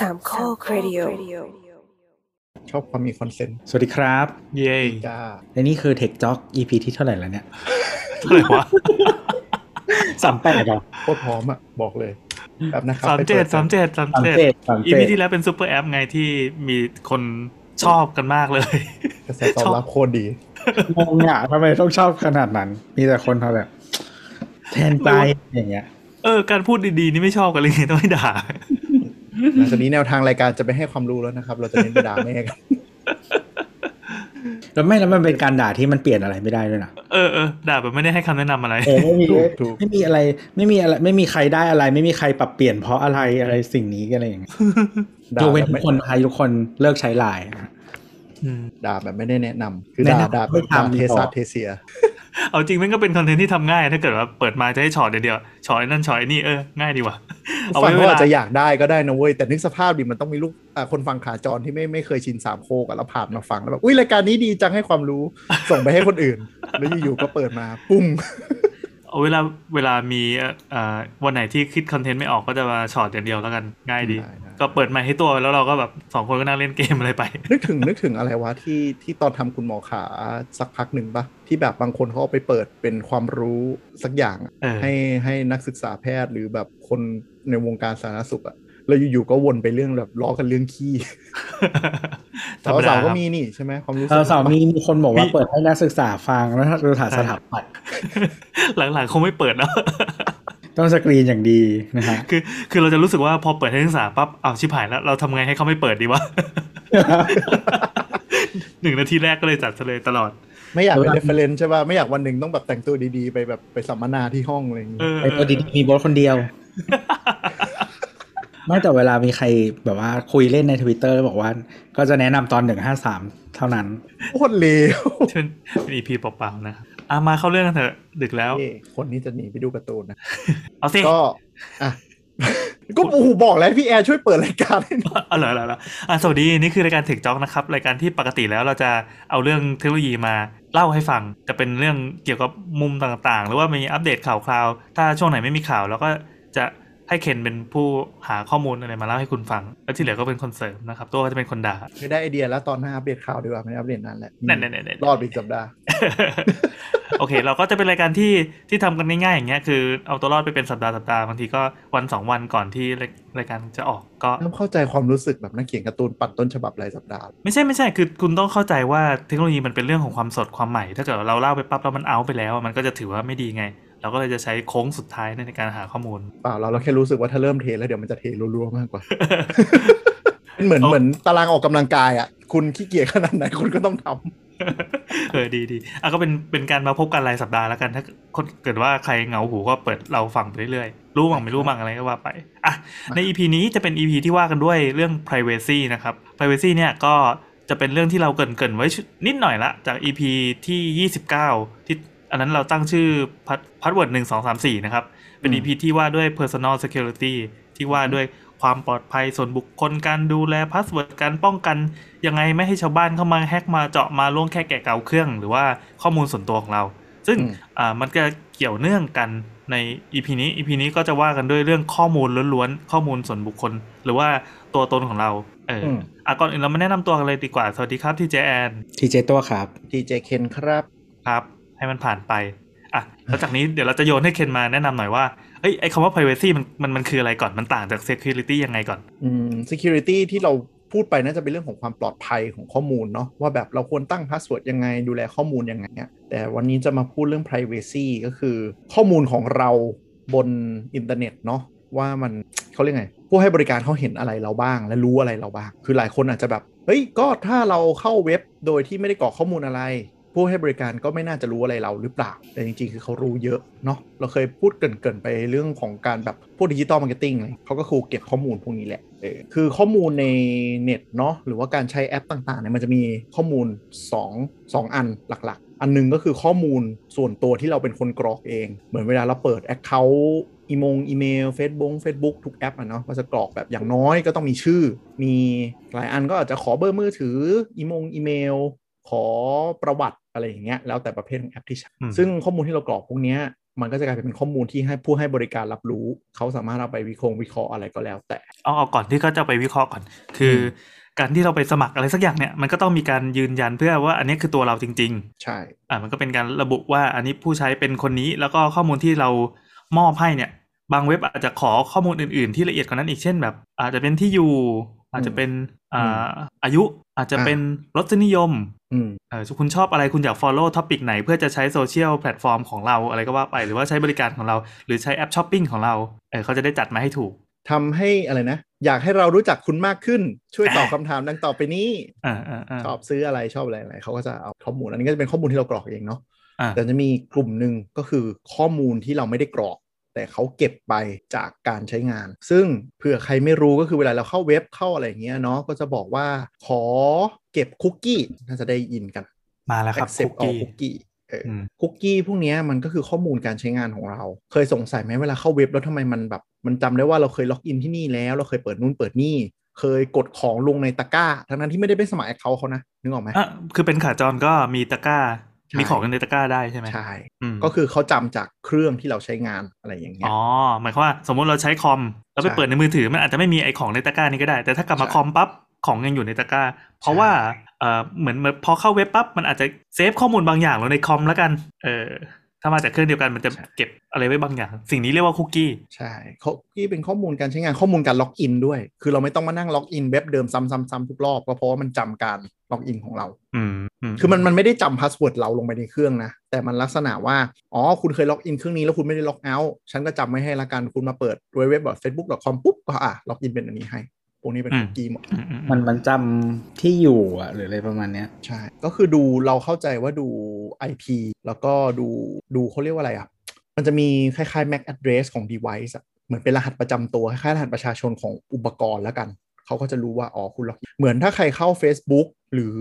สามโครดิโอชอบความมี concept สวัสดีครับ เย้จ้าและนี่คือ Tech Talk EP ที่เท่าไหร่แล้วเนี่ย เท่าไหร่วะสามแปดหรอโคตรพร้อมอะ บอกเลยแบบนะครับสามเจ็ดสามเจ็ดสามสามเจ็ดเจ็ดสามเจ็ด EP ที่แล้วเป็น super app ไงที่มีคนชอบกันมากเลยกระแสตอบรับโคตรดีงงอะทำไมต้องชอบขนาดนั้น มีแต่คนเขาแบบ แทนใจอย่างเงี้ย เออ การพูดดีๆ นี่ไม่ชอบกันเลยไงต้องไม่ด่า หลังจากนี้แนวทางรายการจะไปให้ความรู้แล้วนะครับ เราจะเน้นไปด่าแม่กันแล้วไม่แล้วมันเป็นการด่าที่มันเปลี่ยนอะไรไม่ได้ด้วยนะเออเออด่าแบบไม่ได้ให้คำแนะนำอะไรเออไม่มีถูกถูกไม่มีอะไร ไม่มีอะไร ไม่มีใครได้อะไร ไม่มีใครปรับเปลี่ยนเพราะอะไรอะไรสิ่งนี้กันอะไรอย่างเงี้ยด่ายกเว้นแบบทุไม่กคนไทยทุกคนเลิกใช้ไลน์อะอืมด่าแบบไม่ได้แนะนำคือแนะด่านำด่าแบไม่บด่าทำเทดีกว่าสาเทเซีย เอาจริงมันก็เป็นคอนเทนต์ที่ทำง่าย ถ้าเกิดว่าเปิดมาจะให้ช็อตเดียวๆช็อตไอ้นั่นช็อตไอ้นี่เออง่ายดีว่ะเอาฟัไว้งเวเขาลาอาจจะอยากได้ก็ได้นะเว้ยแต่นึกสภาพดิมันต้องมีลูกอ่าคนฟังขาจรที่ไม่ไม่เคยชินสามโคกอะแล้วผ่านมาฟังแล้วแบบอุ้ยรายการนี้ดีจังให้ความรู้ส่งไปให้คนอื่น แล้วอยู่ๆก็เปิดมาปุ้งเอาเวลาเวลามีเอ่อเอ่อวันไหนที่คิดคอนเทนต์ไม่ออกก็จะมาช็อตอย่างเดียวแล้วกันง่ายดีได้ได้ ก็เปิดไมค์ให้ตัวแล้วเราก็แบบสองคนก็นั่งเล่นเกมอะไรไป นึกถึงนึกถึงอะไรวะที่ที่ตอนทำคุณหมอขาสักพักหนึ่งปะที่แบบบางคนเขาเอาไปเปิดเป็นความรู้สักอย่างอะเออให้ให้นักศึกษาแพทย์หรือแบบคนในวงการสาธารณสุขอะแล้วอยู่ๆก็วนไปเรื่องแบบล้อกันเรื่องขี้ธรรมดาสาวๆคก็รับมีนี่ใช่ไหมความรู้เออสาวปะมีมีคนบอกว่ามีเปิดให้นักศึกษาฟังแล้วถ้าสถานสถาปัตย์หลังๆคงไม่เปิดแล้ว ต้องสกรีนอย่างดีนะฮะคือคือเราจะรู้สึกว่าพอเปิดให้นักศึกษาปั๊บอ้าวชิบหายแล้ว เราทำไงให้เขาไม่เปิดดีวะหนึ่งนาทีแรกก็เลยจัดซะเลยตลอด ไม่อยากเป็นเวลา reference ใช่ป่ะไม่อยากวันหนึ่งต้องแบบแต่งตัวดีๆ ไปแบบไปสัมมนาที่ห้องอะไรอย่างงี้เออไอตัวดีๆมีโบทคนเดียวไม่แต่เวลามีใครแบบว่าคุยเล่นในทวิตเตอร์แล้วบอกว่า ก็จะแนะนำตอนหนึ่งห้าสามเท่านั้นโคตรเลวเป็นเป็น EP เปล่าๆนะครับ อะมาเข้าเรื่องกันเถอะ ดึกแล้วเอ้คนนี้จะหนีไปดูการ์ตูนนะ เอาสิ ก็อะก็โอ้โหบอกแล้วพี่แอร์ช่วยเปิดรายการให้หน่อยเอาเหรอเหรอเหรออะสวัสดี นี่คือรายการ Tech จ็อกนะครับ รายการที่ปกติแล้วเราจะเอาเรื่องเทคโนโลยีมาเล่าให้ฟัง จะเป็นเรื่องเกี่ยวกับมุมต่างๆ หรือว่ามีอัปเดตข่าวคราว ถ้าช่วงไหนไม่มีข่าวเราก็จะให้เคนเป็นผู้หาข้อมูลอะไรมาเล่าให้คุณฟัง แล้วที่เหลือก็เป็นคนเสริมนะครับ ตัวก็จะเป็นคนด่าไม่ได้ไอเดียแล้วตอนหน้าอัปเดตข่าวดีกว่าไม่ได้อัปเดตนานแหละนั่นๆๆๆรอดไปอีกสัปดาห์ โอเค เราก็จะเป็นรายการที่ที่ทำกันง่ายๆอย่างเงี้ยคือเอาตัวรอดไปเป็นสัปดาห์สัปดาห์บางทีก็วันสองวันก่อนที่รายรายการจะออกก็ต้องเข้าใจความรู้สึกแบบนักเขียนการ์ตูนปัดต้นฉบับรายสัปดาห์ ไม่ใช่ไม่ใช่คือคุณต้องเข้าใจว่าเทคโนโลยีมันเป็นเรื่องของความสดความใหม่ ถ้าเกิดเราเล่าไปปั๊บแล้วมันเอาไปแล้ว มันก็จะถือว่าไม่ดีไง เราก็เลยจะใช้โค้งสุดท้ายในการหาข้อมูลเปล่าเราเราแค่รู้สึกว่าถ้าเริ่มเทแล้วเดี๋ยวมันจะเทรัวๆมากกว่าเป็นเหมือนเอาเหมือนตารางออกกำลังกายอะคุณขี้เกียจขนาดไหนคุณก็ต้องทำ เออดีดีอะก็เป็นเป็นการมาพบกันรายสัปดาห์แล้วกัน ถ้าคนเกิดว่าใครเหงาหูก็เปิดเราฟังไปเรื่อยๆ รู้บ้างไม่รู้บ้างอะไรก็ว่าไปอะใน EP นี้จะเป็น EP ที่ว่ากันด้วยเรื่อง privacy นะครับ privacy เนี่ยก็จะเป็นเรื่องที่เราเกริ่นๆไว้นิดหน่อยละจาก EP ที่ 29 ที่อันนั้นเราตั้งชื่อ password หนึ่งสองสามสี่นะครับ เป็นอืม EP ที่ว่าด้วย personal security ที่ว่าด้วย ความปลอดภัยส่วนบุคคลการดูแล password การป้องกัน ยังไงไม่ให้ชาวบ้านเข้ามาแฮกมาเจาะมาล่วงแค่แกะเกาเครื่อง หรือว่าข้อมูลส่วนตัวของเรา ซึ่งอืมอ่ามันก็เกี่ยวเนื่องกันใน EP นี้ EP นี้ก็จะว่ากันด้วยเรื่องข้อมูลล้วนๆข้อมูลส่วนบุคคล หรือว่าตัวตนของเราเอออมอะก่อนอื่นเรามาแนะนำตัวกันเลยดีกว่า สวัสดีครับที่เจแอนทีเจตัวครับทีเจเคนครับครับ ให้มันผ่านไปอะแล้วจากนี้เดี๋ยวเราจะโยนให้เคนมาแนะนำหน่อยว่า เอ้ยไอคำว่า privacy มันมันมันคืออะไรก่อนมันต่างจาก security ยังไงก่อน อืม security ที่เราพูดไปน่าจะเป็นเรื่องของความปลอดภัยของข้อมูลเนาะว่าแบบเราควรตั้ง password ยังไงดูแลข้อมูลยังไงอะแต่วันนี้จะมาพูดเรื่อง privacy ก็คือข้อมูลของเราบนอินเทอร์เน็ตเนาะว่ามันเขาเรียกไง ผู้ให้บริการเขาเห็นอะไรเราบ้าง และรู้อะไรเราบ้าง คือหลายคนอาจจะแบบเฮ้ยก็ถ้าเราเข้าเว็บโดยที่ไม่ได้กรอกข้อมูลอะไร ผู้ให้บริการก็ไม่น่าจะรู้อะไรเราหรือเปล่า แต่จริงๆ คือเขารู้เยอะเนาะ เราเคยพูดเกริ่นๆไปเรื่องของการแบบพวก digital marketing เลยเขาก็คือเก็บข้อมูลพวกนี้แหละคือข้อมูลในเน็ตเนาะหรือว่าการใช้แอปต่างๆเนี่ยมันจะมีข้อมูล 2 2 อันหลักๆ อันหนึงก็คือข้อมูลส่วนตัวที่เราเป็นคนกรอกเอง เหมือนเวลาเราเปิด Account อีมงอีเมล Facebook Facebook ทุกแอปอะเนาะก็จะกรอกแบบอย่างน้อยก็ต้องมีชื่อ มีหลายอันก็อาจจะขอเบอร์มือถืออีมงอีเมล ขอประวัติ อะไรอย่างเงี้ยแล้วแต่ประเภทของแอปที่ใช้อืมซึ่งข้อมูลที่เรากรอกพวกเนี้ยมันก็จะกลายเป็นข้อมูลที่ให้ผู้ให้บริการรับรู้ เขาสามารถเอาไปวิเคราะห์วิเคราะห์อะไรก็แล้วแต่เอาเอาก่อนที่เขาจะไปวิเคราะห์ก่อน คืออการที่เราไปสมัครอะไรสักอย่างเนี่ยมันก็ต้องมีการยืนยันเพื่อว่าอันนี้คือตัวเราจริงใช่ๆอ่ามันก็เป็นการระบุว่าอันนี้ผู้ใช้เป็นคนนี้ แล้วก็ข้อมูลที่เรามอบให้เนี่ย บางเว็บอาจจะขอข้อมูลอื่น ๆ ที่ละเอียดกว่านั้นอีกเช่นแบบ อาจจะเป็นที่อยู่ อาจจะเป็นอ่าอายุอาจจะเป็นรสนิยมอืมเออคุณชอบอะไรคุณอยาก follow topic ไหน เพื่อจะใช้ social platform ของเราอะไรก็ว่าไปหรือว่าใช้บริการของเรา หรือใช้แอปช้อปปิ้งของเราเออเขาจะได้จัดมาให้ถูกทำให้อะไรนะ อยากให้เรารู้จักคุณมากขึ้น ช่วยตอบคำถามดังต่อไปนี้อ่าอ่าอ่าชอบซื้ออะไรชอบอะไรอะไรเขาก็จะเอาข้อมูล อันนี้ก็จะเป็นข้อมูลที่เรากรอกเองเนาะอ่าแต่จะมีกลุ่มหนึ่งก็คือข้อมูลที่เราไม่ได้กรอก แต่เขาเก็บไปจากการใช้งาน ซึ่งเผื่อใครไม่รู้ก็คือเวลาเราเข้าเว็บเข้าอะไรอย่างเงี้ยเนาะก็จะบอกว่าขอเก็บคุกกี้น่าจะได้ยินกันมาแล้วครับ accept คุ all กกี้ cookie เอออมคุกกี้พวกเนี้ยมันก็คือข้อมูลการใช้งานของเรา เคยสงสัยไหมเวลาเข้าเว็บแล้วทำไมมันแบบ มันจำได้ว่าเราเคย login ที่นี่แล้ว เราเคยเปิดนู่นเปิดนี่ เคยกดของลงในตะกร้า ทั้งนั้นที่ไม่ได้ไปสมัคร account เขานะ นึกออกไหมอะคือเป็นขาจรก็มีตะกร้าใช่ มีของในตะกร้าได้ใช่ไหมใช่อืมก็คือเขาจำจากเครื่องที่เราใช้งานอะไรอย่างเงี้ยอ๋อหมายความว่าสมมุติเราใช้คอมแล้วไปใช่เปิดในมือถือมันอาจจะไม่มีไอของในตะกร้านี้ก็ได้ แต่ถ้ากลับมาใช้คอมปั๊บของยังอยู่ในตะกร้า เพราะว่าเอ่อเหมือนเหมือนพอเข้าเว็บปั๊บมันอาจจะ save ข้อมูลบางอย่างลงในคอมแล้วกัน เออ ถ้ามาจากเครื่องเดียวกันมันจะเก็บอะไรไว้บางอย่าง สิ่งนี้เรียกว่าคุกกี้ ใช่คุกกี้เป็นข้อมูลการใช้งานข้อมูลการ login ด้วย คือเราไม่ต้องมานั่ง login เว็บเดิมซ้ำๆๆทุกรอบก็เพราะว่ามันจำการ login ของเราอืมอืมคือมันมันไม่ได้จำ password เราลงไปในเครื่องนะ แต่มันลักษณะว่า อ๋อ คุณเคย login เครื่องนี้แล้วคุณไม่ได้ logout ฉันก็จำไว้ให้ละกันคุณมาเปิดเว็บแบบ facebook.com ปุ๊บก็อะ login เป็นอันนี้ให้พ วกนี้เป็นคุกกี้หมดอืมอืมมันมันจำที่อยู่อะหรืออะไรประมาณเนี้ยใช่ ก็คือดูเราเข้าใจว่าดู IP แล้วก็ดูดูเขาเรียกว่าอะไรอะ มันจะมีคล้ายๆ MAC address ของ device อะเหมือนเป็นรหัสประจำตัวคล้ายๆรหัสประชาชนของอุปกรณ์แล้วกัน เขาก็จะรู้ว่า อ๋อ คุณ login เหมือนถ้าใครเข้า Facebook หรือ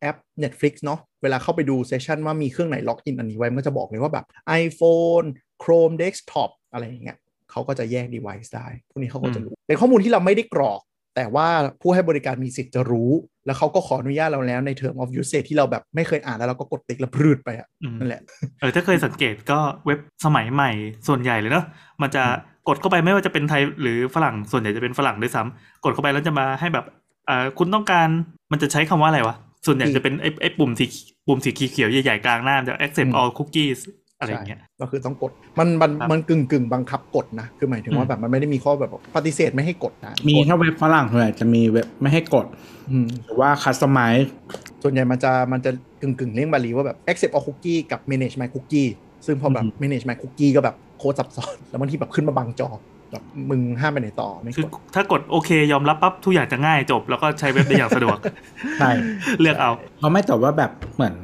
แอป Netflix เนาะเวลาเข้าไปดู session ว่ามีเครื่องไหน login อันนี้ไว้ มันก็จะบอกเลยว่าแบบ iPhone Chrome Desktop อะไรอย่างเงี้ยเขาก็จะแยก device ได้ พวกนี้เขาก็จะรู้ เป็นข้อมูลที่เราไม่ได้กรอก แต่ว่าผู้ให้บริการมีสิทธิ์จะรู้ แล้วเขาก็ขออนุญาตเราแล้วใน term of usage ที่เราแบบไม่เคยอ่านแล้วเราก็กดติ๊กแล้วพรืดไปอะอืมนั่นแหละเออถ้าเคยสังเกตก็เว็บสมัยใหม่ส่วนใหญ่เลยเนอะมันจะกดเข้าไปไม่ว่าจะเป็นไทยหรือฝรั่งส่วนใหญ่จะเป็นฝรั่งด้วยซ้ำกดเข้าไปแล้วจะมาให้แบบอ่าคุณต้องการมันจะใช้คำว่าอะไรวะส่วนใหญ่จะเป็นไอ้ไอ้ปุ่มสีปุ่มสีเขียวๆใหญ่ๆกลางหน้ามันจะ accept อืม all cookies อะไรอย่างเงี้ยใช่ก็คือต้องกดมันมันครับมันกึ่งกึ่งบังคับกดนะคือหมายถึงว่าอืมแบบมันไม่ได้มีข้อแบบปฏิเสธไม่ให้กดนะมีกดถ้าเว็บฝรั่งส่วนใหญ่จะมีเว็บไม่ให้กดอืมหรือว่าคัสตอมไมซ์ส่วนใหญ่มันจะมันจะกึ่งกึ่งเลี่ยงบาลีว่าแบบ accept all cookie กับ manage my cookie ซึ่งพอแบบ manage my cookie ก็แบบโค้ดซับซ้อนแล้วบางทีแบบขึ้นมาบังจอแบบมึงห้ามไปไหนต่อไม่คือกดถ้ากดโอเคยอมรับปั๊บทุกอย่างจะง่ายจบ แล้วก็ใช้เว็บได้อย่างสะดวกใช่เลือกเอาเพราะไม่แต่ว่าแบบเหมือน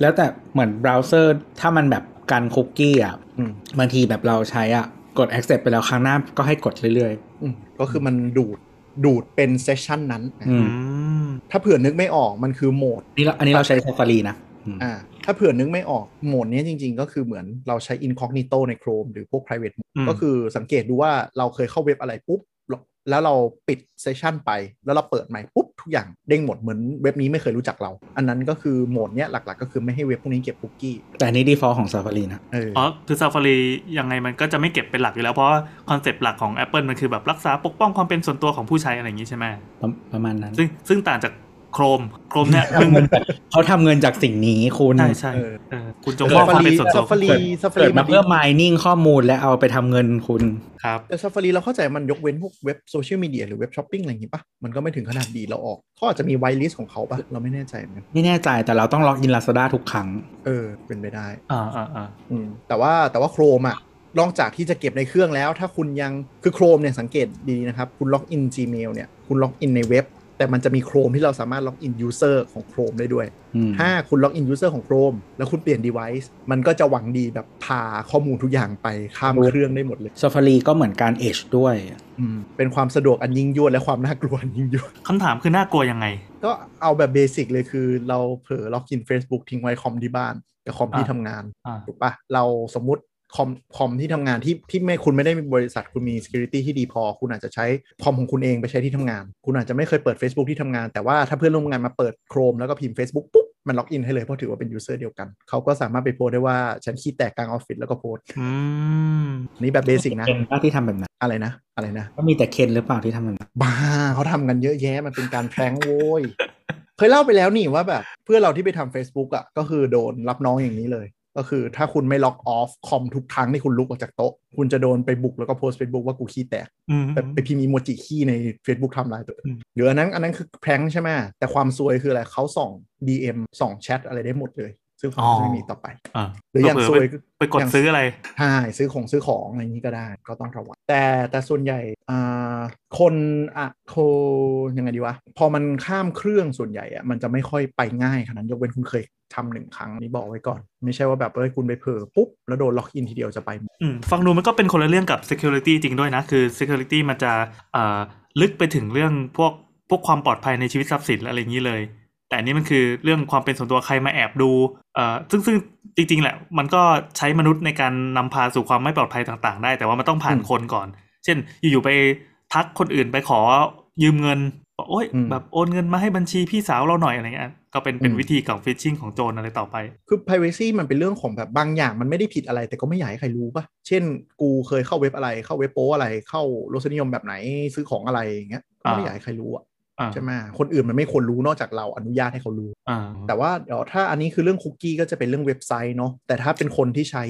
แล้วแต่เหมือนเบราว์เซอร์ถ้ามันแบบ กันคุกกี้อะอืมบางทีแบบเราใช้อะ กด accept ไปแล้วครั้งหน้าก็ให้กดเรื่อยอืมก็คือมันดูดดูดเป็นเซสชันนั้นๆอืมอืมถ้าเผื่อนึกไม่ออกมันคือโหมดนี่เราอันนี้เราใช้ Safari นะอืมอ่าถ้าเผื่อนึกไม่ออกโหมดนี้จริง ๆ ก็คือเหมือนเราใช้ incognito ใน Chrome หรือพวก private mode อืมก็คือสังเกตดูว่าเราเคยเข้าเว็บอะไรปุ๊บ แล้วเราปิด session ไป แล้วเราเปิดใหม่ปุ๊บทุกอย่างเด้งหมดเหมือนเว็บนี้ไม่เคยรู้จักเรา อันนั้นก็คือโหมดเนี้ยหลักๆ ก็คือไม่ให้เว็บพวกนี้เก็บคุกกี้ แต่อันนี้ default ของ Safari นะเอออ๋อคือ Safari ยังไงมันก็จะไม่เก็บเป็นหลักอยู่แล้ว เพราะว่า concept หลักของ Apple มันคือแบบรักษาปกป้องความเป็นส่วนตัวของผู้ใช้อะไรอย่างนี้ใช่ไหมประประมาณนั้น ซึ่งซึ่งต่างจาก Chrome Chrome เนี่ยมึงเขาทำเงินจากสิ่งนี้คุณใช่ใช่เออเออคุณจงมอบความเป็นส่วนตัว Safari Safari เกิดมาเพื่อ mining ข้อมูลและเอาไปทำเงินคุณครับแต่ซัฟฟารีเราเข้าใจมันยกเว้นพวกเว็บโซเชียลมีเดียหรือเว็บช้อปปิ้งอะไรอย่างงี้ปะมันก็ไม่ถึงขนาดดีเราออกเขาอาจจะมี whitelist ของเขาปะเราไม่แน่ใจเหมือนกันไม่แน่ใจแต่เราต้อง login Lazada ทุกครั้ง เออเป็นไปได้อ่าอ่าอ่าอืมแต่ว่าแต่ว่า Chrome อะนอกจากที่จะเก็บในเครื่องแล้ว ถ้าคุณยังคือ Chrome เนี่ยสังเกตดีนะครับ คุณ login Gmail เนี่ยคุณ login ในเว็บ แต่มันจะมี Chrome ที่เราสามารถ login User ของ Chrome ได้ด้วยอืมถ้าคุณ login User ของ Chrome แล้วคุณเปลี่ยน Device มันก็จะหวังดีแบบพาข้อมูลทุกอย่างไปข้ามเครื่องได้หมดเลย Safari ก็เหมือนกัน Edge ด้วยอืมเป็นความสะดวกอันยิ่งยวดและความน่ากลัวอันยิ่งยวดคำถามคือน่ากลัวยังไง ก็เอาแบบ basic เลยคือเราเผลอล็อกอิน Facebook ทิ้งไว้คอมที่บ้านกับคอมที่อ่าทำงานอ่าถูกปะเราสมมุติ คอมคอมที่ทำงานที่ที่ไม่คุณไม่ได้มีบริษัทคุณมี security ที่ดีพอ คุณอาจจะใช้คอมของคุณเองไปใช้ที่ทำงาน คุณอาจจะไม่เคยเปิด Facebook ที่ทำงาน แต่ว่าถ้าเพื่อนร่วมงานมาเปิด Chrome แล้วก็พิมพ์ Facebook ปุ๊บมันล็อกอินให้เลยเพราะถือว่าเป็น user เดียวกัน เขาก็สามารถไปโพสต์ได้ว่า ฉันขี้แตกกลางออฟฟิศแล้วก็โพสต์อืมนี่แบบเบสิกนะเคนป้าที่ทำแบบนั้นอะไรนะ อะไรนะก็มีแต่เคนหรือเปล่าที่ทำแบบนั้นบ้าเขาทำกันเยอะแยะมันเป็นการแพร้งโว้ยเคยเล่าไปแล้วนี่ว่าแบบเพื่อนเราที่ไปทำ Facebook อะก็คือโดนรับน้องอย่างนี้เลย ก็คือถ้าคุณไม่ล็อกออฟคอมทุกครั้งที่คุณลุกออกจากโต๊ะ คุณจะโดนไปบุกแล้วก็โพสเฟซบุ๊กว่ากูขี้แตกอืมแบบไปพิมพ์อีโมจิขี้ใน Facebook ทำลายตัวเองอืมหรืออันนั้นอันนั้นคือแพร้งใช่ไหมแต่ความซวยคืออะไรเขาส่อง DM ส่องแชทอะไรได้หมดเลย ซึ่งผมจะไม่มีต่อไปอ่าหรืออย่างซวยไปกดซื้ออะไรใช่ซื้อของซื้อของอะไรอย่างนี้ก็ได้ ก็ต้องระวังแต่แต่ส่วนใหญ่อ่าคนอะโคยังไงดีวะ พอมันข้ามเครื่องส่วนใหญ่อะมันจะไม่ค่อยไปง่ายขนาดนั้นยกเว้นคุณเคยทำหนึ่งครั้งอันนี้บอกไว้ก่อน ไม่ใช่ว่าแบบเอ้ยคุณไปเผลอปุ๊บ แล้วโดนล็อกอินทีเดียวจะไปหมดอืมฟังดูมันก็เป็นคนละเรื่องกับ security จริงด้วยนะ คือ security มันจะเอ่อลึกไปถึงเรื่องพวกพวกความปลอดภัยในชีวิตทรัพย์สินอะไรอย่างนี้เลย แต่อันนี้มันคือเรื่องความเป็นส่วนตัวใครมาแอบดู เอ่อซึ่งซึ่งจริง ๆ แหละ มันก็ใช้มนุษย์ในการนำพาสู่ความไม่ปลอดภัยต่างๆ ได้ แต่ว่ามันต้องผ่านคนก่อน เช่น อยู่ๆไปทักคนอื่นไปขอยืมเงินบอกโอ้ยแบบโอนเงินมาให้บัญชีพี่สาวเราหน่อยอะไรเงี้ยก็เป็นเป็นวิธีของฟิชชิงของโจรอะไรต่อไป คือ privacy มันเป็นเรื่องของแบบบางอย่างมันไม่ได้ผิดอะไร แต่ก็ไม่อยากให้ใครรู้ปะเช่น กูเคยเข้าเว็บอะไรเข้าเว็บโป๊อะไรเข้ารสนิยมแบบไหนซื้อของอะไรอย่างเงี้ยก็ไม่อยากให้ใครรู้อะอ่า ใช่ไหมคนอื่นมันไม่ควรรู้นอกจากเราอนุญาตให้เขารู้อ่าแต่ว่าเดี๋ยวถ้าอันนี้คือเรื่องคุกกี้ก็จะเป็นเรื่องเว็บไซต์เนาะแต่ถ้าเป็นคนที่ใช้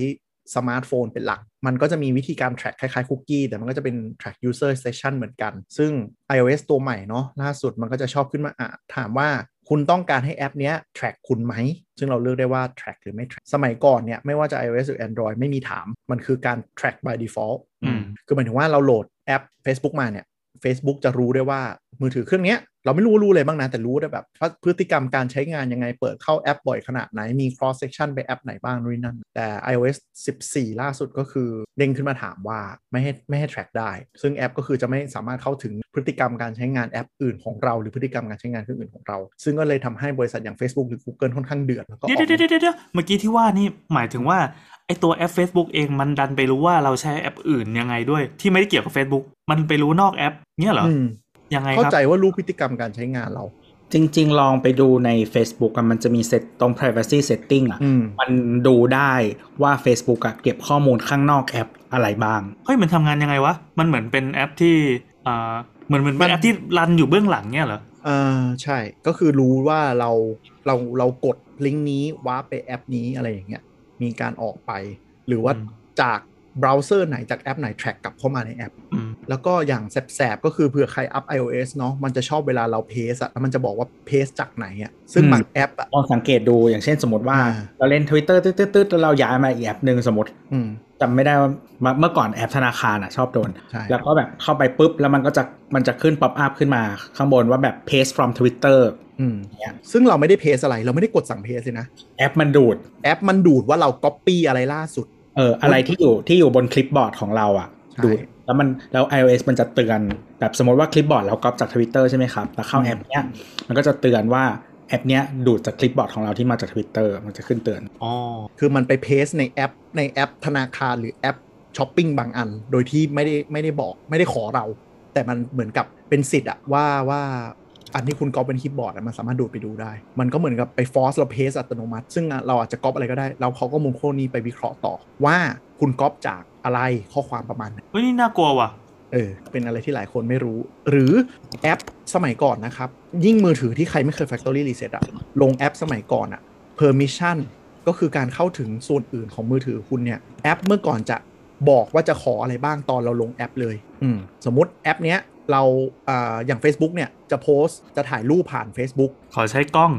สมาร์ทโฟนเป็นหลัก มันก็จะมีวิธีการ track คล้ายๆคุกกี้แต่มันก็จะเป็น track user session เหมือนกัน ซึ่ง iOS ตัวใหม่เนาะล่าสุดมันก็จะชอบขึ้นมาอะถามว่าคุณต้องการให้แอปเนี้ย track คุณไหม ซึ่งเราเลือกได้ว่า track หรือไม่ track สมัยก่อนเนี่ยไม่ว่าจะ iOS หรือ Android ไม่มีถาม มันคือการ track by default อืมคือหมายถึงว่าเราโหลดแอป Facebook มาเนี่ย Facebook จะรู้ได้ว่ามือถือเครื่องนี้เราไม่รู้รู้เลยบ้างนะ แต่รู้ได้แบบพฤติกรรมการใช้งานยังไงเปิดเข้าแอปบ่อยขนาดไหน มี cross section ไปแอปไหนบ้างนู่นนั่น แต่ iOS 14 ล่าสุดก็คือเด้งขึ้นมาถามว่าไม่ให้ไม่ให้ track ได้ ซึ่งแอปก็คือจะไม่สามารถเข้าถึงพฤติกรรมการใช้งานแอปอื่นของเรา หรือพฤติกรรมการใช้งานเครื่องอื่นของเรา ซึ่งก็เลยทำให้บริษัทอย่าง Facebook หรือ Google ค่อนข้างเดือดแล้วก็เด้อเดี๋ยวเดี๋ยวเดี๋ยวเมื่อกี้ที่ว่านี่หมายถึงว่า ไอตัวแอป Facebook เองมันดันไปรู้ว่าเราใช้แอปอื่นยังไงด้วย ที่ไม่ได้เกี่ยวกับ Facebook มันไปรู้นอกแอปเนี่ยเหรออืมยังไงเข้าครับใจว่ารู้พฤติกรรมการใช้งานเรา จริง ๆ ลองไปดูใน Facebook อะมันจะมีเซตตรง privacy setting อะอืมมันดูได้ว่า Facebook อะเก็บข้อมูลข้างนอกแอปอะไรบ้าง เฮ้ยมันทำงานยังไงวะ มันเหมือนเป็นแอปที่อ่าเหมือนเหมือนมัเป็นแอปที่รันอยู่เบื้องหลังเนี่ยเหรออ่าใช่ก็คือรู้ว่าเราเราเรากดลิงก์นี้ warp ไปแอปนี้อะไรอย่างเงี้ย มีการออกไป หรือว่าอืมจากเบราว์เซอร์ไหนจากแอปไหน track กลับเข้ามาในแอปอืมแล้วก็อย่างแสบๆ ก็คือเผื่อใครอัพ iOS เนาะมันจะชอบเวลาเรา paste อะแล้วมันจะบอกว่า paste จากไหนอะซึ่งอืมบางแอปอะลองสังเกตดูอย่างเช่นสมมติว่าอ่าเราเล่น Twitter ตืดๆๆแล้วเราย้ายมาอีกแอปหนึ่งสมมติอืมจำไม่ได้ว่าเมื่อก่อนแอปธนาคารอะชอบโดนใช่แล้วก็แบบเข้าไปปุ๊บ แล้วมันก็จะมันจะขึ้นป๊อปอัพขึ้นมาข้างบนว่าแบบ paste from Twitter อืมเนี่ยซึ่งเราไม่ได้ paste อะไร เราไม่ได้กดสั่ง paste เลยนะแอปมันดูด แอปมันดูดว่าเรา copy อะไรล่าสุด เออ อะไรที่อยู่ที่อยู่บน clipboard ของเราอะใช่ดูดแล้วมันแล้ว iOS มันจะเตือนแบบสมมติว่า clipboard เราก๊อปจาก Twitter ใช่ไหมครับแล้วเข้าแอปเนี้ยมันก็จะเตือนว่าแอปเนี้ยดูดจาก clipboard ของเราที่มาจาก Twitter มันจะขึ้นเตือนอ๋อคือมันไป paste ในแอปในแอปธนาคารหรือแอปช้อปปิ้งบางอัน โดยที่ไม่ได้ไม่ได้บอกไม่ได้ขอเรา แต่มันเหมือนกับเป็นสิทธิ์อะว่าว่า อันที่คุณก๊อปเป็น clipboard อะมันสามารถดูดไปดูได้ มันก็เหมือนกับไป force เรา paste อัตโนมัติ ซึ่งเราอาจจะก๊อปอะไรก็ได้เราเขาก็ข้อมูลนี้ไปวิเคราะห์ต่อ ว่าคุณก๊อปจากอะไรข้อความประมาณไหนเฮ้ยนี่น่ากลัวว่ะเออเป็นอะไรที่หลายคนไม่รู้ หรือแอปสมัยก่อนนะครับ ยิ่งมือถือที่ใครไม่เคย Factory Reset อะลงแอปสมัยก่อนอะ Permission ก็คือการเข้าถึงส่วนอื่นของมือถือคุณเนี่ยแอปเมื่อก่อนจะบอกว่าจะขออะไรบ้างตอนเราลงแอปเลย อืมสมมติแอปเนี้ย เราอ่าอย่าง Facebook เนี่ยจะโพสต์จะถ่ายรูปผ่าน Facebook ขอใช้กล้อง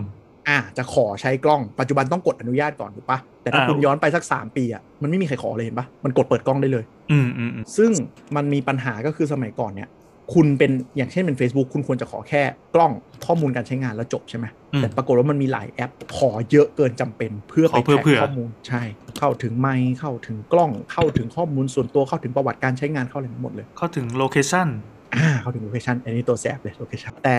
อ่าจะขอใช้กล้องปัจจุบันต้องกดอนุญาตก่อนถูกปะแต่ถ้าอ่าคุณย้อนไปสัก 3 ปีอะมันไม่มีใครขอเลยเห็นปะมันกดเปิดกล้องได้เลยอืมอืมอืมซึ่งมันมีปัญหาก็คือสมัยก่อนเนี่ยคุณเป็นอย่างเช่นเป็น Facebook คุณควรจะขอแค่กล้องข้อมูลการใช้งานแล้วจบใช่ไหมอืมแต่ปรากฏว่ามันมีหลายแอป ขอเยอะเกินจำเป็นเพื่อขไปเพื่อ track เพื่อข้อมูลใช่ เข้าถึงไมค์เข้าถึงกล้องเข้าถึงข้อมูลส่วนตัวเข้าถึงประวัติการใช้งานเข้าอะไรหมดเลย เข้าถึง location อ่าเข้าถึง location อันนี้ตัวแสบเลย location แต่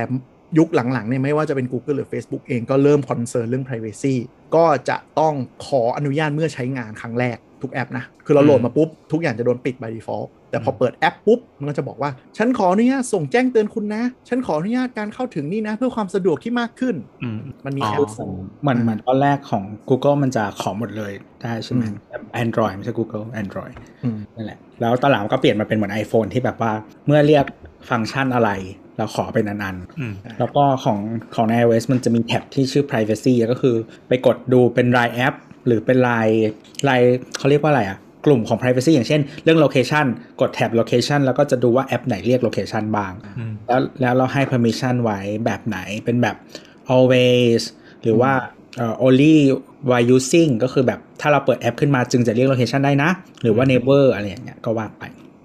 ยุคหลังๆเนี่ยไม่ว่าจะเป็น Google หรือ Facebook เองก็เริ่ม concern เรื่อง Privacy ก็จะต้องขออนุญาตเมื่อใช้งานครั้งแรกทุกแอปนะ คือเราโหลดมาปุ๊บ ทุกอย่างจะโดนปิด by default แต่พอเปิดแอปปุ๊บมันก็จะบอกว่า ฉันขออนุญาตส่งแจ้งเตือนคุณนะ ฉันขออนุญาตการเข้าถึงนี่นะ เพื่อความสะดวกที่มากขึ้นอืมมันมีอ๋อแอปส่งเหมือนเหมือนตอนแรกของ Google มันจะขอหมดเลยได้ใช่ไหมอืม Android ไม่ใช่ Google Android อืมนั่นแหละ แล้วตอนหลังก็เปลี่ยนมาเป็นเหมือน iPhone ที่แบบว่าเมื่อเรียกฟังก์ชันอะไรเราขอเป็นอันๆอืมแล้วก็ของของใน iOS มันจะมีแท็บที่ชื่อ privacy ก็คือไปกดดูเป็นรายแอป หรือเป็นรายรายเขาเรียกว่าอะไรอะ กลุ่มของ privacy อย่างเช่น เรื่อง location กดแท็บ location แล้วก็จะดูว่าแอปไหนเรียก location บ้างอืมแล้วแล้วเราให้ permission ไว้แบบไหนเป็นแบบ always หรือว่าเอ่อ only while using ก็คือแบบถ้าเราเปิดแอปขึ้นมาจึงจะเรียก location ได้นะ หรือว่า never อะไรอย่างเงี้ยก็ว่าไป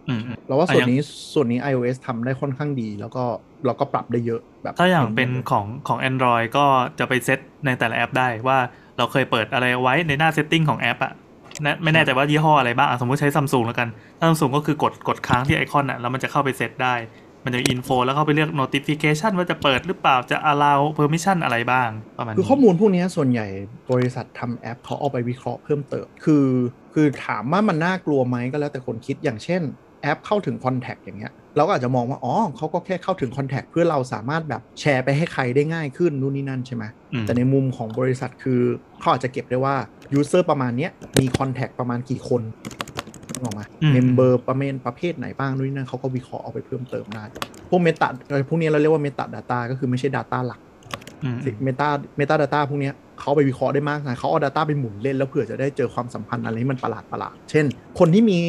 อืมอืมเราว่าส่วนอะอย่างนี้ส่วนนี้ iOS ทำได้ค่อนข้างดี แล้วก็เราก็ปรับได้เยอะแบบถ้าอย่างเป็นของของ Android ก็จะไปเซตในแต่ละแอปได้ว่าเราเคยเปิดอะไรไว้ในหน้า setting ของแอปอะ นะไม่แน่ใจว่ายี่ห้ออะไรบ้างสมมติใช้ซัมซุงแล้วกันถ้าซัมซุงก็คือกดกดค้างที่ไอคอนอะแล้วมันจะเข้าไปเซตได้ มันจะ info แล้วเข้าไปเลือก notification ว่าจะเปิดหรือเปล่าจะ allow permission อะไรบ้างประมาณคือข้อมูลพวกนี้ส่วนใหญ่บริษัททำแอปเขาเอาไปวิเคราะห์เพิ่มเติมคือ คือถามว่ามันน่ากลัวไหมก็แล้วแต่คนคิดอย่างเช่นแอปเข้าถึง contact อย่างเงี้ย เราก็อาจจะมองว่า อ๋อเขาก็แค่เข้าถึง contact เพื่อเราสามารถแบบแชร์ไปให้ใครได้ง่ายขึ้นนู่นนี่นั่นใช่ไหมอืมแต่ในมุมของบริษัทคือเขาอาจจะเก็บได้ว่า user ประมาณเนี้ยมี contact ประมาณกี่คนนึกออกไหมอืมเมมเบอร์ประเภทประเภทไหนบ้างนู่นนี่นั่นเขาก็วิเคราะห์เอาไปเพิ่มเติมได้ พวก meta พวกนี้เราเรียกว่า metadata ก็คือไม่ใช่ Data หลักอืม meta metadata พวกเนี้ยเขาไปวิเคราะห์ได้มากนะเขาเอา Data ไปหมุนเล่น แล้วเผื่อจะได้เจอความสัมพันธ์อะไรที่มันประหลาดประหลาด เช่น คนที่มี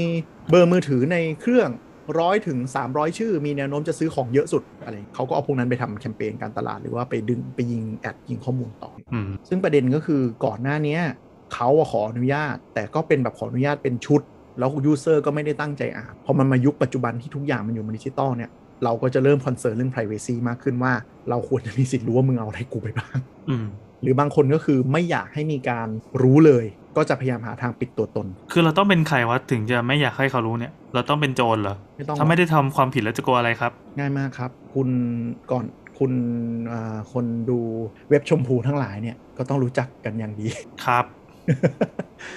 เบอร์มือถือในเครื่อง ร้อยถึง 300 ชื่อ มีแนวโน้มจะซื้อของเยอะสุดอะไรเขาก็เอาพวกนั้นไปทำแคมเปญการตลาดหรือว่าไปดึงไปยิง ad ยิงข้อมูลต่ออืมซึ่งประเด็นก็คือก่อนหน้าเนี้ยเขาอะขออนุญาต แต่ก็เป็นแบบขออนุญาตเป็นชุด แล้ว user ก็ไม่ได้ตั้งใจอ่านพอมันมายุคปัจจุบันที่ทุกอย่างมันอยู่บนดิจิตอลเนี่ยเราก็จะเริ่ม concern เรื่อง Privacy มากขึ้นว่า เราควรจะมีสิทธิ์รู้ว่ามึงเอาอะไรกูไปบ้างอืมหรือบางคนก็คือไม่อยากให้มีการรู้เลย ก็จะพยายามหาทางปิดตัวตน คือเราต้องเป็นใครวะถึงจะไม่อยากให้เขารู้เนี่ย เราต้องเป็นโจรเหรอไม่ต้องถ้าไม่ได้ทำความผิดแล้วจะกลัวอะไรครับ ง่ายมากครับ คุณก่อนคุณอ่าคนดูเว็บชมพูทั้งหลายเนี่ยก็ต้องรู้จักกันอย่างดีครับ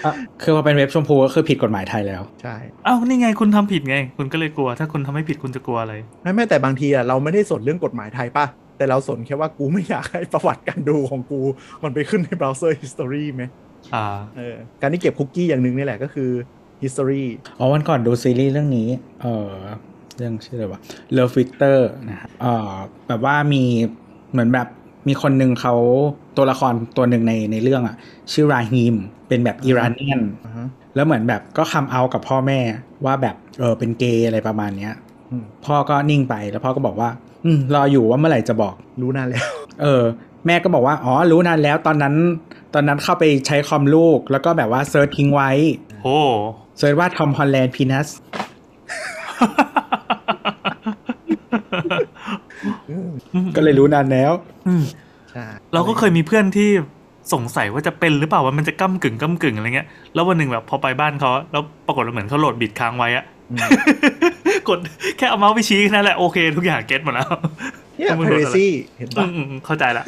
อะคือพอเป็นเว็บชมพูก็คือผิดกฎหมายไทยแล้ว ใช่อ้าวนี่ไงคุณทำผิดไง คุณก็เลยกลัว ถ้าคุณทำไม่ผิดคุณจะกลัวอะไร ไม่ไม่แต่บางทีอะเราไม่ได้สนเรื่องกฎหมายไทยป่ะ แต่เราสนแค่ว่ากูไม่อยากให้ประวัติการดูของกู มันไปขึ้นในเบราว์เซอร์ history ไหม อ่าเออการที่เก็บคุกกี้อย่างหนึ่งนี่แหละก็คือ history อ๋อวันก่อนดูซีรีส์เรื่องนี้ เออเรื่องชื่ออะไรวะ Love Victor นะฮะเออแบบว่ามีเหมือนแบบมีคนหนึ่งเขาตัวละครตัวหนึ่งในในเรื่องอะชื่อราฮิมเป็นแบบ Iranian อ่าฮะแล้วเหมือนแบบก็ come out กับพ่อแม่ว่าแบบเออเป็นเกย์อะไรประมาณเนี้ยอืมพ่อก็นิ่งไปแล้วพ่อก็บอกว่า อืมรออยู่ว่าเมื่อไหร่จะบอกรู้นานแล้ว เออ แม่ก็บอกว่าอ๋อรู้นานแล้วตอนนั้น ตอนนั้นเข้าไปใช้คอมลูก แล้วก็แบบว่า search ทิ้งไว้โอ้ search ว่า Tom Holland penisีนัสก็เลยรู้นานแล้วอืมใช่เราก็เคยมีเพื่อนที่สงสัยว่าจะเป็นหรือเปล่าว่ามันจะก้ากึ่งก้ากึ่งอะไรเงี้ย แล้ววันหนึ่งแบบพอไปบ้านเขาแล้วปรากฏว่าเหมือนเขาโหลดบิตค้างไว้อะอืม กดแค่เอาเมาส์ไปชี้แค่นั่นแหละโอเค ทุกอย่าง get หมดแล้วเนี่ยว่ามึงโดนอะไร privacy เห็นปะ อืมอืมอืมเข้าใจละ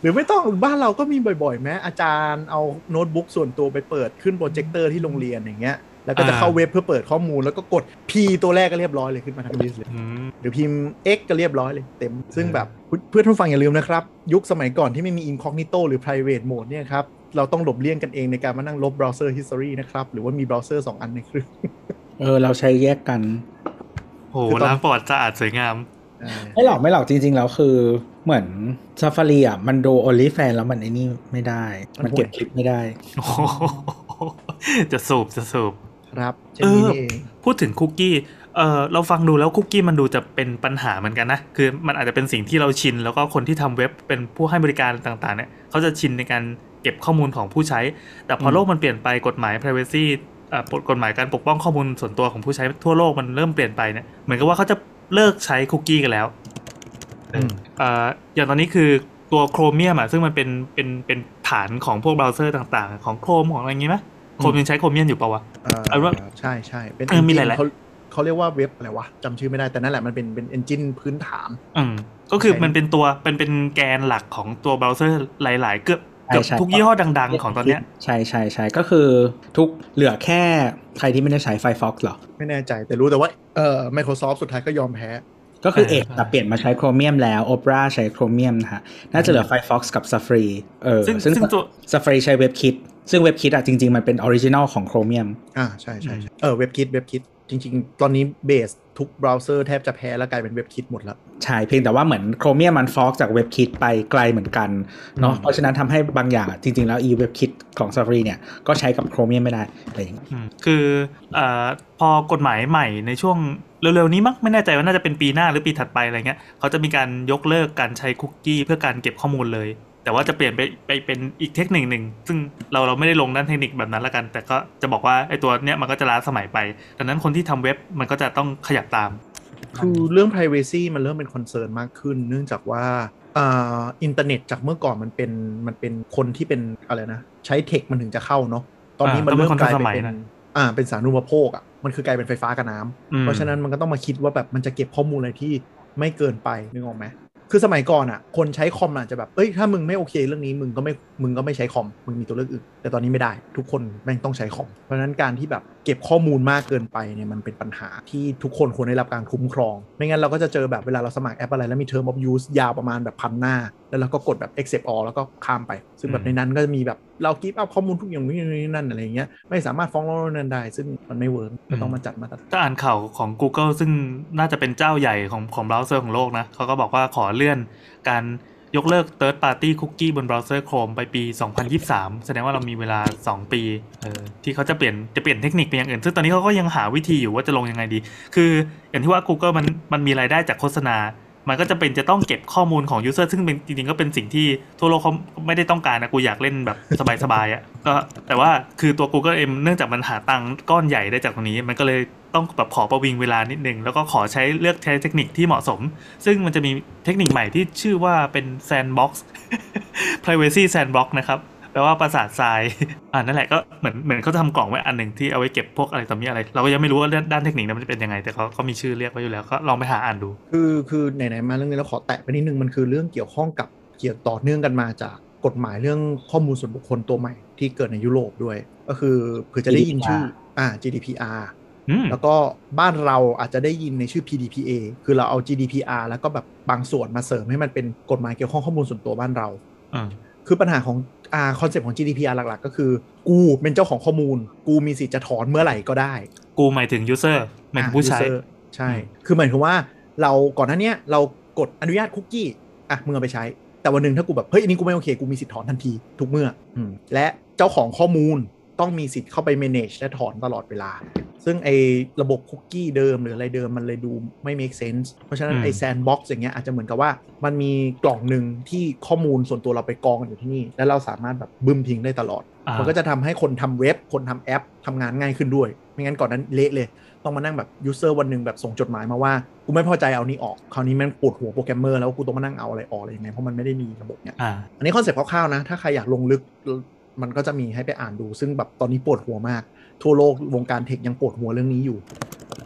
หรือไม่ต้องบ้านเราก็มีบ่อยๆ แม้ อาจารย์เอาโน้ตบุ๊กส่วนตัวไปเปิดขึ้นโปรเจคเตอร์ที่โรงเรียนอย่างเงี้ย แล้วก็จะอ่าเข้าเว็บเพื่อเปิดข้อมูลแล้วก็กด P ตัวแรกก็เรียบร้อยเลยขึ้นมาทั้ง list เลยอืมหรือพิมพ์ X ก็เรียบร้อยเลยเต็ม ซึ่งแบบเพื่อนผู้ฟังอย่าลืมนะครับ ยุคสมัยก่อนที่ไม่มี incognito หรือ private mode เนี่ยครับ เราต้องหลบเลี่ยงกันเองในการมานั่งลบ browser history นะครับ หรือว่ามี browser 2 อันในเครื่อง เออ เราใช้แยกกันโหคือตอนล้างประวัติสะอาดสวยงาม ไม่หรอกไม่หรอกจริง ๆ แล้วคือเหมือนซ a ฟ a รีอะมันดู only fan แล้วมันไอ้นี่ไม่ได้ มันเก็บคลิปไม่ได้โอ้โหจะสูบจะสูบครับเช่นนี้เออเองพูดถึงคุกกี้เออเราฟังดูแล้วคุกกี้มันดูจะเป็นปัญหาเหมือนกันนะ คือมันอาจจะเป็นสิ่งที่เราชิน แล้วก็คนที่ทำเว็บเป็นผู้ให้บริการต่างๆเนี่ยเขาจะชินในการเก็บข้อมูลของผู้ใช้ แต่พอโลกมันเปลี่ยนไปกฎหมาย privacy เอ่อ กฎหมายการปกป้องข้อมูลส่วนตัวของผู้ใช้ทั่วโลกมันเริ่มเปลี่ยนไปเนี่ยเหมือนกับว่าเขาจะเลิกใช้คุกกี้กันแล้วอืมเอ่ออย่างตอนนี้คือตัว Chromium อะซึ่งมันเป็นเป็นเป็นฐานของพวกเบราว์เซอร์ต่างๆ ของ Chrome ของอะไรอย่างงี้ไหมโคมยังใช้ Chromium อยู่ปะวะเอ่อเอาว่าใช่ใช่เป็นเออมีห engine ลายๆเขาเขาเรียกว่าเว็บอะไรวะจำชื่อไม่ได้แต่นั่นแหละมันเป็นเป็น engine พื้นฐานอืมก็คือใช้มันเป็นตัวเป็นเป็นแกนหลักของตัวเบราว์เซอร์หลาย ๆ เกือบ เกือบใช่ทุกยี่ห้อดัง ๆ ของตอนเนี้ยใช่ใช่ใช่ก็คือทุกเหลือแค่ใครที่ไม่ได้ใช้ Firefox หรอ ไม่แน่ใจแต่รู้แต่ว่าเอ่อ Microsoft สุดท้ายก็ยอมแพ้ ก็คืออ่าเอกแต่เปลี่ยนมาใช้ Chromium แล้ว Opera ใช้ Chromium นะฮะน่าจะเหลือ Firefox กับ Safari เออซึ่งซึ่งซึ่งตัว Safari ใช้ WebKit ซึ่ง WebKit อะจริง ๆ มันเป็น original ของ Chromium อ่าใช่ใช่ใช่เออ WebKit WebKit จริง ๆ ตอนนี้ base ทุกเบราว์เซอร์แทบจะแพ้แล้วกลายเป็น WebKit หมดแล้ว ใช่เพียงแต่ว่าเหมือน Chromium มันฟอกจาก WebKit ไปไกลเหมือนกันเนาะอืมเพราะฉะนั้นทำให้บางอย่างอะจริง ๆ แล้ว e WebKit ของ Safari เนี่ย ก็ใช้กับ Chromium ไม่ได้อะไรอย่างเงี้ยอืมคือเอ่อพอกฎหมายใหม่ในช่วงเร็วๆนี้มั้งไม่แน่ใจว่าน่าจะเป็นปีหน้าหรือปีถัดไปอะไรเงี้ยเขาจะมีการยกเลิกการใช้คุกกี้เพื่อการเก็บข้อมูลเลย แต่ว่าจะเปลี่ยนไปไปเป็นอีกเทคนิคหนึ่งซึ่งเราเราไม่ได้ลงด้านเทคนิคแบบนั้นละกัน แต่ก็จะบอกว่าไอ้ตัวเนี้ยมันก็จะล้าสมัยไปดังนั้นคนที่ทำเว็บมันก็จะต้องขยับตาม คือเรื่อง privacy มันเริ่มเป็น concern มากขึ้น เนื่องจากว่าอ่าอินเทอร์เน็ตจากเมื่อก่อนมันเป็นมันเป็นคนที่เป็นอะไรนะ ใช้ tech มันถึงจะเข้าเนาะตอนนี้อ่ามันเริ่มกลายต้องเป็นคนทันสมัยเป็นนะอ่าเป็นสาธารณูปโภคอะมันคือกลายเป็นไฟฟ้ากับน้ำอืมเพราะฉะนั้นมันก็ต้องมาคิดว่าแบบมันจะเก็บข้อมูลอะไรที่ไม่เกินไปนึกออกไหม คือสมัยก่อนอะ คนใช้คอมอาจจะแบบเอ้ยถ้ามึงไม่โอเคเรื่องนี้มึงก็ไม่มึงก็ไม่ใช้คอมมึงมีตัวเลือกอื่นแต่ตอนนี้ไม่ได้ทุกคนแม่งต้องใช้คอมเพราะฉะนั้นการที่แบบเก็บข้อมูลมากเกินไปเนี่ยมันเป็นปัญหาที่ทุกคนควรได้รับการคุ้มครอง ไม่งั้นเราก็จะเจอแบบเวลาเราสมัครแอปอะไรแล้วมี term of use ยาวประมาณแบบพันหน้า แล้วเราก็กดแบบ accept all แล้วก็ข้ามไป ซึ่งแบบในนั้นก็จะมีแบบเรา give up ข้อมูลทุกอย่างนี้นั่นอะไรเงี้ยไม่สามารถฟ้องร้องนั่นได้ ซึ่งมันไม่เวิร์กก็ต้องมาจัดมาตรฐานถ้าอ่านข่าวของ Google ซึ่งน่าจะเป็นเจ้าใหญ่ของของเบราว์เซอร์ของโลกนะเขาก็บอกว่าขอเลื่อนการ ยกเลิก Third Party Cookie บนเบราว์เซอร์ Chrome ไปปี 2023 แสดงว่าเรามีเวลา 2 ปีเออที่เขาจะเปลี่ยนจะเปลี่ยนเทคนิคไปอย่างอื่น ซึ่งตอนนี้เขาก็ยังหาวิธีอยู่ว่าจะลงยังไงดี คืออย่างที่ว่า Google มันมันมีรายได้จากโฆษณา มันก็จะเป็นจะต้องเก็บข้อมูลของ user ซึ่งเป็นจริงๆก็เป็นสิ่งที่ทั่วโลกเขาไม่ได้ต้องการนะกูอยากเล่นแบบสบายๆอะ่ะก็แต่ว่าคือตัว Google เองเนื่องจากมันหาตังค์ก้อนใหญ่ได้จากตรงนี้ มันก็เลยต้องแบบขอประวิงเวลานิดนึง แล้วก็ขอใช้เลือกใช้เทคนิคที่เหมาะสม ซึ่งมันจะมีเทคนิคใหม่ที่ชื่อว่าเป็น sandbox privacy sandbox นะครับ แปลว่าประสาททรายอ่านั่นแหละก็เหมือนเหมือนเขาทำกล่องไว้อันหนึ่งที่เอาไว้เก็บพวกอะไรต่อมีอะไร เราก็ยังไม่รู้ว่าด้านเทคนิคนั้นมันจะเป็นยังไงแต่เขาก็มีชื่อเรียกไว้อยู่แล้วก็ลองไปหาอ่านดู คือคือไหนๆมาเรื่องนี้แล้วขอแตะไปนิดนึงมันคือเรื่องเกี่ยวข้องกับเกี่ยวต่อเนื่องกันมาจากกฎหมายเรื่องข้อมูลส่วนบุคคลตัวใหม่ที่เกิดในยุโรปด้วย ก็คือเผื่อจะได้ยินชื่ออ่า GDPR อืมแล้วก็บ้านเราอาจจะได้ยินในชื่อ PDPA คือเราเอา GDPR แล้วก็แบบบางส่วนมาเสริมให้มันเป็นกฎหมายเกี่ยวข้องข้อมูลส่วนตัวบ้านเราอ่า คือปัญหาของอ่าคอนเซปต์ของ GDPR หลัก ๆ ก็คือ กูเป็นเจ้าของข้อมูล กูมีสิทธิ์จะถอนเมื่อไหร่ก็ได้ กูหมายถึง user หมายถึงผู้ใช้ user ใช่ คือหมายถึงว่าเราก่อนหน้าเนี้ยเรากดอนุญาตคุกกี้อะมึงเอาไปใช้ แต่วันหนึ่งถ้ากูแบบเฮ้ยอันนี้กูไม่โอเคกูมีสิทธิ์ถอนทันทีทุกเมื่ออืมและเจ้าของข้อมูล ต้องมีสิทธิ์เข้าไป manage และถอนตลอดเวลา ซึ่งไอ้ระบบคุกกี้เดิมหรืออะไรเดิมมันเลยดูไม่ make sense เพราะฉะนั้นอืมไอ้ sandbox อย่างเงี้ยอาจจะเหมือนกับว่ามันมีกล่องหนึ่งที่ข้อมูลส่วนตัวเราไปกองกันอยู่ที่นี่ แล้วเราสามารถแบบบึ้มทิ้งได้ตลอดอ่ามันก็จะทำให้คนทำเว็บ คนทำแอปทำงานง่ายขึ้นด้วย ไม่งั้นก่อนนั้นเละเลยต้องมานั่งแบบ user วันหนึ่งแบบส่งจดหมายมาว่า กูไม่พอใจเอานี้ออก คราวนี้แม่งปวดหัวโปรแกรมเมอร์แล้วกูต้องมานั่งเอาอะไรออกอะไรยังไงเพราะมันไม่ได้มีระบบเนี้ยอ่าอันนี้คอนเซ็ปต์คร่าวๆนะ ถ้าใครอยากลงลึก มันก็จะมีให้ไปอ่านดู ซึ่งแบบตอนนี้ปวดหัวมาก ทั่วโลกวงการ tech ยังปวดหัวเรื่องนี้อยู่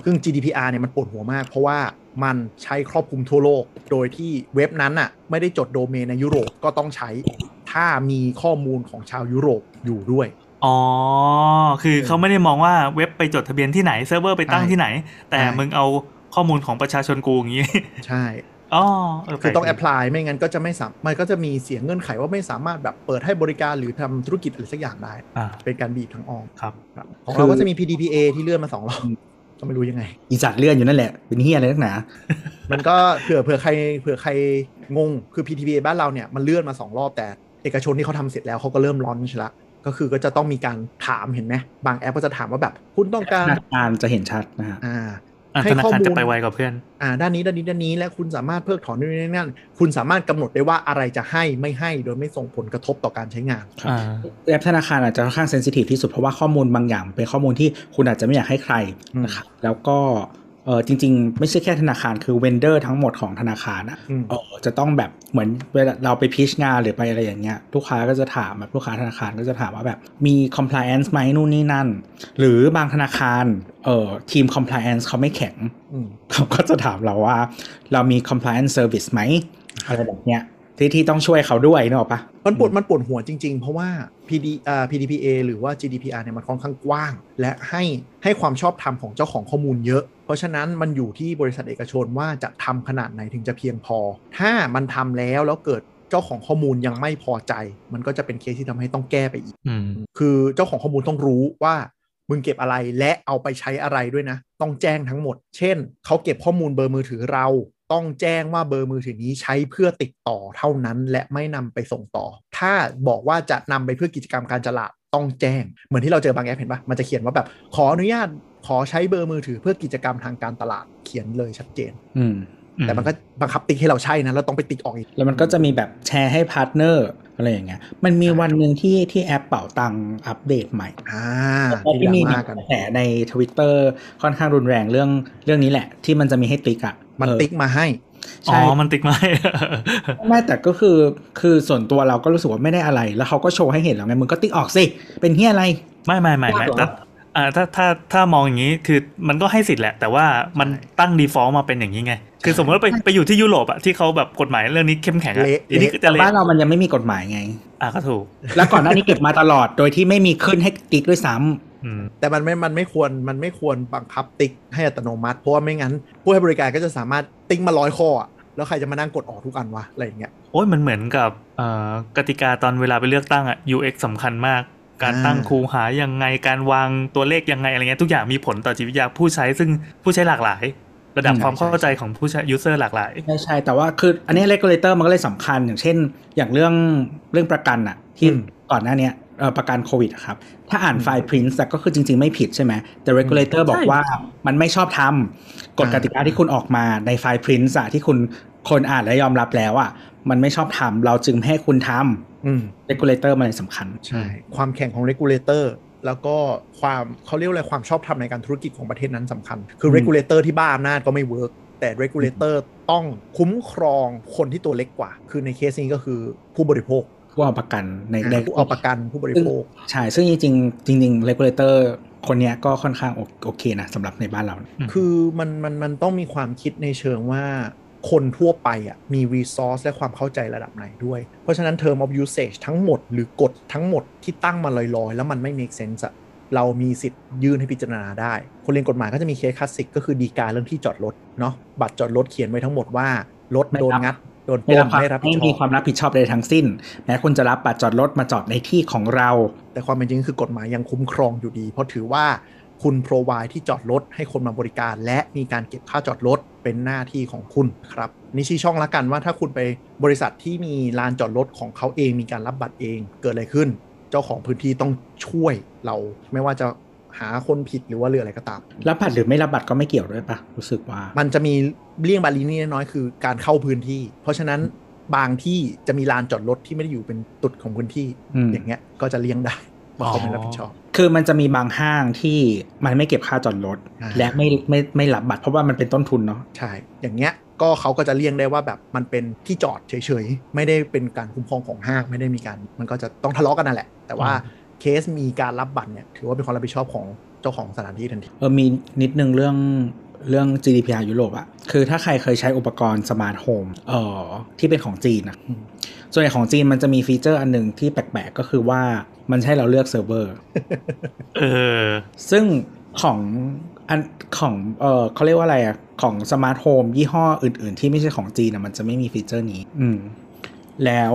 ซึ่ง GDPR เนี่ยมันปวดหัวมาก เพราะว่ามันใช้ครอบคลุมทั่วโลก โดยที่เว็บนั้นอะไม่ได้จดโดเมนในยุโรปก็ต้องใช้ ถ้ามีข้อมูลของชาวยุโรปอยู่ด้วยอ๋อ คือเขาไม่ได้มองว่าเว็บไปจดทะเบียนที่ไหนเซิร์ฟเวอร์ไปตั้งใช่ที่ไหน แต่ใช่มึงเอาข้อมูลของประชาชนกูอย่างนี้ ใช่ อ๋อเคือต้องแปแอลพกพลายไม่งั้นก็จะไม่สามมันก็จะมีเสียงเงื่อนไขว่าไม่สามารถแบบเปิดให้บริการหรือทำธุรกิจอะไรสักอย่างได้อ่าเป็นการบีบทางอ้อมครับครับของเราก็จะมี PDPA ที่เลื่อนมาสองรอบก็ไม่รู้ยังไง อีสัตว์เลื่อนอยู่นั่นแหละ เป็นเฮียอะไรนักหนา มันก็เผื่อเผื่อใครเผื่อใครงงคือ PDPA บ้านเราเนี่ยมันเลื่อนมาสองรอบแต่เอกชนที่เขาทำเสร็จแล้วเขาก็เริ่มร้อนชละก็คือก็จะต้องมีการถามเห็นไหมบางแอปก็จะถามว่าแบบ คุณต้องธการนาคารจะเห็นชัดนะฮะอ่าอะ ให้ธนาข้อคารมูลจะไปไวกว่าเพื่อน อ่า ด้านนี้ด้านนี้ด้านนี้ และคุณสามารถเพิกถอนนู่นนี่นั่นคุณสามารถกำหนดได้ว่าอะไรจะให้ไม่ให้โดยไม่ส่งผลกระทบต่อการใช้งานครับอ่าแอปธนาคารอาจจะค่อนข้างเซนซิทีฟที่สุดเพราะว่าข้อมูลบางอย่างเป็นข้อมูลที่คุณอาจจะไม่อยากให้ใครนะครับแล้วก็ เออจริง ๆ ไม่ใช่แค่ธนาคารคือเวนเดอร์ทั้งหมดของธนาคารอะอืมเออจะต้องแบบเหมือนเวลาเราไปพิชงานหรือไปอะไรอย่างเงี้ยลูกค้าก็จะถามแบบลูกค้าธนาคารก็จะถามว่าแบบมี compliance ไหมนู่นนี่นั่น หรือบางธนาคารเอ่อทีม compliance เขาไม่แข็งอืมเขาก็จะถามเราว่า เรามี compliance service ไหมอะไรแบบเนี้ยที่ที่ต้องช่วยเขาด้วยนึกออกปะมันปวดมันปวดหัวจริง ๆ เพราะว่า PD อ่า PDPA หรือว่า GDPR เนี่ยมันค่อนข้างกว้าง และให้ให้ความชอบธรรมของเจ้าของข้อมูลเยอะ เพราะฉะนั้นมันอยู่ที่บริษัทเอกชนว่าจะทำขนาดไหนถึงจะเพียงพอ ถ้ามันทำแล้วแล้วเกิดเจ้าของข้อมูลยังไม่พอใจ มันก็จะเป็นเคสที่ทำให้ต้องแก้ไปอีกอืมคือเจ้าของข้อมูลต้องรู้ว่ามึงเก็บอะไรและเอาไปใช้อะไรด้วยนะ ต้องแจ้งทั้งหมด เช่น เขาเก็บข้อมูลเบอร์มือถือเรา ต้องแจ้งว่าเบอร์มือถือนี้ใช้เพื่อติดต่อเท่านั้น และไม่นำไปส่งต่อ ถ้าบอกว่าจะนำไปเพื่อกิจกรรมการตลาดต้องแจ้ง เหมือนที่เราเจอบางแอปเห็นปะมันจะเขียนว่าแบบขออนุญาต ขอใช้เบอร์มือถือเพื่อกิจกรรมทางการตลาดเขียนเลยชัดเจน อืมแต่มันก็บังคับติ๊กให้เราใช่นะเราต้องไปติ๊กออกอีก แล้วมันก็จะมีแบบแชร์ให้ partner อะไรอย่างเงี้ย มันมีวันหนึ่งที่ที่แอปเป่าตังค์อัปเดตใหม่อ่าแล้วที่ที่มีดราม่ากันกระแสในทวิตเตอร์ค่อนข้างรุนแรงเรื่องเรื่องนี้แหละ ที่มันจะมีให้ติ๊กอะ มันเออติ๊กมาให้อ๋ใช่มันติ๊กไหมไม่แต่ก็คือคือส่วนตัวเราก็รู้สึกว่าไม่ได้อะไร แล้วเขาก็โชว์ให้เห็นแล้วไงมึงก็ติ๊กออกสิ เป็นเหี้ยอะไร ไม่ไม่ไม่ไม่ถ้า อ่าถ้าถ้าถ้ามองอย่างนี้คือมันก็ให้สิทธิ์แหละ แต่ว่ามันใช่ตั้ง default มาเป็นอย่างนี้ไง คือสมมติว่าไปไปอยู่ที่ยุโรปอะที่เขาแบบกฎหมายเรื่องนี้เข้มแข็งอะเละทีนี้ก็จะแต่เละบ้านเรามันยังไม่มีกฎหมายไง อะก็ถูก แล้วก่อนหน้านี้เก็บมาตลอดโดยที่ไม่มีขึ้นให้ติ๊กด้วยซ้ำอืมแต่มันไม่มันไม่ควรมันไม่ควรบังคับติ๊กให้อัตโนมัติ เพราะว่าไม่งั้น ผู้ให้บริการก็จะสามารถติ๊กมาร้อยข้ออะแล้วใครจะมานั่งกดออกทุกอันวะอะไรอย่างเงี้ยโอ้ยมันเหมือนกับเอ่อกติกาตอนเวลาไปเลือกตั้งอะ UX สำคัญมาก การอ่าตั้งคูหายังไงการวางตัวเลขยังไงอะไรเงี้ยทุกอย่างมีผลต่อจิตวิทยาผู้ใช้ซึ่งผู้ใช้หลากหลาย ระดับอืมความเข้าใจของผู้ใช้ user หลากหลายใช่ใช่แต่ว่าคืออันนี้ regulator มันก็เลยสำคัญ อย่างเช่น อย่างเรื่องเรื่องประกันอะที่อืมก่อนหน้าเนี้ยเอ่อประกันโควิดอะครับ ถ้าอ่านอืมไฟล์ print ก็คือจริง ๆ ไม่ผิดใช่ไหมแต่ regulator บอกใช่ว่ามันไม่ชอบทำกฎอ่ากติกาที่คุณออกมาในไฟล์ print อะที่คุณคนอ่านและยอมรับแล้วอะมันไม่ชอบธรรมเราจึงไม่ให้คุณทำ อืม regulator มันเลยสำคัญ ใช่ ความแข็งของ regulator แล้วก็ความเขาเรียกว่าอะไรความชอบธรรมในการธุรกิจของประเทศนั้นสำคัญ คืออืม regulator ที่บ้าอำนาจก็ไม่ work แต่ regulator ต้องคุ้มครองคนที่ตัวเล็กกว่า คือในเคสนี้ก็คือผู้บริโภคผู้เอาประกันในในผู้เอาประกันผู้บริโภค ใช่ ซึ่งจริงๆจริงๆ regulator คนเนี้ยก็ค่อนข้างโอโอเคนะสำหรับในบ้านเราอืมคือมันมันมันต้องมีความคิดในเชิงว่า คนทั่วไปอะมี resource และความเข้าใจระดับไหนด้วย เพราะฉะนั้น term of usage ทั้งหมดหรือกฎทั้งหมดที่ตั้งมาลอยๆ แล้วมันไม่ make sense อะเรามีสิทธิ์ยื่นให้พิจารณาได้ คนเรียนกฎหมายก็จะมีเคสคลาสสิกก็คือดีกาเรื่องที่จอดรถเนาะบัตรจอดรถเขียนไว้ทั้งหมดว่ารถไม่โดนรับงัดโดนปไม่ล้รันบความไม่รับผิไม่ดชมีอบความรับผิดชอบใดทั้งสิ้น แม้คุณจะรับบัตรจอดรถมาจอดในที่ของเรา แต่ความเป็นจริงคือกฎหมายยังคุ้มครองอยู่ดี เพราะถือว่า คุณ provide ที่จอดรถให้คนมาบริการ และมีการเก็บค่าจอดรถเป็นหน้าที่ของคุณครับนี่ชี้ช่องละกันว่าถ้าคุณไปบริษัทที่มีลานจอดรถของเขาเองมีการรับบัตรเองเกิดอะไรขึ้น เจ้าของพื้นที่ต้องช่วยเราไม่ว่าจะหาคนผิดหรือว่าเรื่องอะไรก็ตาม รับบัตรหรือไม่รับบัตรก็ไม่เกี่ยวด้วยปะรู้สึกว่า มันจะมีเลี่ยงบาลีนี่น้อยๆคือการเข้าพื้นที่ เพราะฉะนั้นบางที่จะมีลานจอดรถที่ไม่ได้อยู่เป็นตุดของพื้นที่อืมอย่างเงี้ยก็จะเลี่ยงได้ว่าเขาไม่รับผิดชอบ คือมันจะมีบางห้างที่มันไม่เก็บค่าจอดรถอ่าและไม่ไม่ไม่รับบัตรเพราะว่ามันเป็นต้นทุนเนาะใช่ อย่างเงี้ยก็เขาก็จะเลี่ยงได้ว่าแบบมันเป็นที่จอดเฉยๆ ไม่ได้เป็นการคุ้มครองของห้างไม่ได้มีการมันก็จะต้องทะเลาะกันนั่นแหละ แต่ว่าเคสมีการรับบัตรเนี่ยถือว่าเป็นความรับผิดชอบของเจ้าของสถานที่ทันทีเออมีนิดนึงเรื่อง เรื่อง GDPR ยุโรปอะคือถ้าใครเคยใช้อุปกรณ์ smart home เอ่อที่เป็นของจีนนะอืมส่วนใหญ่ของจีนมันจะมี feature อันหนึ่งที่แปลกๆ ก็คือว่ามันให้เราเลือกเซิร์ฟเวอร์เออซึ่งของอันของเออเขาเรียกว่าอะไรอะของ smart home ยี่ห้ออื่น ๆ ที่ไม่ใช่ของจีนอะมันจะไม่มี feature นี้ อืม แล้ว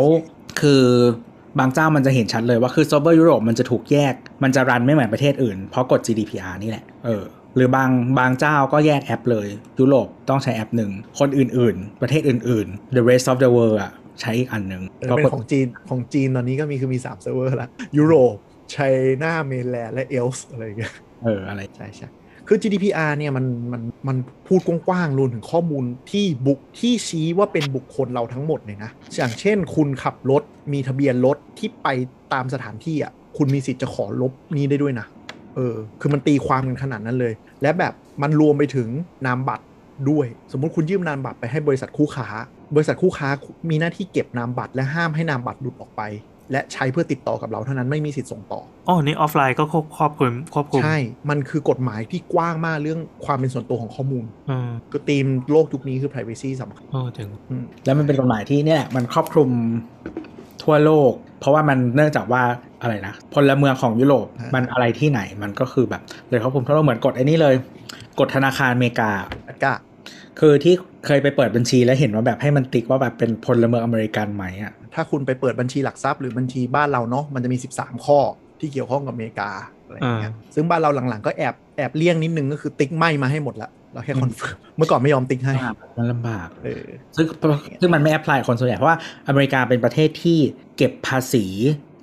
คือบางเจ้ามันจะเห็นชัดเลยว่าคือเซิร์ฟเวอร์ยุโรปมันจะถูกแยก มันจะ run ไม่เหมือนประเทศอื่น เพราะกฎ GDPR นี่แหละ เออ หรือบางบางเจ้าก็แยกแอปเลย ยุโรปต้องใช้แอปหนึ่ง คนอื่นๆ ประเทศอื่นๆ the rest of the world อะใช้อีกอันหนึ่งแต่เป็นของจีนของจีนตอนนี้ก็มีคือมี3เซิร์ฟเวอร์ละยุโรป China mainland และ else อะไรอย่างเงี้ยเอออะไรใช่ใช่คือ GDPR เนี่ยมันมันมันพูดกว้างๆรวมถึงข้อมูลที่บ่งที่ชี้ว่าเป็นบุคคลเราทั้งหมดเลยนะ อย่างเช่น คุณขับรถมีทะเบียนรถที่ไปตามสถานที่อะคุณมีสิทธิ์จะขอลบนี้ได้ด้วยนะ เออคือมันตีความกันขนาดนั้นเลย และแบบมันรวมไปถึงนามบัตรด้วย สมมุติคุณยื่นนามบัตรไปให้บริษัทคู่ค้า บริษัทคู่ค้ามีหน้าที่เก็บนามบัตรและห้ามให้นามบัตรหลุดออกไป และใช้เพื่อติดต่อกับเราเท่านั้นไม่มีสิทธิ์ส่งต่ออ๋อนี่ออฟไลน์ก็ควบครอบคลุมควบคุมใช่ มันคือกฎหมายที่กว้างมากเรื่องความเป็นส่วนตัวของข้อมูลเออคือธีมโลกยุคนี้คือ privacy สำคัญเออถึงอืมแล้วมันเป็นกฎหมายที่เนี่ยมันครอบคลุม ททั่วโลก เพราะว่ามันเนื่องจากว่าอะไรนะพลเมืองของยุโรปอ่ามัมันอะไรที่ไหนมันก็คือแบบเลยเขาผมทั่วโลกเหมือนกฎไอ้นี่เลย กฎธนาคารอเมริกา FATCA คือที่เคยไปเปิดบัญชีแล้วเห็นว่าแบบให้มันติ๊กว่าแบบเป็นพลเมืองอเมริกันไหมอะถ้าคุณไปเปิดบัญชีหลักทรัพย์หรือบัญชีบ้านเราเนาะมันจะมี 13 ข้อที่เกี่ยวข้องกับอเมริกาอะไรอย่างเงี้ยซึ่งบ้านเราหลังๆก็แอบแอบเลี่ยงนิดนึงก็คือติ๊กไม่มาให้หมดละ เราแค่ confirm เมื่อก่อนไม่ยอมติ๊กให้ มันลำบากเออซึ่งซึ่งมันไม่แอพพลายคนส่วนใหญ่ เพราะว่าอเมริกาเป็นประเทศที่เก็บภาษี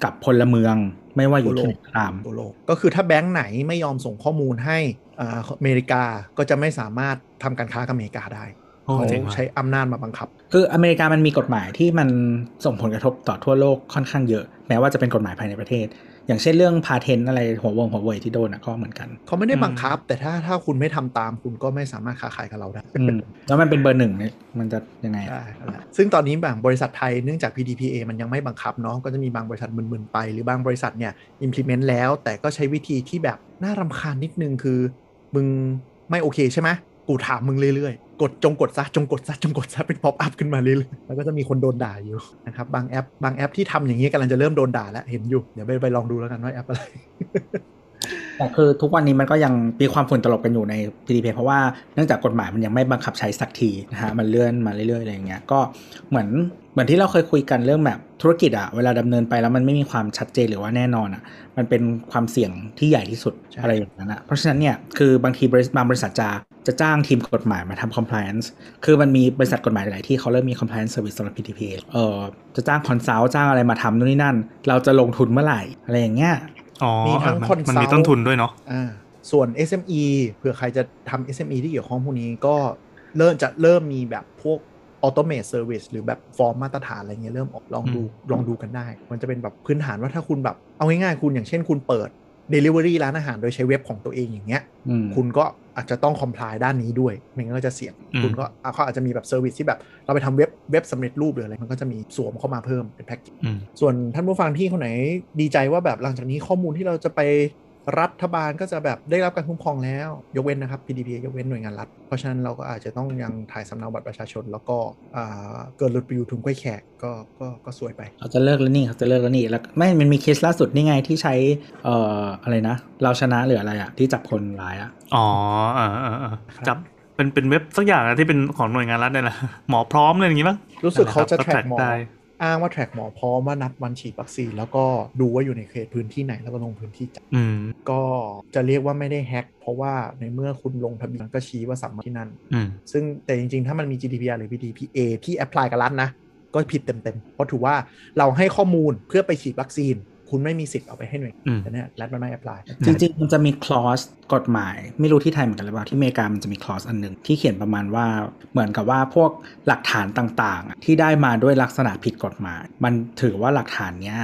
กับพลเมืองไม่ว่าอยู่ที่ไหนก็ตามตัวโลกก็คือถ้าแบงก์ไหนไม่ยอมส่งข้อมูลให้อ่าอเมริกาก็จะไม่สามารถทำการค้ากับอเมริกาได้โอ้เขาเจ๋งว่ะใช้อำนาจมาบังคับ คืออเมริกามันมีกฎหมายที่มันส่งผลกระทบต่อทั่วโลกค่อนข้างเยอะ แม้ว่าจะเป็นกฎหมายภายในประเทศ อย่างเช่นเรื่องพาเทนอะไรหัววงหัวเว่ยที่โดนอะก็เหมือนกัน เขาไม่ได้บังคับ แต่ถ้าถ้าคุณไม่ทำตามคุณก็ไม่สามารถค้าขายกับเราได้อืมแล้วมันเป็นเบอร์หนึ่งเนี่ยมันจะยังไงอะใช่นั่นแหละซึ่งตอนนี้บางบริษัทไทยเนื่องจาก PDPA มันยังไม่บังคับเนาะก็จะมีบางบริษัทมึนๆไป หรือบางบริษัทเนี่ย implement แล้ว แต่ก็ใช้วิธีที่แบบน่ารำคาญนิดนึงคือมึงไม่โอเคใช่ไหม กูถามมึงเรื่อยๆ กดจงกดซะจงกดซะจงกดซะเป็น pop up ขึ้นมาเรื่อยๆ แล้วก็จะมีคนโดนด่าอยู่นะครับบางแอป บางแอปที่ทำอย่างนี้กำลังจะเริ่มโดนด่าแล้วเห็นอยู่ เดี๋ยวไปไปลองดูแล้วกันว่าแอปอะไรแต่คือทุกวันนี้มันก็ยังมีความฝุ่นตลบกันอยู่ใน PDP เพราะว่าเนื่องจากกฎหมายมันยังไม่บังคับใช้สักทีนะฮะมันเลื่อนมาเรื่อยๆอะไรอย่างเงี้ยก็เหมือนเหมือนที่เราเคยคุยกันเรื่องแบบธุรกิจอะเวลาดำเนินไปแล้วมันไม่มีความชัดเจนหรือว่าแน่นอนอะมันเป็นความเสี่ยงที่ใหญ่ที่สุดใช่อะไรอย่างนั้นอะเพราะฉะนั้นเนี่ยคือบางทีบริษัทบางบริษัทจะ จะจ้างทีมกฎหมายมาทำ compliance คือมันมีบริษัทกฎหมายหลายที่เขาเริ่มมี compliance service สำหรับ PTP เออจะจ้างคอนซัลท์จ้างอะไรมาทำนู่นนี่นั่น เราจะลงทุนเมื่อไหร่ อะไรอย่างเงี้ยอ๋อมีทั้งเออมัน consult มันมีต้นทุนด้วยเนาะอ่าส่วน SME เผื่อใครจะทำ SME ที่เกี่ยวข้องพวกนี้ก็เริ่มจะเริ่มมีแบบพวก automate service หรือแบบฟอร์มมาตรฐานอะไรเงี้ยเริ่มออกลองดูลองดูกันได้ มันจะเป็นแบบพื้นฐานว่าถ้าคุณแบบเอาง่ายๆคุณอย่างเช่นคุณเปิด Delivery ร้านอาหารโดยใช้เว็บของตัวเองอย่างเงี้ยอืมคุณก็ อาจจะต้อง comply ด้านนี้ด้วยไม่งั้นก็จะเสี่ยงอืมคุณก็อะเขาอาจจะมีแบบ service ที่แบบ เราไปทำเว็บเว็บสำเร็จรูปหรืออะไรมันก็จะมีสวมเข้ามาเพิ่มเป็นแพ็กเกจอืมส่วนท่านผู้ฟังที่คนไหนดีใจว่าแบบหลังจากนี้ข้อมูลที่เราจะไป รัฐบาลก็จะแบบได้รับการคุ้มครองแล้ว ยกเว้นนะครับ PDP ยกเว้นหน่วยงานรัฐ เพราะฉะนั้นเราก็อาจจะต้องยังถ่ายสำเนาบัตรประชาชน แล้วก็อ่าเกิดหลุดไปอยู่ทุนกล้วยแขกก็ก็ก็สวยไปเขาจะเลิกแล้วนี่เขาจะเลิกแล้วนี่แล้วไม่มันมีเคสล่าสุดนี่ไงที่ใช้เอ่ออะไรนะ เราชนะหรืออะไรอะที่จับคนร้ายอะอ๋อเออเออเออจับเป็นเป็นเว็บสักอย่างอะที่เป็นของหน่วยงานรัฐเนี่ยแหละหมอพร้อมเลยอย่างงี้มั้งรู้สึกเขาจะนั่นแทร็หลกคหมบอได้ อ้างว่าแทร็กหมอพร้อมว่านัดวันฉีดวัคซีนแล้วก็ดูว่าอยู่ในเขตพื้นที่ไหนแล้วก็ลงพื้นที่จัดอืมก็จะเรียกว่าไม่ได้แฮ็กเพราะว่าในเมื่อคุณลงทะเบียนก็ชี้ว่าสัมมาที่นั่นอืมซึ่งแต่จริงๆ ถ้ามันมี GDPR หรือ PDPA ที่แอพพลายกับรัฐนะ ก็ผิดเต็มๆ เพราะถือว่าเราให้ข้อมูลเพื่อไปฉีดวัคซีน คุณไม่มีสิทธิ์เอาไปให้หน่วยอืมแต่เนี่ยรัฐมันไม่แอพพลายจริงๆ มันจะมีคลอสกฎหมาย ไม่รู้ที่ไทยเหมือนกันหรือเปล่าที่อเมริกามันจะมีคลอสอันหนึ่งที่เขียนประมาณว่าเหมือนกับว่าพวกหลักฐานต่างๆอะที่ได้มาด้วยลักษณะผิดกฎหมาย มันถือว่าหลักฐานเนี้ย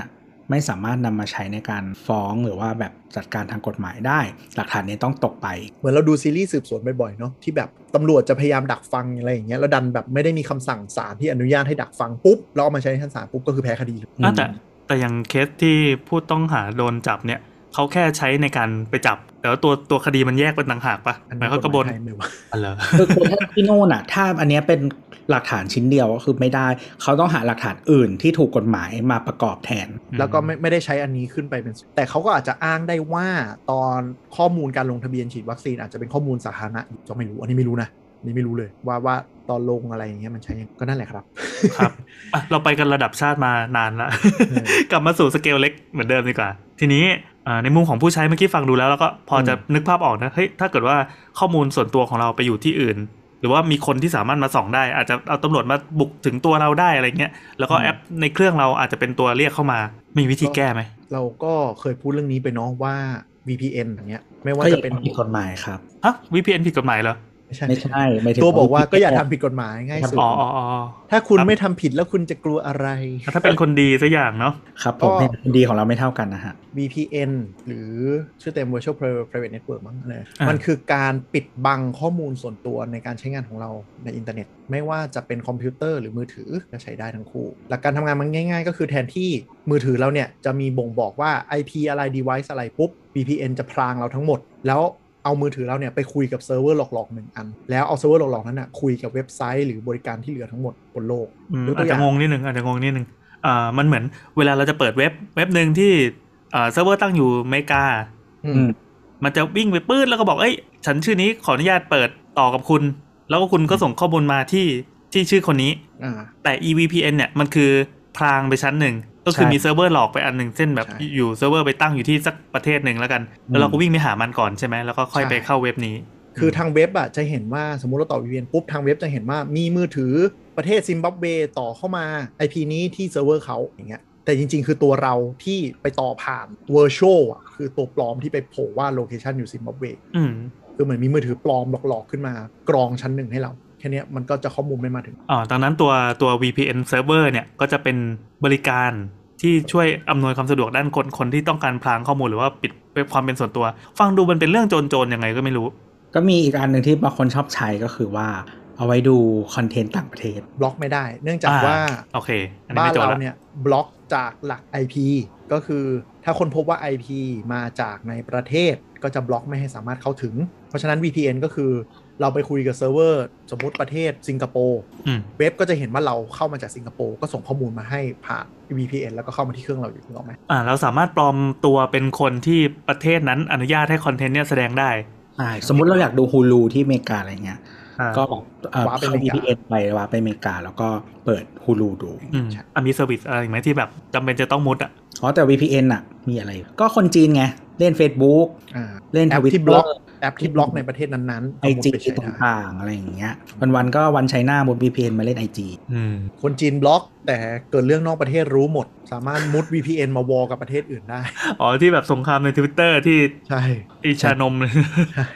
ไม่สามารถนำมาใช้ในการฟ้องหรือว่าแบบจัดการทางกฎหมายได้ หลักฐานนี้ต้องตกไป เหมือนเราดูซีรีส์สืบสวนบ่อยๆเนาะที่แบบตำรวจจะพยายามดักฟังอะไรอย่างเงี้ยแล้วดันแบบไม่ได้มีคำสั่งศาลที่อนุญาตให้ดักฟังปุ๊บแล้วเอามาใช้ในชั้นศาลปุ๊บก็คือแพ้คดีเลยอืมอะแต่ แต่อย่างเคสที่ผู้ต้องหาโดนจับเนี่ยเขาแค่ใช้ในการไปจับ แต่ว่าตัวตัวคดีมันแยกเป็นต่างหากปะอันหมานี้ยความกระบวนกฎหมายไทยไม่ว่าอ๋อเหรอคือคือถ้าที่โน่นอะถ้าอันเนี้ยเป็นหลักฐานชิ้นเดียวก็คือไม่ได้ เขาต้องหาหลักฐานอื่นที่ถูกกฎหมายมาประกอบแทน แล้วก็ไม่ไม่ได้ใช้อันนี้ขึ้นไปเป็น แต่เขาก็อาจจะอ้างได้ว่าตอนข้อมูลการลงทะเบียนฉีดวัคซีนอาจจะเป็นข้อมูลสาธารณะอยู่ก็ไม่รู้ อันนี้ไม่รู้นะอันนี่ไม่รู้เลยว่าว่า ตอนลงอะไรอย่างเงี้ยมันใช้ยังก็นั่นแหละครับ ครับอะเราไปกันระดับชาติมานานละเออกลับมาสู่สเกลเล็กเหมือนเดิมดีกว่า ทีนี้อ่าในมุมของผู้ใช้เมื่อกี้ฟังดูแล้วแล้วก็พอจะนึกภาพออกนะเฮ้ยถ้าเกิดว่าข้อมูลส่วนตัวของเราไปอยู่ที่อื่น หรือว่ามีคนที่สามารถมาส่องได้ อาจจะเอาตำรวจมาบุกถึงตัวเราได้อะไรเงี้ยแล้วก็แอปในเครื่องเราอาจจะเป็นตัวเรียกเข้ามา มีวิธีแก้ไหมเราก็เคยพูดเรื่องนี้ไปเนาะว่า VPN อย่างเงี้ยไม่ว่าก็อจะย่าเป็นผิดกฎหมายครับฮะ VPN ผิดกฎหมายเหรอ ไม่ใช่ไม่ใช่ไม่ถึงตัวบอกว่าก็อย่าทำผิดกฎหมายง่ายสุดอ๋ออ๋ออ๋อถ้าคุณครับไม่ทำผิดแล้วคุณจะกลัวอะไร ถ้าเป็นคนดีสักอย่างเนาะครับผมก็เป็นดีของเราไม่เท่ากันนะฮะ VPN หรือชื่อเต็ม Virtual Private Network มั้งอะไรอ่ามัมันคือการปิดบังข้อมูลส่วนตัวในการใช้งานของเราในอินเทอร์เน็ต ไม่ว่าจะเป็นคอมพิวเตอร์หรือมือถือก็ใช้ได้ทั้งคู่ หลักการทำงานมันง่าย ๆ ก็คือแทนที่มือถือเราเนี่ยจะมีบ่งบอกว่า IP อะไร device อะไรปุ๊บ VPN จะพรางเราทั้งหมด แล้ว เอามือถือเราเนี่ยไปคุยกับเซิร์ฟเวอร์หลอกๆหนึ่งอัน แล้วเอาเซิร์ฟเวอร์หลอกๆนั้นนะคุยกับเว็บไซต์หรือบริการที่เหลือทั้งหมดบนโลกอืมยกตัอาจวอย่าจะงงงนิดนึงอาจจะงงนิดนึงอ่ามันเหมือนเวลาเราจะเปิดเว็บเว็บหนึ่งที่อ่าเซิร์ฟเวอร์ตั้งอยู่อเมริกาอือืมมมันจะวิ่งไปปื้ดแล้วก็บอกเอ้ย ฉันชื่อนี้ขออนุญาตเปิดต่อกับคุณ แล้วก็คุณก็ส่งข้อมูลมาที่ที่ชื่อคนนี้อ่าแต่ EVPN เนี่ยมันคือพรางไปชั้นหนึ่ง ก็คือใช่มีเซิร์ฟเวอร์หลอกไปอันหนึ่งเช่นแบบใช่อยู่เซิร์ฟเวอร์ไปตั้งอยู่ที่สักประเทศหนึ่งแล้วกัน แล้วเราก็วิ่งไปหามันก่อนใช่ไหมแล้วก็ค่อยใช่ไปเข้าเว็บนี้ คือทางเว็บอะจะเห็นว่าสมมุติเราต่อ VPN ปุ๊บทางเว็บจะเห็นว่ามีมือถือประเทศซิมบับเวต่อเข้ามา IP นี้ที่เซิร์ฟเวอร์เขาอย่างเงี้ยแต่จริง ๆ คือตัวเราที่ไปต่อผ่าน Virtual อะคือตัวปลอมที่ไปโผล่ว่า location อยู่ซิมบับเวอืมคือเหมือนมีมือถือปลอมหลอกๆขึ้นมากรองชั้นหนึ่งให้เรา แค่เนี้ยมันก็จะข้อมูลไม่มาถึงอ่าดังนั้นตัวตัว VPN server เนี่ยก็จะเป็นบริการที่ช่วยอำนวยความสะดวกด้านคนคนที่ต้องการพรางข้อมูลหรือว่าปิดความเป็นส่วนตัว ฟังดูมันเป็นเรื่องโจรๆยังไงก็ไม่รู้ ก็มีอีกอันหนึ่งที่บางคนชอบใช้ก็คือว่าเอาไว้ดูคอนเทนต์ต่างประเทศบล็อกไม่ได้ เนื่องจากอ่ว่าโอเคอันนี้บ้านไม่โจรเราละเนี่ยบล็อกจากหลัก IP ก็คือถ้าคนพบว่า IP มาจากในประเทศก็จะบล็อกไม่ให้สามารถเข้าถึง เพราะฉะนั้น VPN ก็คือ เราไปคุยกับเซิร์ฟเวอร์สมมุติประเทศสิงคโปร์อืมเว็บก็จะเห็นว่าเราเข้ามาจากสิงคโปร์ก็ส่งข้อมูลมาให้ผ่าน VPN แล้วก็เข้ามาที่เครื่องเราอยู่ถูกต้องไหมอ่าเราสามารถปลอมตัวเป็นคนที่ประเทศนั้นอนุญาตให้คอนเทนต์เนี่ยแสดงได้ใช่สมมุติเราอยากดู Huluที่อเมริกาอะไรเงี้ยอ่าก็แบบเอ่อ warp ไปเข้าอเมริกา VPN ไป warp ไปอเมริกา แล้วก็เปิดฮูลูดูอืมอะมี service อะไรอีกไหมที่แบบจำเป็นจะต้องมุดอะอ๋อแต่ VPN อะมีอะไร ก็คนจีนไงเล่น Facebook อ่าเล่นแอทปวิตที่บล็อกแอปที่บล็อกในประเทศนั้นๆไอเอามุดจีไปใช้ได้ต่างๆ อะไรอย่างเงี้ยวันๆก็วันไชน่ามุด VPN มาเล่น IG อืมคนจีนบล็อกแต่เกิดเรื่องนอกประเทศรู้หมด สามารถมุด VPN มาวอลกับประเทศอื่นได้ อ๋อ ที่แบบสงครามในทวิตเตอร์ที่ใช่อิชานมใช่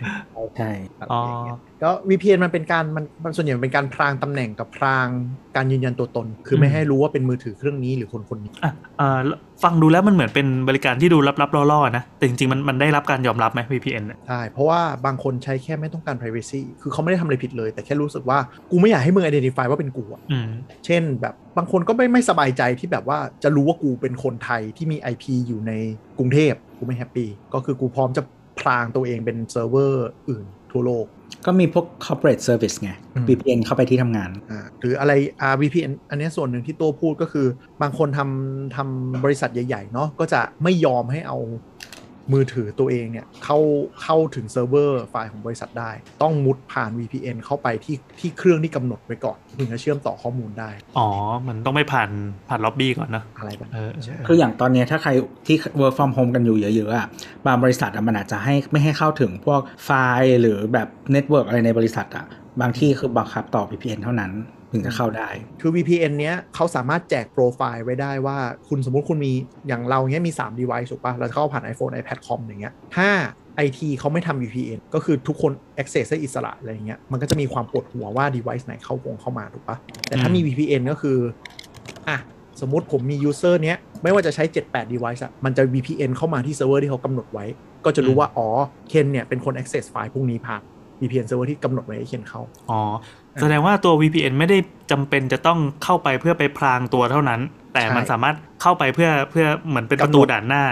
ใช่อะไรอ๋ออย่างเงี้ยก็ VPN มันเป็นการมันมันส่วนใหญ่มันเป็นการพรางตำแหน่งกับพรางการยืนยันตัวตน คือไม่ให้รู้ว่าเป็นมือถือเครื่องนี้หรือคนคนนี้อะอ่าฟังดูแล้วมันเหมือนเป็นบริการที่ดูลับๆล่อๆนะแต่จริงๆมันมันได้รับการยอมรับไหม VPN เนี่ยใช่เพราะว่าบางคนใช้แค่ไม่ต้องการ privacy คือเขาไม่ได้ทำอะไรผิดเลย แต่แค่รู้สึกว่ากูไม่อยากให้มึง identify ว่าเป็นกูอะอืม เช่นแบบบางคนก็ไม่ไม่สบายใจที่แบบว่าจะรู้ว่ากูเป็นคนไทยที่มี IP อยู่ในกรุงเทพกูไม่ happy ก็คือกูพร้อมจะพรางตัวเองเป็นเซิร์ฟเวอร์อื่นทั่วโลก ก็มีพวก corporate service ไง อืม VPN เข้าไปที่ทำงาน อ่าหรืออะไร r VPN อันเนี้ยส่วนหนึ่งที่ตัวพูดก็คือบางคนทำทำบริษัทใหญ่ ๆ เนาะก็จะไม่ยอมให้เอา มือถือตัวเองเนี่ยเข้าเข้าถึงเซิร์ฟเวอร์ไฟล์ของบริษัทได้ ต้องมุดผ่าน VPN เข้าไปที่ที่เครื่องที่กำหนดไว้ก่อนถึงจะเชื่อมต่อข้อมูลได้ อ๋อ มันต้องไปผ่านผ่านล็อบบี้ก่อนนะอะไรแบบเอนี้อคืออย่างตอนเนี้ยถ้าใครที่ work from home กันอยู่เยอะๆอะบางบริษัทอะมันอาจจะให้ไม่ให้เข้าถึงพวกไฟล์หรือแบบ network อะไรในบริษัทอะบางที่คือบังคับต่อ VPN เท่านั้น ถึงจะเข้าได้ คือ VPN เนี้ยเขาสามารถแจกโปรไฟล์ไว้ได้ว่าคุณสมมุติคุณมีอย่างเราเนี้ยมี 3 device ถูกปะเราเข้าผ่าน iPhone iPad คอมอย่างเงี้ยถ้า IT เขาไม่ทำ VPN ก็คือทุกคน access ได้อิสระอะไรอย่างเงี้ย มันก็จะมีความปวดหัวว่า device ไหนเข้าวงเข้ามาถูกปะแต่ถ้ามี VPN ก็คือ อะ สมมติผมมี user เนี้ย ไม่ว่าจะใช้ 78 device อะมันจะ VPN เข้ามาที่เซิร์ฟเวอร์ที่เขากำหนดไว้ ก็จะรู้ว่า อ๋อ เคนเนี่ย เป็นคน access ไฟล์พวกนี้ผ่าน VPN server ที่กำหนดไว้ให้เคนเข้า อ๋อ แสดงว่าตัว VPN ไม่ได้จำเป็นจะต้องเข้าไปเพื่อไปพรางตัวเท่านั้น แต่มันใช่สามารถเข้าไปเพื่อเพื่อเหมือนเป็นประตูด่านหน้า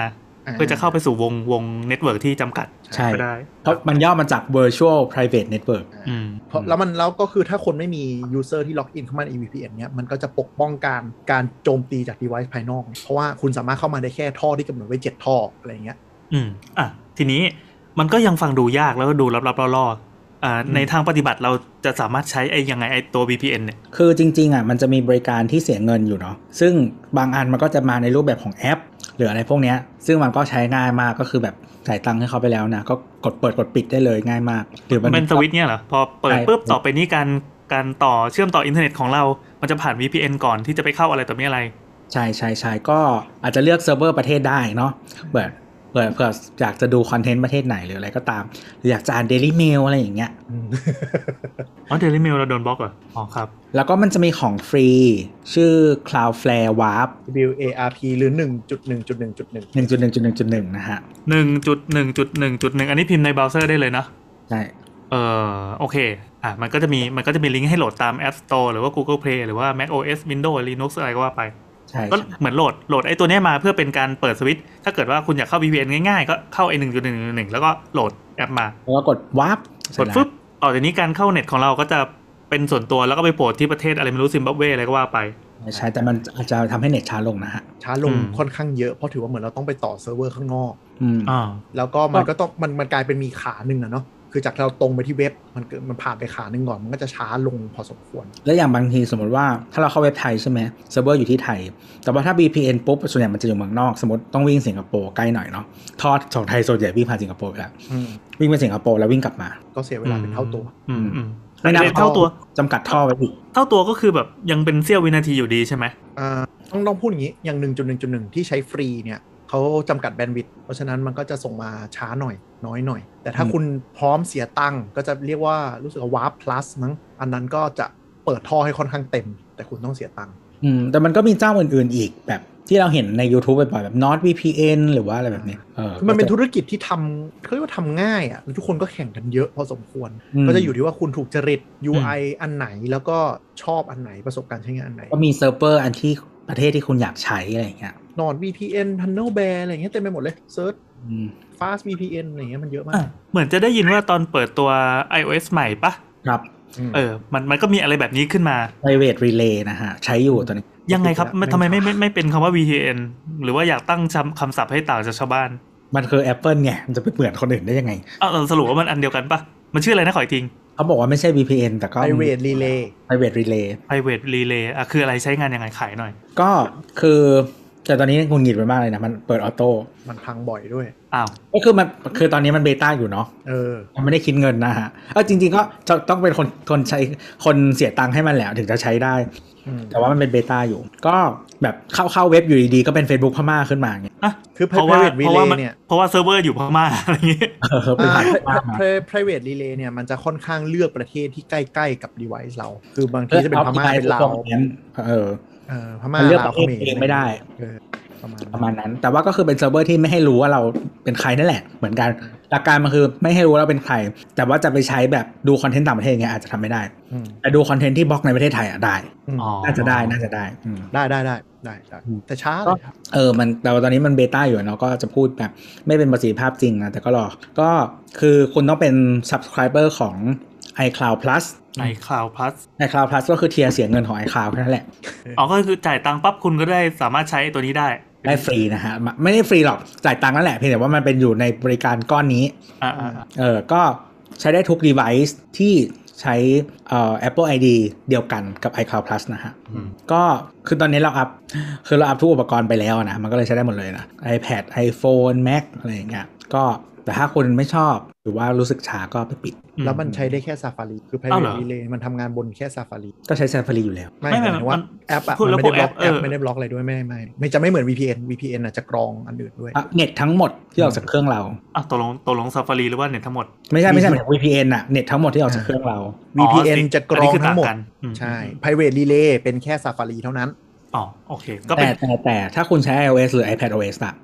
เพื่อจะเข้าไปสู่วงวง network ที่จำกัดใช่ก็ได้ เพราะมันย่อมาจาก virtual private network อืมเพราะแล้วมันแล้วก็คือถ้าคนไม่มี user ที่ล็อกอินเข้ามาใน VPN เนี้ยมันก็จะปกป้องการการโจมตีจาก device ภายนอก เพราะว่าคุณสามารถเข้ามาได้แค่ท่อที่กำหนดไว้7ท่ออะไรเงี้ย อืมอะทีนี้มันก็ยังฟังดูยากแล้วก็ดูลับๆล่อๆอ่าอืม ในทางปฏิบัติเราจะสามารถใช้ไอ้ยังไงไอ้ตัว VPN เนี่ย คือจริงๆอะมันจะมีบริการที่เสียเงินอยู่เนาะ ซึ่งบางอันมันก็จะมาในรูปแบบของแอป หรืออะไรพวกเนี้ย ซึ่งมันก็ใช้ง่ายมากก็คือแบบจ่ายตังค์ให้เขาไปแล้วนะ ก็กดเปิดกดปิดได้เลยง่ายมาก หรือมันเป็นก็สวิตช์เนี่ยเหรอ พอเปิดใช่ปุ๊บต่อไปนี้การการต่อเชื่อมต่ออินเทอร์เน็ตของเรา มันจะผ่าน VPN ก่อนที่จะไปเข้าอะไรต่อมีอะไร ใช่ใช่ใช่ก็อาจจะเลือกเซิร์ฟเวอร์ประเทศได้เนาะเปิด เปิดเผื่ออยากจะดูคอนเทนต์ประเทศไหนหรืออะไรก็ตาม หรืออยากจะอ่าน Daily Mail อะไรอย่างเงี้ยอ๋อ Daily Mail เราโดนบล็อกเหรออ๋อครับ แล้วก็มันจะมีของฟรี ชื่อ Cloudflare Warp WARP หรือ 1.1.1.1 1.1.1.1นะฮะหนึ่งจุดหนึ่งจุดหนึ่งจุดหนึ่งอันนี้พิมพ์ในเบราว์เซอร์ได้เลยเนอะใช่เออโอเคอะมันก็จะมีมันก็จะมีลิงก์ให้โหลดตาม App Store หรือว่า Google Play หรือว่า Mac OS Windows Linux อะไรก็ว่าไปใช่ ก็ใช่เหมือนโหลดโหลดไอ้ตัวเนี้ยมาเพื่อเป็นการเปิดสวิตช์ถ้าเกิดว่าคุณอยากเข้า VPN ง่ายๆ ก็เข้าไอ้หนึ่งจุดหนึ่งหนึ่งแล้วก็โหลดแอปมาแล้วก็กด Warp กดฟึบต่อจากนี้การเข้าเน็ตของเราก็จะเป็นส่วนตัวแล้วก็ไปโผล่ที่ประเทศอะไรไม่รู้ซิมบับเวอะไรก็ว่าไปใช่แต่มันอาจจะทำให้เน็ตช้าลงนะฮะช้าลงอืมค่อนข้างเยอะเพราะถือว่าเหมือนเราต้องไปต่อเซิร์ฟเวอร์ข้างนอก อืมอ่าแล้วก็มันก็ต้องมันมันกลายเป็นมีขาหนึ่งอะเนาะ คือจากเราตรงไปที่เว็บมันเกิดมันผ่านไปขาหนึ่งก่อนมันก็จะช้าลงพอสมควร แล้วอย่างบางทีสมมติว่าถ้าเราเข้าเว็บไทยใช่ไหมเซิร์ฟเวอร์อยู่ที่ไทย แต่ว่าถ้า VPN ปุ๊บส่วนใหญ่มันจะอยู่เมืองนอก สมมติต้องวิ่งสิงคโปร์ใกล้หน่อยเนาะท่อของไทยส่วนใหญ่วิ่งผ่านสิงคโปร์อยู่แล้วอืมวิ่งไปสิงคโปร์แล้ววิ่งกลับมา ก็เสียเวลาเป็นเท่าตัวอืมอืมไม่นับเท่าตัวจำกัดท่อไว้อีกเท่าตัวก็คือแบบยังเป็นเสี้ยววินาทีอยู่ดีใช่ไหมอ่าต้องต้องพูดอย่างนี้อย่างหนึ่งจุดหนึ่งจุดหนึ่งที่ใช้ฟรีเนี่ย เขาจำกัดแบนด์วิดต์เพราะฉะนั้นมันก็จะส่งมาช้าหน่อยน้อยหน่อย แต่ถ้าอืมคุณพร้อมเสียตังค์ก็จะเรียกว่ารู้สึกว่าวาร์ปพลัสมั้งอันนั้นก็จะเปิดท่อให้ค่อนข้างเต็ม แต่คุณต้องเสียตังค์อืมแต่มันก็มีเจ้าอื่นๆอีกแบบที่เราเห็นใน YouTube บ่อยๆแบบ NordVPN หรือว่าอะไรแบบนี้เออคือมันเป็นธุรกิจที่ทำเขาเรียกว่าทำง่ายอะแล้วทุกคนก็แข่งกันเยอะพอสมควรอืมก็จะอยู่ที่ว่าคุณถูกจริต UI อันไหนแล้วก็ชอบอันไหนประสบการณ์ใช้งานอันไหน ก็มีเซิร์ฟเวอร์อันที่ประเทศที่คุณอยากใช้อะไรอย่างเงี้ย Nord VPN TunnelBear อะไรอย่างเงี้ยเต็มไปหมดเลยเสิร์ชอืม Fast VPN อะไรอย่างเงี้ยมันเยอะมาอะกเหมือนจะได้ยินว่าตอนเปิดตัว iOS ใหม่ปะครับมเออ มันมันก็มีอะไรแบบนี้ขึ้นมา private relay นะฮะ ใช้อยู่ตอนนี้ ยังไงครับไม่มันทำไมไม่ไม่ไม่เป็นคำว่า VPN หรือว่าอยากตั้งคำคำศัพท์ให้ต่างจากชาวบ้าน มันคือ Apple ไง มันจะไปเหมือนคนอื่นได้ยังไงอ้าวเราสรุปว่ามันอันเดียวกันปะมันชื่ออะไรนะขออีกทีเขาบอกว่าไม่ใช่ VPN แต่ก็ Private Relay private relay private relay อะคืออะไรใช้งานยังไงขายหน่อย ก็คือ แต่ตอนนี้งุนหงิดไปมากเลยนะ มันเปิดออโต้มันพังบ่อยด้วยอ้าวก็คือมันคือตอนนี้มันเบต้าอยู่เนาะเออมันไม่ได้คิดเงินนะฮะเออจริง ๆ ก็จะต้องเป็นคนคนใช้คนเสียตังค์ให้มันแหละถึงจะใช้ได้อืมแต่ว่ามันเป็นเบต้าอยู่ ก็แบบเข้าเข้าเว็บอยู่ดีๆก็เป็น Facebook พม่าขึ้นมาไงอะคือเพราะว่า private เพราะว่า relay มันเนี่ยเพราะว่าเซิร์ฟเวอร์อยู่พม่าอะไรอย่างงี้เออเป็นอ่าผ่านพม่ามา pri- private relay เนี่ยมันจะค่อนข้างเลือกประเทศที่ใกล้ๆกับ device เรา คือบางทีจะเป็นพม่าเป็นลาวเออ เออพม่ามันเลือกลาวประเทศเองไม่ได้เออประมาณประมาณนั้น แต่ว่าก็คือเป็นเซิร์ฟเวอร์ที่ไม่ให้รู้ว่าเราเป็นใครนั่นแหละ เหมือนกัน หลักการมันคือไม่ให้รู้ว่าเราเป็นใคร แต่ว่าจะไปใช้แบบดูคอนเทนต์ต่างประเทศอย่างเงี้ยอาจจะทำไม่ได้อืมแต่ดูคอนเทนต์ที่บล็อกในประเทศไทยอะได้อืมอ๋อน่าจะได้ น่าจะได้อืมได้ได้ได้ได้ได้อืมแต่ช้าก็เลยครับเออ มันแต่ว่าตอนนี้มันเบต้าอยู่เนาะ ก็จะพูดแบบไม่เป็นประสิทธิภาพจริงนะ แต่ก็รอ ก็คือคุณต้องเป็น subscriber ของ iCloud Plus ใน Cloud Plus iCloud Plus ก็คือเทียร์เสียเงินของ iCloud แค่นั้นแหละ อ๋อ ก็คือจ่ายตังค์ปั๊บคุณก็ได้สามารถใช้ตัวนี้ได้ ได้ฟรีนะฮะ ไม่ได้ฟรีหรอก จ่ายตังค์นั่นแหละ เพียงแต่ว่ามันเป็นอยู่ในบริการก้อนนี้ อ่าอ่าอ่าเออ ก็ใช้ได้ทุก device ที่ใช้เอ่อ Apple ID เดียวกันกับ iCloud Plus นะฮะอืมก็คือตอนนี้เราอัพ คือเราอัพทุกอุปกรณ์ไปแล้วนะ มันก็เลยใช้ได้หมดเลยนะ iPad iPhone Mac อะไรอย่างเงี้ย ก็แต่ถ้าคุณไม่ชอบ หรือว่ารู้สึกช้าก็ไปปิด แล้วมันใช้ได้แค่ Safari คืออ้าวเหร private relay มันทำงานบนแค่ Safari ก็ใช้ Safari อยู่แล้ว ไม่ไม่หไม่มายถึงว่ามันแอปอะพูดมันแล้วไม่ได้บล็อกพวกแอแอปปเออไม่ได้บล็อกอะไรด้วยไม่ไม่ไม่จะไม่เหมือน VPN VPN อะจะกรองอันอื่นด้วยอะเน็ตทั้งหมดที่ออกจากเครื่องเราอะตกลงตกลง Safari หรือว่าเน็ตทั้งหมด ไม่ใช่ไม่ใช่หมายถึง VPN อะเน็ตทั้งหมดที่ออกจากเครื่องเรา VPN จะกรองนนี้คืทั้งหมดต่ากันอืมใช่ private relay เป็นแค่ Safari เท่านั้นอ๋อโอเคก็เป็แต่นแต่แต่ถ้าคุณใช้ iOS หรือ iPad OS อะ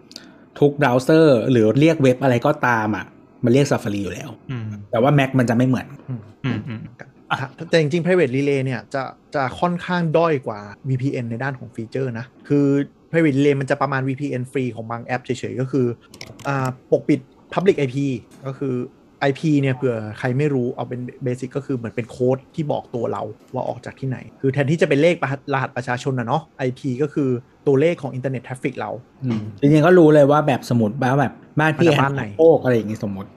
ทุกเบราว์เซอร์หรือเรียกเว็บอะไรก็ตามอะ มันเรียก Safari อยู่แล้วอืมแต่ว่า Mac มันจะไม่เหมือนอืมอืมอืมอะแต่จริงๆ private relay เนี่ยจะจะค่อนข้างด้อยกว่า VPN ในด้านของฟีเจอร์นะ คือ private relay มันจะประมาณ VPN ฟรีของบางแอปเฉยๆ ก็คืออ่าปกปิด public IP ก็คือ IP เนี่ยเผื่อใครไม่รู้เอาเป็นเบสิกก็คือเหมือนเป็นโค้ดที่บอกตัวเราว่าออกจากที่ไหน คือแทนที่จะเป็นเลขรหัสประชาชนนะเนาะ IP ก็คือ ตัวเลขของอินเทอร์เน็ต traffic เราอืมจริงๆก็รู้เลยว่าแบบสมมติว่าแบบบ้านพี่มาจากแอบ้านไหนโปกอะไรอย่างงี้สมมติ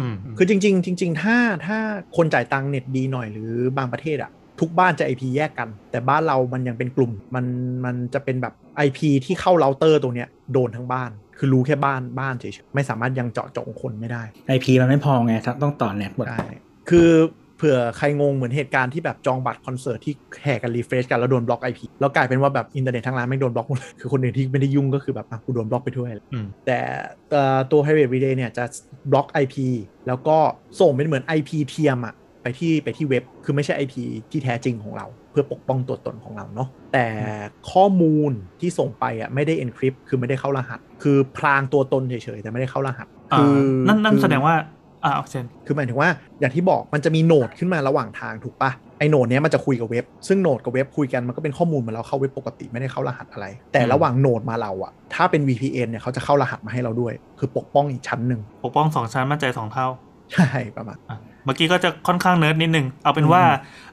อืมคือจริง ๆ จริง ๆ ถ้าถ้าคนจ่ายตังค์เน็ตดีหน่อยหรือบางประเทศอะทุกบ้านจะ IP แยกกัน แต่บ้านเรามันยังเป็นกลุ่ม มันมันจะเป็นแบบ IP ที่เข้าเราเตอร์ตัวเนี้ยโดนทั้งบ้าน คือรู้แค่บ้านบ้านเฉยๆไม่สามารถยังเจาะจงคนไม่ได้ IP มันไม่พอไงต้องต่อเน็ตหมดใช่คือ เผื่อใครงงเหมือนเหตุการณ์ที่แบบจองบัตรคอนเสิร์ตที่แห่กันรีเฟรชกันแล้วโดนบล็อก IP แล้วกลายเป็นว่าแบบอินเทอร์เน็ตทั้งร้านไม่งโดนบล็อกหมดเลยคือคนอื่นที่ไม่ได้ยุ่งก็คือแบบอะกูโดนบล็อกไปด้วยอืมแต่เอ่อตัว private relay เนี่ยจะบล็อก IP แล้วก็ส่งเป็นเหมือน IP เทียมอะไปที่ไปที่เว็บคือไม่ใช่ IP ที่แท้จริงของเรา เพื่อปกป้องตัวตนของเราเนาะแต่ข้อมูลที่ส่งไปอะไม่ได้ encrypt คือไม่ได้เข้ารหัส คือพรางตัวตนเฉยๆแต่ไม่ได้เข้ารหัสอ่าคือนั่นนั่นคือแสดงว่า อ่าเช่นคือหมายถึงว่าอย่างที่บอกมันจะมีโหนดขึ้นมาระหว่างทางถูกปะไอโหนดเนี้ยมันจะคุยกับเว็บ ซึ่งโหนดกับเว็บคุยกันมันก็เป็นข้อมูลเหมือนเราเข้าเว็บปกติไม่ได้เข้ารหัสอะไร แต่อืมระหว่างโหนดมาเราอะถ้าเป็น VPN เนี่ยเขาจะเข้ารหัสมาให้เราด้วย คือปกป้องอีกชั้นหนึ่งปกป้องสองชั้นมั่นใจสองเท่าใช่ประมาณอะเมื่อกี้ก็จะค่อนข้างเนิร์ดนิดนึง เอาเป็นว่า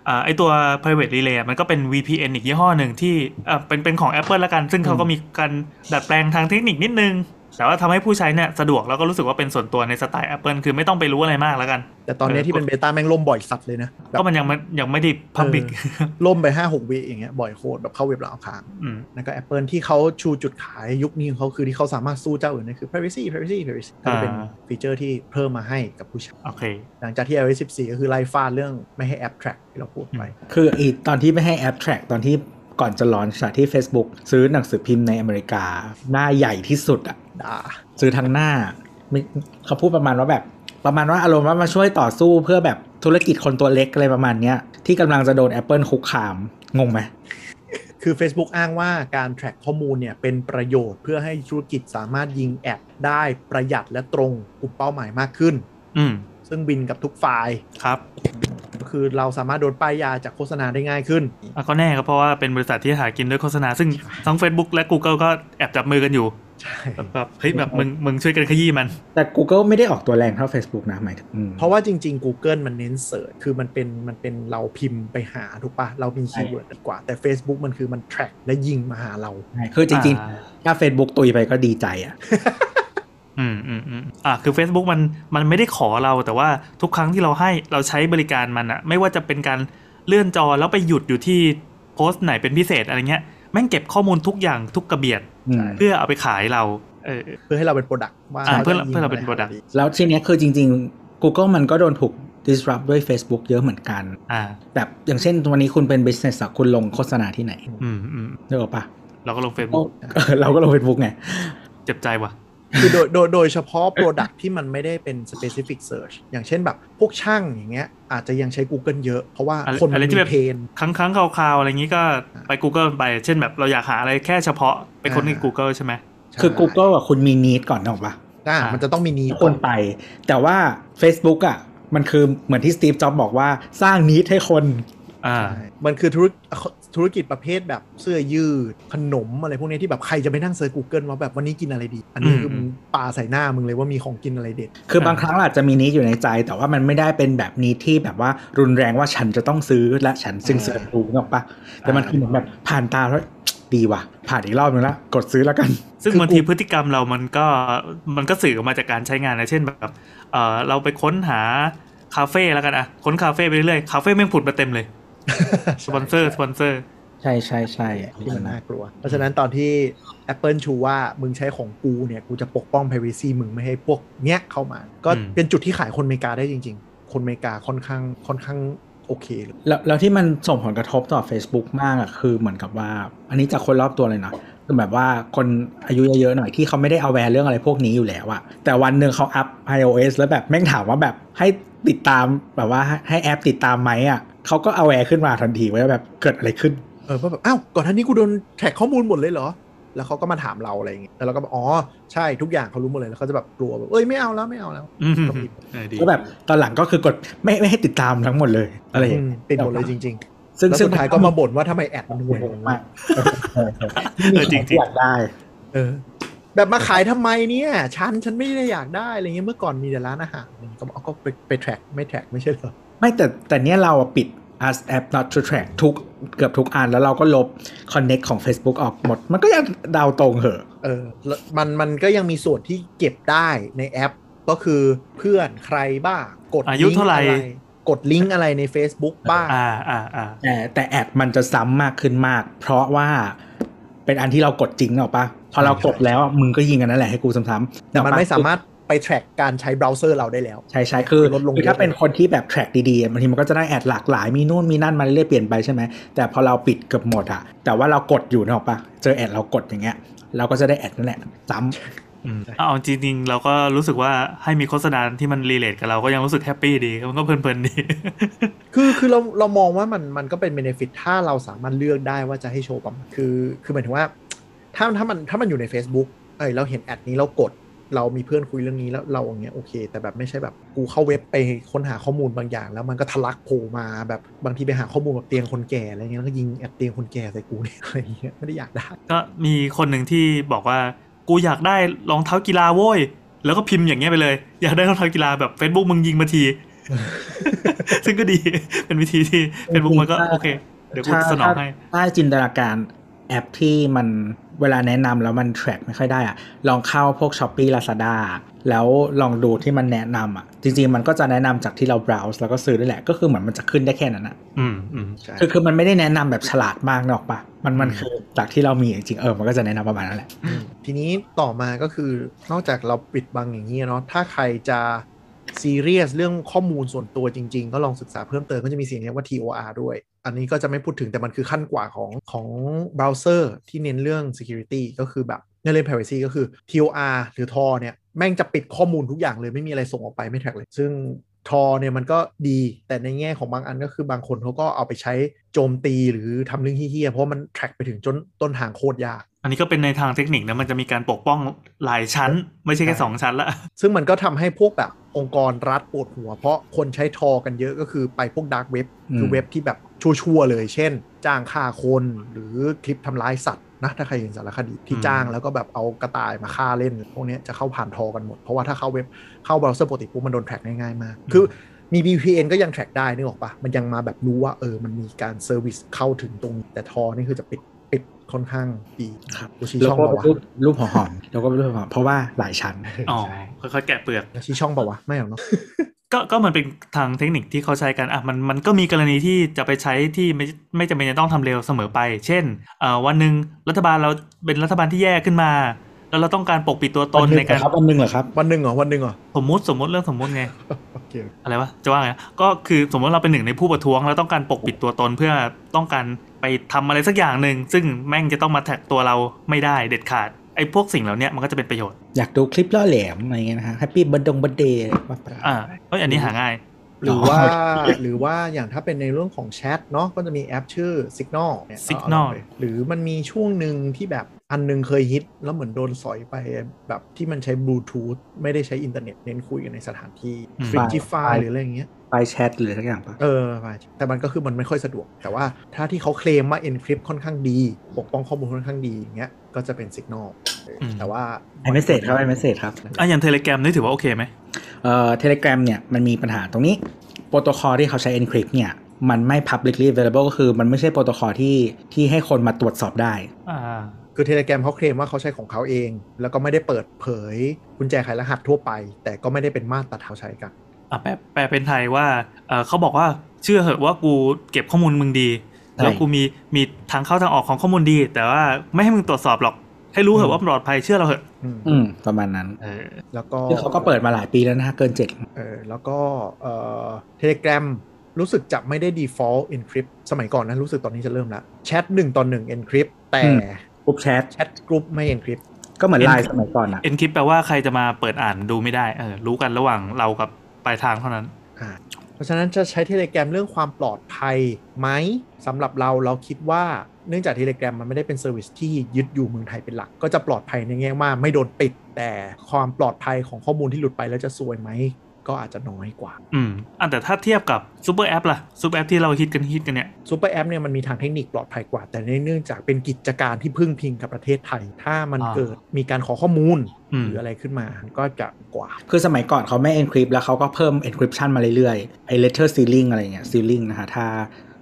อ่าไอตัว private relay มันก็เป็น VPN อีกยี่ห้อหนึ่งที่อ่าเป็นเป็นของ Apple ละกัน ซึ่งเขาก็มีการดัดแปลงทางเทคนิคนิดนึง แต่ว่าทำให้ผู้ใช้เนี่ยสะดวกแล้วก็รู้สึกว่าเป็นส่วนตัวในสไตล์ Apple คือไม่ต้องไปรู้อะไรมากแล้วกัน แต่ตอนนี้ที่เป็นเบต้าแม่งล่มบ่อยสัตว์เลยนะแบบก็มันยังไม่ยังไม่ได้ public เออล่มไป5 6วิอย่างเงี้ยบ่อยโคตรแบบเข้าเว็บแล้วเอาค้างอืมแล้วก็ Apple ที่เขาชูจุดขายยุคนี้ของเขาคือที่เขาสามารถสู้เจ้าอื่นได้คือ privacy privacy privacy ก็จะเป็นอ่าฟีเจอร์ที่เพิ่มมาให้กับผู้ใช้โอเคหลังจากที่ iOS 14 ก็คือไล่ฟาดเรื่องไม่ให้แอป track ที่เราพูดไปคืออีตอนที่ไม่ให้แอป track ตอนที่ก่อนจะลอนช์ที่ Facebook ซื้อหนังสือพิมพ์ในอเมริกา หน้าใหญ่ที่สุดอะ ด่าซื้อทั้งหน้าไม่เขาพูดประมาณว่าแบบ ประมาณว่าอารมณ์ว่ามาช่วยต่อสู้เพื่อแบบธุรกิจคนตัวเล็กอะไรประมาณเนี้ย ที่กำลังจะโดน Apple คุกคาม งงไหมคือ Facebook อ้างว่าการ track ข้อมูลเนี่ยเป็นประโยชน์เพื่อให้ธุรกิจสามารถยิงแอดได้ประหยัดและตรงกลุ่มเป้าหมายมากขึ้น อืม ซึ่งบินกับทุกฝ่ายครับก็คือเราสามารถโดนป้ายยาจากโฆษณาได้ง่ายขึ้นอะก็แน่ครับเพราะว่าเป็นบริษัทที่หากินด้วยโฆษณา ซึ่งทั้ง Facebook และ Google ก็แอบจับมือกันอยู่ใช่แบบแบบเฮ้ยแบบมึงมึงช่วยกันขยี้มัน แต่ Google ไม่ได้ออกตัวแรงเท่า Facebook นะหมายถึงอืมเพราะว่าจริง ๆ Google มันเน้นเสิร์ชคือมันเป็นมันเป็นเราพิมพ์ไปหาถูกปะเรามีคีย์เวิร์ดกันกว่าแต่ Facebook มันคือมัน track และยิงมาหาเราใช่คือจริงอ่าๆถ้า Facebook ตุยไปก็ดีใจอะ อืมอืมอืมอะคือ Facebook มันมันไม่ได้ขอเราแต่ว่าทุกครั้งที่เราให้เราใช้บริการมันอะไม่ว่าจะเป็นการเลื่อนจอแล้วไปหยุดอยู่ที่โพสต์ไหนเป็นพิเศษอะไรเงี้ยแม่งเก็บข้อมูลทุกอย่างทุกกระเบียดอืมเพื่อเอาไปขายเราเออเพื่อให้เราเป็น product ว่าอ่าเพื่อจะยิงเพื่อเราเป็นไปห product ดีแล้วทีเนี้ยคือจริง ๆ Google มันก็โดนถูก disrupt ด้วย Facebook เยอะเหมือนกันอ่าแบบอย่างเช่นวันนี้คุณเป็น business อะคุณลงโฆษณาที่ไหน อืมอืมนึกออกปะเราก็ลง Facebook เออเราก็ลง Facebook ไง เจ็บใจว่ะ คือโดยโดยโดยเฉพาะ product ที่มันไม่ได้เป็น specific search อย่างเช่นแบบพวกช่างอย่างเงี้ยอาจจะยังใช้ Google เยอะ เพราะว่าอะไรคนมัอะไรนที่มีแบบเพนครั้งครั้งๆคราวๆ อะไรอย่างนี้ก็ไป Google ไป เช่นแบบเราอยากหาอะไรแค่เฉพาะไปค้นในอ่า Google ใช่ไหมคือ Google อะคุณมี need ก่อนนึกออกปะอ่าอ่ามัมันจะต้องมีนี้คนไป แต่ว่า Facebook อะมันคือเหมือนที่สตีฟจ็อบบอกว่าสร้าง need ให้คนอ่าใช่มันคือธุร ธุรกิจประเภทแบบเสื้อยืดขนมอะไรพวกเนี้ยที่แบบใครจะไปนั่งเซิร์ช Google ว่าแบบวันนี้กินอะไรดี อันนี้อืมคือมึงปาใส่หน้ามึงเลยว่ามีของกินอะไรเด็ด คือบางครั้งอาจจะมี need อยู่ในใจ แต่ว่ามันไม่ได้เป็นแบบ need ที่แบบว่ารุนแรงว่าฉันจะต้องซื้อและฉันจึงอ่า search ดูนึกออกปะแต่มันคือเหมือนแบบผ่านตาแล้วดีว่ะ ผ่านอีกรอบนึงแล้วกดซื้อแล้วกัน ซึ่งคือกูบางทีพฤติกรรมเรามันก็มันก็สื่อออกมาจากการใช้งานนะเช่นแบบเออเราไปค้นหาคาเฟ่แล้วกันอะค้นคาเฟ่ไปเรื่อยๆคาเฟ่แม่งผุดมาเต็มเลย สปอนเซอร์สปอนเซอร์ ใช่ใช่ใช่ที่มันน่ากลัว เพราะฉะนั้นตอนที่ Apple ชูว่ามึงใช้ของกูเนี่ย กูจะปกป้อง privacy มึงไม่ให้พวกเนี้ยเข้ามา ก็อืมเป็นจุดที่ขายคนอเมริกาได้จริง ๆ คนอเมริกาค่อนข้างค่อนข้างโอเคเลยแล้วแล้วที่มันส่งผลกระทบต่อ Facebook มากอะคือเหมือนกับว่า อันนี้จากคนรอบตัวเลยนะคือแบบว่าคนอายุเยอะๆหน่อยที่เขาไม่ได้ aware เรื่องอะไรพวกนี้อยู่แล้วอะแต่วันหนึ่งเขาอัพ iOS แล้วแบบแม่งถามว่าแบบให้ติดตามแบบว่าให้ให้แอปติดตามไหมอะ เขาก็ aware ขึ้นมาทันทีว่าแบบเกิดอะไรขึ้น เออว่าแบบอ้าวก่อนหน้านี้กูโดน track ข้อมูลหมดเลยเหรอ แล้วเขาก็มาถามเราอะไรอย่างเงี้ยแล้วเราก็บอกอ๋อใช่ทุกอย่างเขารู้หมดเลยแล้วเขาจะแบบกลัวแบบเอ้ยไม่เอาแล้วไม่เอาแล้วอืมก็มีเออดีก็แบบตอนหลังก็คือกดไม่ไม่ให้ติดตามทั้งหมดเลยอะไรอย่างอืมเงี้ยปิดหมดเลยจริงๆซึ่งแล้วซึ่งสุดท้ายก็มาบ่นว่าทำไม ad มันห่วยงงมากเออจริงๆอยากได้ เออ แบบมาขายทำไมเนี่ย ฉันฉันไม่ได้อยากได้อะไรเงี้ยเมื่อก่อนมีแต่ร้านอาหารก็บอกเอาก็ไปไปแท็กไม่แท็กไม่ใช่เหรอ ไม่แต่แต่เนี้ยเราอะปิด as app not to track ทุกเกือบทุกอันแล้วเราก็ลบ connect ของ Facebook ออกหมด มันก็ยังดาวตรงเหอะเออแล้วมันมันก็ยังมีส่วนที่เก็บได้ในแอปก็คือเพื่อนใครบ้างกดอายุเท่าไหร่ลิงก์อะกดลิงก์อะไรใน Facebook บ้างอ่าอ่าอ่าแต่แต่แอดมันจะซ้ำมากขึ้นมาก เพราะว่าเป็นอันที่เรากดจริงหรอกปะพอเรากดแล้วอะมึงก็ยิงกันนั่นแหละให้กูซ้ำๆแต่มันนึกออกปะไม่สามารถ ไป track การใช้เบราว์เซอร์เราได้แล้ว ใช่ใช่คือลดลงคือถ้าเยอะเป็นคนที่แบบ track ดีๆบางทีมันก็จะได้แอดหลากหลายมีนู่นมีนั่นมาเรื่อยๆเปลี่ยนไปใช่ไหมแต่พอเราปิดเกือบหมดอะแต่ว่าเรากดอยู่นึกออกปะเจอแอดเรากดอย่างเงี้ย เราก็จะได้แอดนั่นแหละซ้ำอืมเอาจริงๆเราก็รู้สึกว่าให้มีโฆษณาที่มัน relate กับเราก็ยังรู้สึกแฮปปี้ดีมันก็เพลินๆดี คือคือเราเรามองว่ามันมันก็เป็น benefit ถ้าเราสามารถเลือกได้ว่าจะให้โชว์ประมาณคือคือหมายถึงว่า ถ้าถ้ามันถ้ามันอยู่ใน Facebook เอ้ยเราเห็น ad นี้เรากด เรามีเพื่อนคุยเรื่องนี้แล้วเราอย่างเงี้ยโอเค แต่แบบไม่ใช่แบบกูเข้าเว็บไปค้นหาข้อมูลบางอย่าง แล้วมันก็ทะลักโผล่มาแบบบางทีไปหาข้อมูลแบบเตียงคนแก่อะไรเงี้ยแล้วก็ยิง ad เตียงคนแก่ใส่กูเนี่ยอะไรเงี้ยไม่ได้อยากได้ ก็มีคนหนึ่งที่บอกว่ากูอยากได้รองเท้ากีฬาโว้ยแล้วก็พิมพ์อย่างเงี้ยไปเลย อยากได้รองเท้ากีฬาแบบ Facebook มึงยิงมาที ซึ่งก็ดีเป็นวิธีที่เป็นบุกมันก็โอเคเดี๋ยวกูสนองให้ถ้จินตนาการ แอปที่มันเวลาแนะนำแล้วมัน track ไม่ค่อยได้อะลองเข้าพวก s h อ p e e Lazada แล้วลองดูที่มันแนะนำอะจริง ๆ มันก็จะแนะนำจากที่เรา browse แล้วก็ซื้อได้แหละ ก็คือเหมือนมันจะขึ้นได้แค่นั้นอะอืมอืมใช่คือคือมันไม่ได้แนะนำแบบฉลาดมากนกออกปะมันมันคือจากที่เรามีจริงๆเออมันก็จะแนะนำประมาณนั้นแหละอืมทีนี้ต่อมาก็คือนอกจากเราปิดบังอย่างนี้เนาะถ้าใครจะ ซีเรียสเรื่องข้อมูลส่วนตัวจริง ๆ ก็ลองศึกษาเพิ่มเติมก็จะมีสิ่งเรียกว่า TOR ด้วย อันนี้ก็จะไม่พูดถึงแต่มันคือขั้นกว่าของของเบราว์เซอร์ที่เน้นเรื่อง security ก็คือแบบในเรื่อง privacy ก็คือ TOR หรือ TOR เนี่ยแม่งจะปิดข้อมูลทุกอย่างเลยไม่มีอะไรส่งออกไปไม่แท็กเลย ซึ่ง Tor เนี่ยมันก็ดีแต่ในแง่ของบางอันก็คือบางคนเขาก็เอาไปใช้โจมตีหรือทำเรื่องเหี้ยๆเพราะมัน track ไปถึงจนต้นทางโคตรยาก อันนี้ก็เป็นในทางเทคนิคนะมันจะมีการปกป้องหลายชั้น ไม่ใช่แค่ใช่สองชั้นละ ซึ่งมันก็ทำให้พวกแบบองค์กรรัฐปวดหัว เพราะคนใช้ Tor กันเยอะก็คือไปพวก dark web อืม คือเว็บที่แบบชั่วๆเลย เช่น จ้างฆ่าคนหรือคลิปทำร้ายสัตว์ นะถ้าใครเห็นสารคดีที่อืมจ้างแล้วก็แบบเอากระต่ายมาฆ่าเล่น พวกเนี้ยจะเข้าผ่าน Tor กันหมด เพราะว่าถ้าเข้าเว็บเข้าเบราว์เซอร์ปกติปุ๊บมันโดน track ง่ายๆมากคือมี VPN ก็ยัง track ได้นึกออกปะมันยังมาแบบรู้ว่าเออมันมีการ service เข้าถึงตรงนี้แต่ Tor นี่คือจะปิดปิด ค่อนข้างดีครับกูชี้แล้วช่องก็เปล่าวะรูปรูปหอมๆแล้วก็รูปหอมๆเพราะว่าหลายชั้นอ๋อใช่ค่อยๆแกะเปลือกแล้วชี้ช่องเปล่าวะไม่หรอกเนาะก็ก็มันเป็นทางเทคนิคที่เขาใช้กันอะมันมันก็มีกรณีที่จะไปใช้ที่ไม่ไม่จำเป็นจะต้องทำเลวเสมอไป เช่นเอ่อวันหนึ่งรัฐบาลเราเป็นรัฐบาลที่แย่ขึ้นมา แล้วเราต้องการปกปิดตัวตนวัหในการเหรอครับวันหนึ่งเหรอครับวันหนึ่งเหรอวันหนึ่งเหรอสมมุติสมมุติเรื่องสมมุติไงโอเคอะไรวะจะว่าไงก็คือสมมติเราเป็นหนึ่งในผู้ประท้วงแล้วต้องการปกปิดตัวตนเพื่อต้องการ ไปทำอะไรสักอย่างหนึ่งซึ่งแม่งจะต้องมา track ตัวเราไม่ได้เด็ดขาดไอ้พวกสิ่งเหล่าเนี้ยมันก็จะเป็นประโยชน์ อยากดูคลิปล่อแหลมอะไรเงี้ยนะฮะแฮปปี้บันดงบันเดย์ว่าไปอ่าเอ้ยอันนี้หาง่าย หรือว่าหรือว่าอย่างถ้าเป็นในเรื่องของแชทเนาะก็จะมีแอปชื่อ Signal เนี่ย Signal เอาไปหรือมันมีช่วงหนึ่งที่แบบอันหนึงเคยฮิต แล้วเหมือนโดนสอยไปแบบที่มันใช้บลูทูธไม่ได้ใช้อินเทอร์เน็ตเน้นคุยกันในสถานที่อืมฟ r ิ g ิฟายหรืออะไรอย่างเงี้ย FireChat หรือสักอย่างปะเออไปแต่มันก็คือมันไม่ค่อยสะดวก แต่ว่าถ้าที่เขาเคลมว่า encrypt ค่อนข้างดี ปกป้องข้อมูลค่อนข้างดีอย่างเงี้ยก็จะเป็น Signal เอออมแต่ว่าไอเมสเซจครับ iMessage ครับอะอย่างเทเล gram นี่ถือว่าโอเคไหมเอ่อ Telegram เนี่ยมันมีปัญหาตรงนี้โปรโตคอลที่เขาใช้ encrypt เนี่ยมันไม่ publicly available ก็คือมันไม่ใช่โปรโตคอลที่ที่ให้คนมาตรวจสอบได้อ่าคือเทเล gram เขาเคลมว่าเขาใช้ของเขาเอง แล้วก็ไม่ได้เปิดเผยกุญแจไขรหัสทั่วไป แต่ก็ไม่ได้เป็นมาตรฐานใช้กันอะ แปลแปลเป็นไทยว่าเออเขาบอกว่าเชื่อเหอะว่ากูเก็บข้อมูลมึงดีใช่แล้วกูมีมีทางเข้าทางออกของข้อมูลดี แต่ว่าไม่ให้มึงตรวจสอบหรอก ให้รู้เหอะว่าปลอดภัยเชื่อเราเหอะอืมอืมประมาณนั้นเออแล้วก็คือเขาก็เปิดมาหลายปีแล้วนะฮะเกินเจ็ดเออแล้วก็เอ่อ Telegram รู้สึกจะไม่ได้ default encrypt สมัยก่อนนะรู้สึกตอนนี้จะเริ่มแล้วแชทหนึ่งต่อหนึ่ง encrypt แต่ group chat แชทแชทกรุ๊ปไม่ encrypt ก็เหมือนไลน์สมัยก่อนอะ encrypt แปลว่าใครจะมาเปิดอ่านดูไม่ได้เออรู้กันระหว่างเรากับ ปลายทางเท่านั้นอ่าเพราะฉะนั้นจะใช้ Telegram เรื่องความปลอดภัยไหมสำหรับเราเราคิดว่าเนื่องจาก Telegram มันไม่ได้เป็น service ที่ยึดอยู่เมืองไทยเป็นหลัก ก็จะปลอดภัยในแง่ว่าไม่โดนปิด แต่ความปลอดภัยของข้อมูลที่หลุดไปแล้วจะซวยไหมก็อาจจะน้อยกว่า อืม อันแต่ถ้าเทียบกับ super app ล่ะ super app ที่เราฮิตกันฮิตกันเนี่ย super app เนี่ยมันมีทางเทคนิคปลอดภัยกว่า แต่เนื่องจากเป็นกิจการที่พึ่งพิงกับประเทศไทย ถ้ามันอ่าเกิดมีการขอข้อมูลอืม หรืออะไรขึ้นมาก็จะกว่า คือสมัยก่อนเขาไม่ encrypt แล้วเขาก็เพิ่ม encryption มาเรื่อยๆไอ้ letter sealing อะไรเงี้ย sealing นะฮะถ้า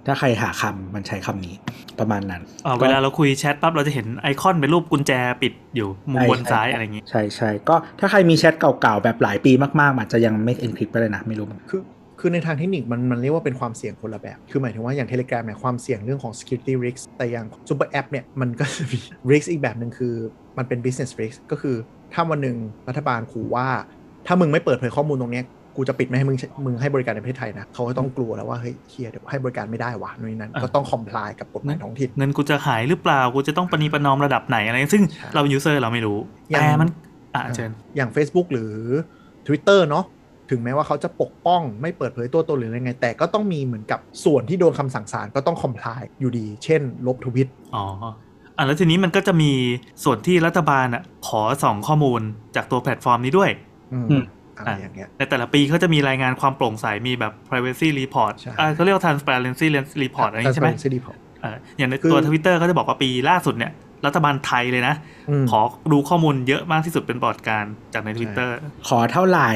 ถ้าใครหาคำมันใช้คำนี้ประมาณนั้นเอ่อเวลาเราคุยแชทปั๊บเราจะเห็นไอคอนเป็นรูปกุญแจปิดอยู่มุมบนซ้ายอะไรอย่างงี้ ใช่ใช่ก็ถ้าใครมีแชทเก่าๆ แบบหลายปีมากๆอาจจะยังไม่ encrypt ไปเลยนะ ไม่รู้เหมือนกันคือคือในทางเทคนิคมันมันเรียกว่าเป็นความเสี่ยงคนละแบบ คือหมายถึงว่าอย่าง Telegram เนี่ยความเสี่ยงเรื่องของ security risk แต่อย่าง Super App เนี่ยมันก็จะมี risk อีกแบบหนึ่งคือ มันเป็น business risk ก็คือถ้าวันหนึ่งรัฐบาลขู่ว่า ถ้ามึงไม่เปิดเผยข้อมูลตรงเนี้ยกูจะปิดไม่ให้มึงมึงให้บริการในประเทศไทยนะเขาก็ต้องกลัวแล้วว่าเฮ้ยเฮียเดี๋ยวให้บริการไม่ได้วะนู่นนนั่นอะก็ต้อง comply กับกฎหมายท้องถิ่นเงินกูจะหายหรือเปล่ากูจะต้องประนีประนอมระดับไหนอะไรซึ่งใช่เรา user เราไม่รู้อย่างแต่มันอ่าเชิญอย่าง Facebook หรือ Twitter เนาะถึงแม้ว่าเขาจะปกป้องไม่เปิดเผยตัวตนหรืออะไรไง แต่ก็ต้องมีเหมือนกับส่วนที่โดนคำสั่งศาลก็ต้อง comply อยู่ดี เช่น ลบทวิตอ๋อ อะแล้วทีนี้มันก็จะมีส่วนที่รัฐบาลอะขอส่องข้อมูลจากตัวแพลตฟอร์มนี้ด้วยอืมอืมอะไรอย่างเงี้ยในแต่ละปีเขาจะมีรายงานความโปร่งใสมีแบบ privacy report ใช่อ่าเขาเรียกว่า transparency report อะไรอย่างงี้ใช่ไหม Transparency Report อ่าอย่างในคือตัวทวิตเตอร์ก็จะบอกว่าปีล่าสุดเนี่ยรัฐบาลไทยเลยนะอืมขอดูข้อมูลเยอะมากที่สุดเป็นบอร์ดการจากในทวิตเตอร์ขอเท่าไหร่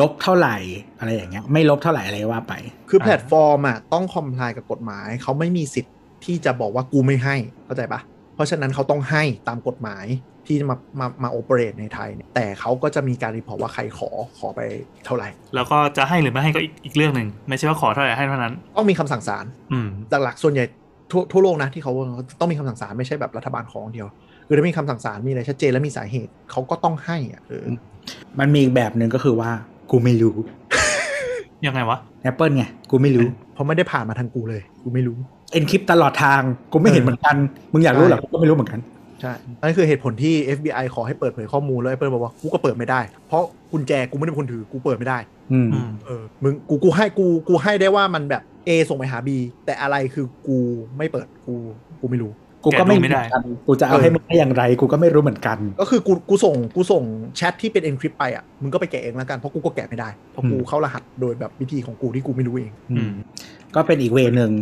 ลบเท่าไหร่อะไรอย่างเงี้ยไม่ลบเท่าไหร่อะไรว่าไป คืออ่าแพลตฟอร์มอะต้อง comply กับกฎหมาย เขาไม่มีสิทธิ์ที่จะบอกว่ากูไม่ให้เข้าใจปะเพ ราะฉะนั้นเขาต้องให้ตามกฎหมายที่จะมามามา operate ในไทยเนี่ยแต่เขาก็จะมีการ report ว่าใครขอขอไปเท่าไหร่ แล้วก็จะให้หรือไม่ให้ก็อีกอีกเรื่องหนึ่งไม่ใช่ว่าขอเท่าไหร่ให้เท่านั้น ต้องมีคำสั่งศาลอืมหลักๆส่วนใหญ่ทั่วทั่วโลกนะที่เขาต้องมีคำสั่งศาลไม่ใช่แบบรัฐบาลของเดียวคือถ้ามีคำสั่งศาลมีอะไรชัดเจนและมีสาเหตุเขาก็ต้องให้อะเออมันมีอีกแบบหนึ่งก็คือว่ากูไม่รู้ยังไงวะ Apple ไงกูไม่รู้เพราะไม่ได้ผ่านมาทางกูเลย กูไม่รู้ เอ็นคริปตลอดทางกูไม่เห็นเหมือนกัน มึงอยากรู้เหรอกูก็ไม่รู้เหมือนกันใช่อันนั้นคือเหตุผลที่ FBI ขอให้เปิดเผยข้อมูลแล้ว Apple บอกว่ากูก็เปิดไม่ได้ เพราะกุญแจกูไม่ได้เป็นคนถือกูเปิดไม่ได้อืมอืมเออมึงกูกูให้กูกูให้ได้ว่ามันแบบ A ส่งไปหา B แต่อะไรคือกูไม่เปิดกูกูไม่รู้กูก็ไม่แกะดูไม่ได้เหอนกันกูจะเอาให้มึงได้อย่างไร กูก็ไม่รู้เหมือนกัน ก็คือกูกูส่งกูส่งแชทที่เป็น encrypt ไปอะมึงก็ไปแกะเองแล้วกันเพราะกูก็แกะไม่ได้เพราะกูอืมเข้ารหัสโดยแบบวิธีของกูที่กูไม่รู้เองอืมก็เป็นอีกเวย์หนึ่ง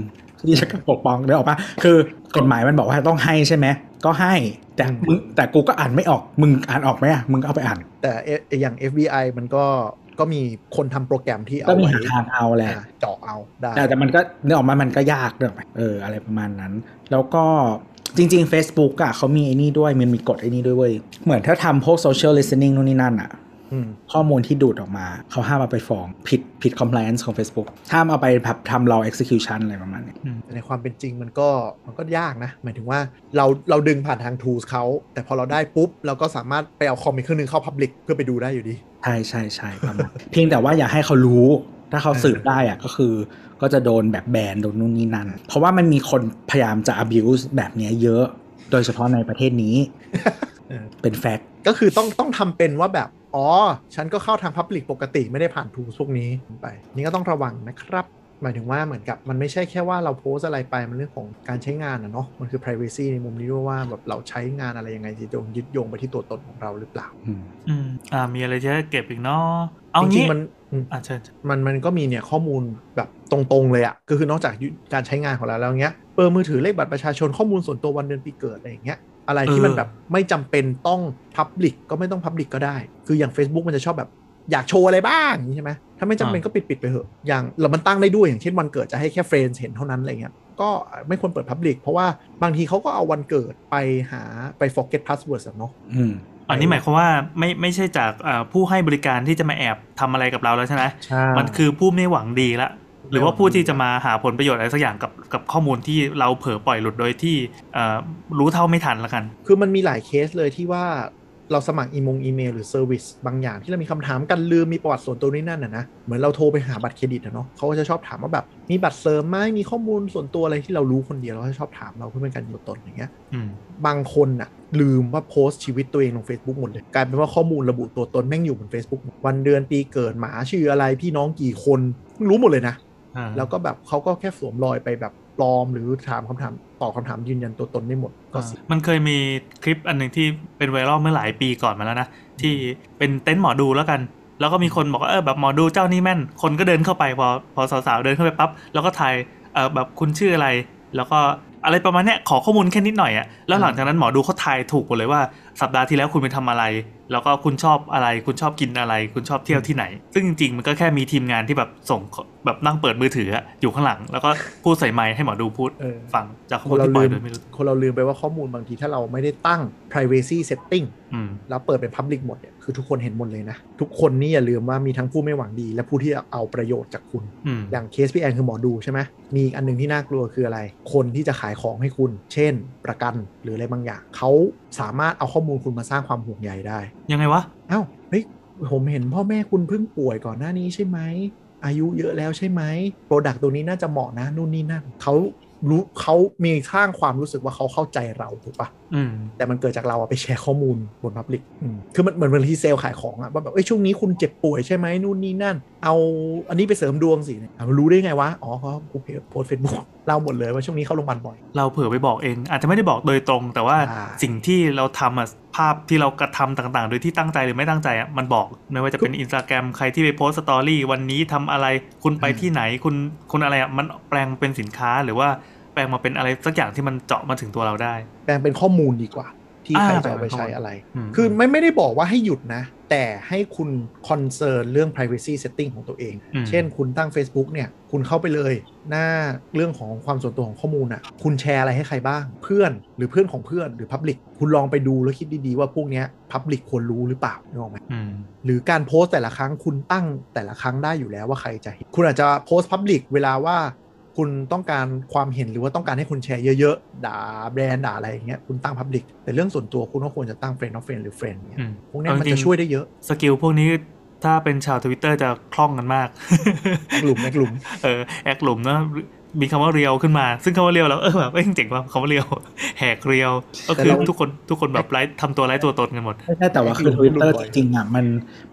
ที่จะปกป้องได้ออกปะคือกฎหมายมันบอกว่าต้องให้ใช่ไหมก็ให้ แต่อืมมึงแต่กูก็อ่านไม่ออกมึงอ่านออกไหมอะมึงเอาไปอ่าน แต่เออย่าง FBI มันก็ก็มีคนทำโปรแกรมที่ก็เอามีไว้หาทางเอาแหละอ่าเจาะเอาได้แต่แต่มันก็เนื้อออกมามันก็ยากเรื่องเอออะไรประมาณนั้น แล้วก็จริง ๆ Facebook อะเขามีไอ้นี่ด้วยมันมีกฎไอ้นี่ด้วยเว้ยเหมือนถ้าทำพวก social listening นู่นนี่นั่นอะอืม ข้อมูลที่ดูดออกมา เขาห้ามเอาไปฟ้องผิดผิด compliance ของ Facebook ห้ามเอาไปแบบทำ law execution อะไรประมาณนี้แต่ในความเป็นจริงมันก็มันก็ยากนะ หมายถึงว่าเราเราดึงผ่านทาง tools เขา แต่พอเราได้ปุ๊บ เราก็สามารถไปเอาคอมอีกเครื่องหนึงเข้า Public เพื่อไปดูได้อยู่ดี ใช่ใช่ใช่ประมาณเพียงแต่ว่าอย่าให้เขารู้ถ้าเขาสืบได้อะก็คือก็จะโดนแบบแบนโดนนู่นนี่นั่น เพราะว่ามันมีคนพยายามจะ abuse แบบเนี้ยเยอะ โดยเฉพาะในประเทศนี้เออเป็นแฟกต์ ก็คือต้องต้องทำเป็นว่าแบบ อ๋อ ฉันก็เข้าทาง Public ปกติไม่ได้ผ่าน tools พวกนี้ไป นี่ก็ต้องระวังนะครับ หมายถึงว่าเหมือนกับมันไม่ใช่แค่ว่าเราโพสต์อะไรไป มันเรื่องของการใช้งานอะเนาะมันคือ privacy ในมุมนี้ด้วยว่าแบบเราใช้งานอะไรยังไงจะโยงยึดโยงไปที่ตัวตนของเราหรือเปล่าอืมอืมอ่ามีอะไรจะเก็บอีกเนาะเอาจริงี้งๆมันอืมอ่าเชิญมันมันก็มีเนี่ยข้อมูลแบบตรงๆเลยอะ่ะก็คือนอกจากการใช้งานของเราแล้วเงี้ยเบอร์มือถือเลขบัตรประชาชนข้อมูลส่วนตัววันเดือนปีเกิดอะไรอย่างเงี้ย อะไรที่มันแบบไม่จำเป็นต้อง Public ก็ไม่ต้อง Public ก็ได้ คืออย่าง Facebook มันจะชอบแบบอยากโชว์อะไรบ้างอย่างนี้ใช่ไหมถ้าไม่จำเป็นก็ปิดปิดๆไปเถอะ อย่างเรามันตั้งได้ด้วยอย่างเช่นวันเกิดจะให้แค่เฟรนด์เห็นเท่านั้นอะไรเงี้ย ก็ไม่ควรเปิด Public เพราะว่าบางทีเขาก็เอาวันเกิดไปหาไป forget password อะเนาะอืมอันนี้หมายความว่าไม่ไม่ใช่จากอ่าผู้ให้บริการที่จะมาแอบทำอะไรกับเราแล้วใช่ไหมใช่มันคือผู้ไม่หวังดีละ หรือว่าผู้ที่จะมาหาผลประโยชน์อะไรสักอย่างกับกับข้อมูลที่เราเผลอปล่อยหลุดโดยที่เอ่อรู้เท่าไม่ทันละกัน คือมันมีหลายเคสเลยที่ว่าเราสมัครอีมงอีเมลหรือ service บางอย่างที่เรามีคำถามกันลืมมีประวัติส่วนตัวนี่นั่นนะนะเหมือนเราโทรไปหาบัตรเครดิตอะเนาะเขาก็จะชอบถามว่าแบบมีบัตรเสริมไหมมีข้อมูลส่วนตัวอะไรที่เรารู้คนเดียวเราก็จะชอบถามเราเพื่อเป็นการยืนยันตนอย่างเงี้ยอืมบางคนอะลืมว่าโพสต์ชีวิตตัวเองลง Facebook หมดเลย กลายเป็นว่าข้อมูลระบุตัวตนแม่งอยู่บน Facebook หมดวันเดือนปีเกิดหมาชื่ออะไรพี่น้องกี่คนมึงรู้หมดเลยนะอ่า แล้วก็แบบเขาก็แค่สวมรอยไปแบบปลอมหรือถามคำถามตอบคำถามยืนยันตัวตนได้หมดก็เสิมันเคยมีคลิปอันหนึ่งที่เป็นไวรัลเมื่อหลายปีก่อนมาแล้วนะ ที่เป็นเต็นท์หมอดูแล้วกัน แล้วก็มีคนบอกว่าเออแบบหมอดูเจ้านี่แม่น คนก็เดินเข้าไปพอพอสาวๆเดินเข้าไปปั๊บแล้วก็ทายเออแบบคุณชื่ออะไร แล้วก็ อะไรประมาณเนี้ยขอข้อมูลแค่นิดหน่อยอะแล้วหลังจากนั้นหมอดูเขาทายถูกหมดเลยว่าสัปดาห์ที่แล้วคุณไปทำอะไร แล้วก็คุณชอบอะไร คุณชอบกินอะไร คุณชอบเที่ยวที่ไหน ซึ่งจริงๆมันก็แค่มีทีมงานที่แบบส่งแบบนั่งเปิดมือถืออะอยู่ข้างหลัง แล้วก็พูดใส่ไมค์ให้หมอดูพูดเออฟังจากข้อคมูลนเราที่ปล่ลือยมโดยไม่รู้คนเราลืมไปว่าข้อมูลบางทีถ้าเราไม่ได้ตั้ง privacy setting อืมแล้วเปิดเป็น public หมดเนี่ย คือทุกคนเห็นหมดเลยนะ ทุกคนนี่อย่าลืมว่ามีทั้งผู้ไม่หวังดี และผู้ที่เอาประโยชน์จากคุณอืมอย่างเคสพี่แอนคือหมอดูใช่ไหมมีอีกอันหนึงที่น่ากลัวคืออะไร คนที่จะขายของให้คุณ เช่น ประกันหรืออะไรบางอย่างเขาสามารถเอาข้อมูลคุณมาสร้างความห่วงใยได้ ยังไงวะเอ้าเฮ้ยผมเห็นพ่อแม่คุณเพิ่งป่วยก่อนหน้านี้ใช่ไหมอายุเยอะแล้วใช่ไหม product ตัวนี้น่าจะเหมาะนะนู่นนี่นั่นเขารู้เขามีสร้างความรู้สึกว่าเขาเข้าใจเราถูกปะอืมแต่มันเกิดจากเราอะไปแชร์ข้อมูลบน public คือมันเหมือนเหมือนที่เซลล์ขายของอะว่าแบบเอ้ยช่วงนี้คุณเจ็บป่วยใช่ไหมนู่นนี่นั่น เอาอันนี้ไปเสริมดวงสิเนี่ยอะรู้ได้ไงวะ อ๋อเขากูโพสเฟซบุ๊กเล่าหมดเลยว่าช่วงนี้เข้าโรงพยาบาลบ่อย เราเผื่อไปบอกเอง อาจจะไม่ได้บอกโดยตรง แต่ว่าใช่สิ่งที่เราทำอะภาพที่เรากระทำต่างๆ โดยที่ตั้งใจหรือไม่ตั้งใจอะมันบอกไม่ว่าจะเป็นอินสตาแกรมใครที่ไปโพสต์ story วันนี้ทำอะไรคุณไปที่ไหนคุณคุณอะไรอะมันแปลงเป็นสินค้าหรือว่าแป ลงมาเป็นอะไรสักอย่างที่มันเจาะมาถึงตัวเราได้ แปลงเป็นข้อมูลดีกว่า ที่อ่าใครจะเอาไปใช้อะไรอืมคือไม่ไม่ได้บอกว่าให้หยุดนะ แต่ให้คุณ concern เรื่อง privacy setting ของตัวเองอืมเช่นคุณตั้ง Facebook เนี่ย คุณเข้าไปเลยหน้าเรื่องของความส่วนตัวของข้อมูลอะ คุณแชร์อะไรให้ใครบ้าง เพื่อนหรือเพื่อนของเพื่อนหรือ Public คุณลองไปดูแล้วคิดดีๆว่าพวกเนี้ย Public ควรรู้หรือเปล่านึกออกไหมอืมหรือการโพสต์แต่ละครั้งคุณตั้งแต่ละครั้งได้อยู่แล้วว่าใครจะเห็นคุณอาจจะโพสต์ Public เวลาว่า คุณต้องการความเห็นหรือว่าต้องการให้คุณแชร์เยอะๆ ด่าแบรนด์ด่าอะไรอย่างเงี้ยคุณตั้ง Public แต่เรื่องส่วนตัวคุณก็ควรจะตั้ง Friend of Friend หรือ Friend เนี่ยอืมพวกเนี้ยมันเอาจริงจะช่วยได้เยอะ skill พวกนี้ถ้าเป็นชาวทวิตเตอร์จะคล่องกันมากกลุ่มในกลุ่มเออแอคหลุมนะ มีคำว่าเรียวขึ้นมา ซึ่งคำว่าเรียวแล้วเออแบบเอ้ยเจ๋งว่ะคำว่าเรียว แหกเรียว ก็แต่คือเราทุกคนทุกคนแบบไร้ทำตัวไร้ตัวตนกันหมดไม่ใช่แต่ว่าคือหลุม Twitter หลุมบ่จอยริงๆอะมัน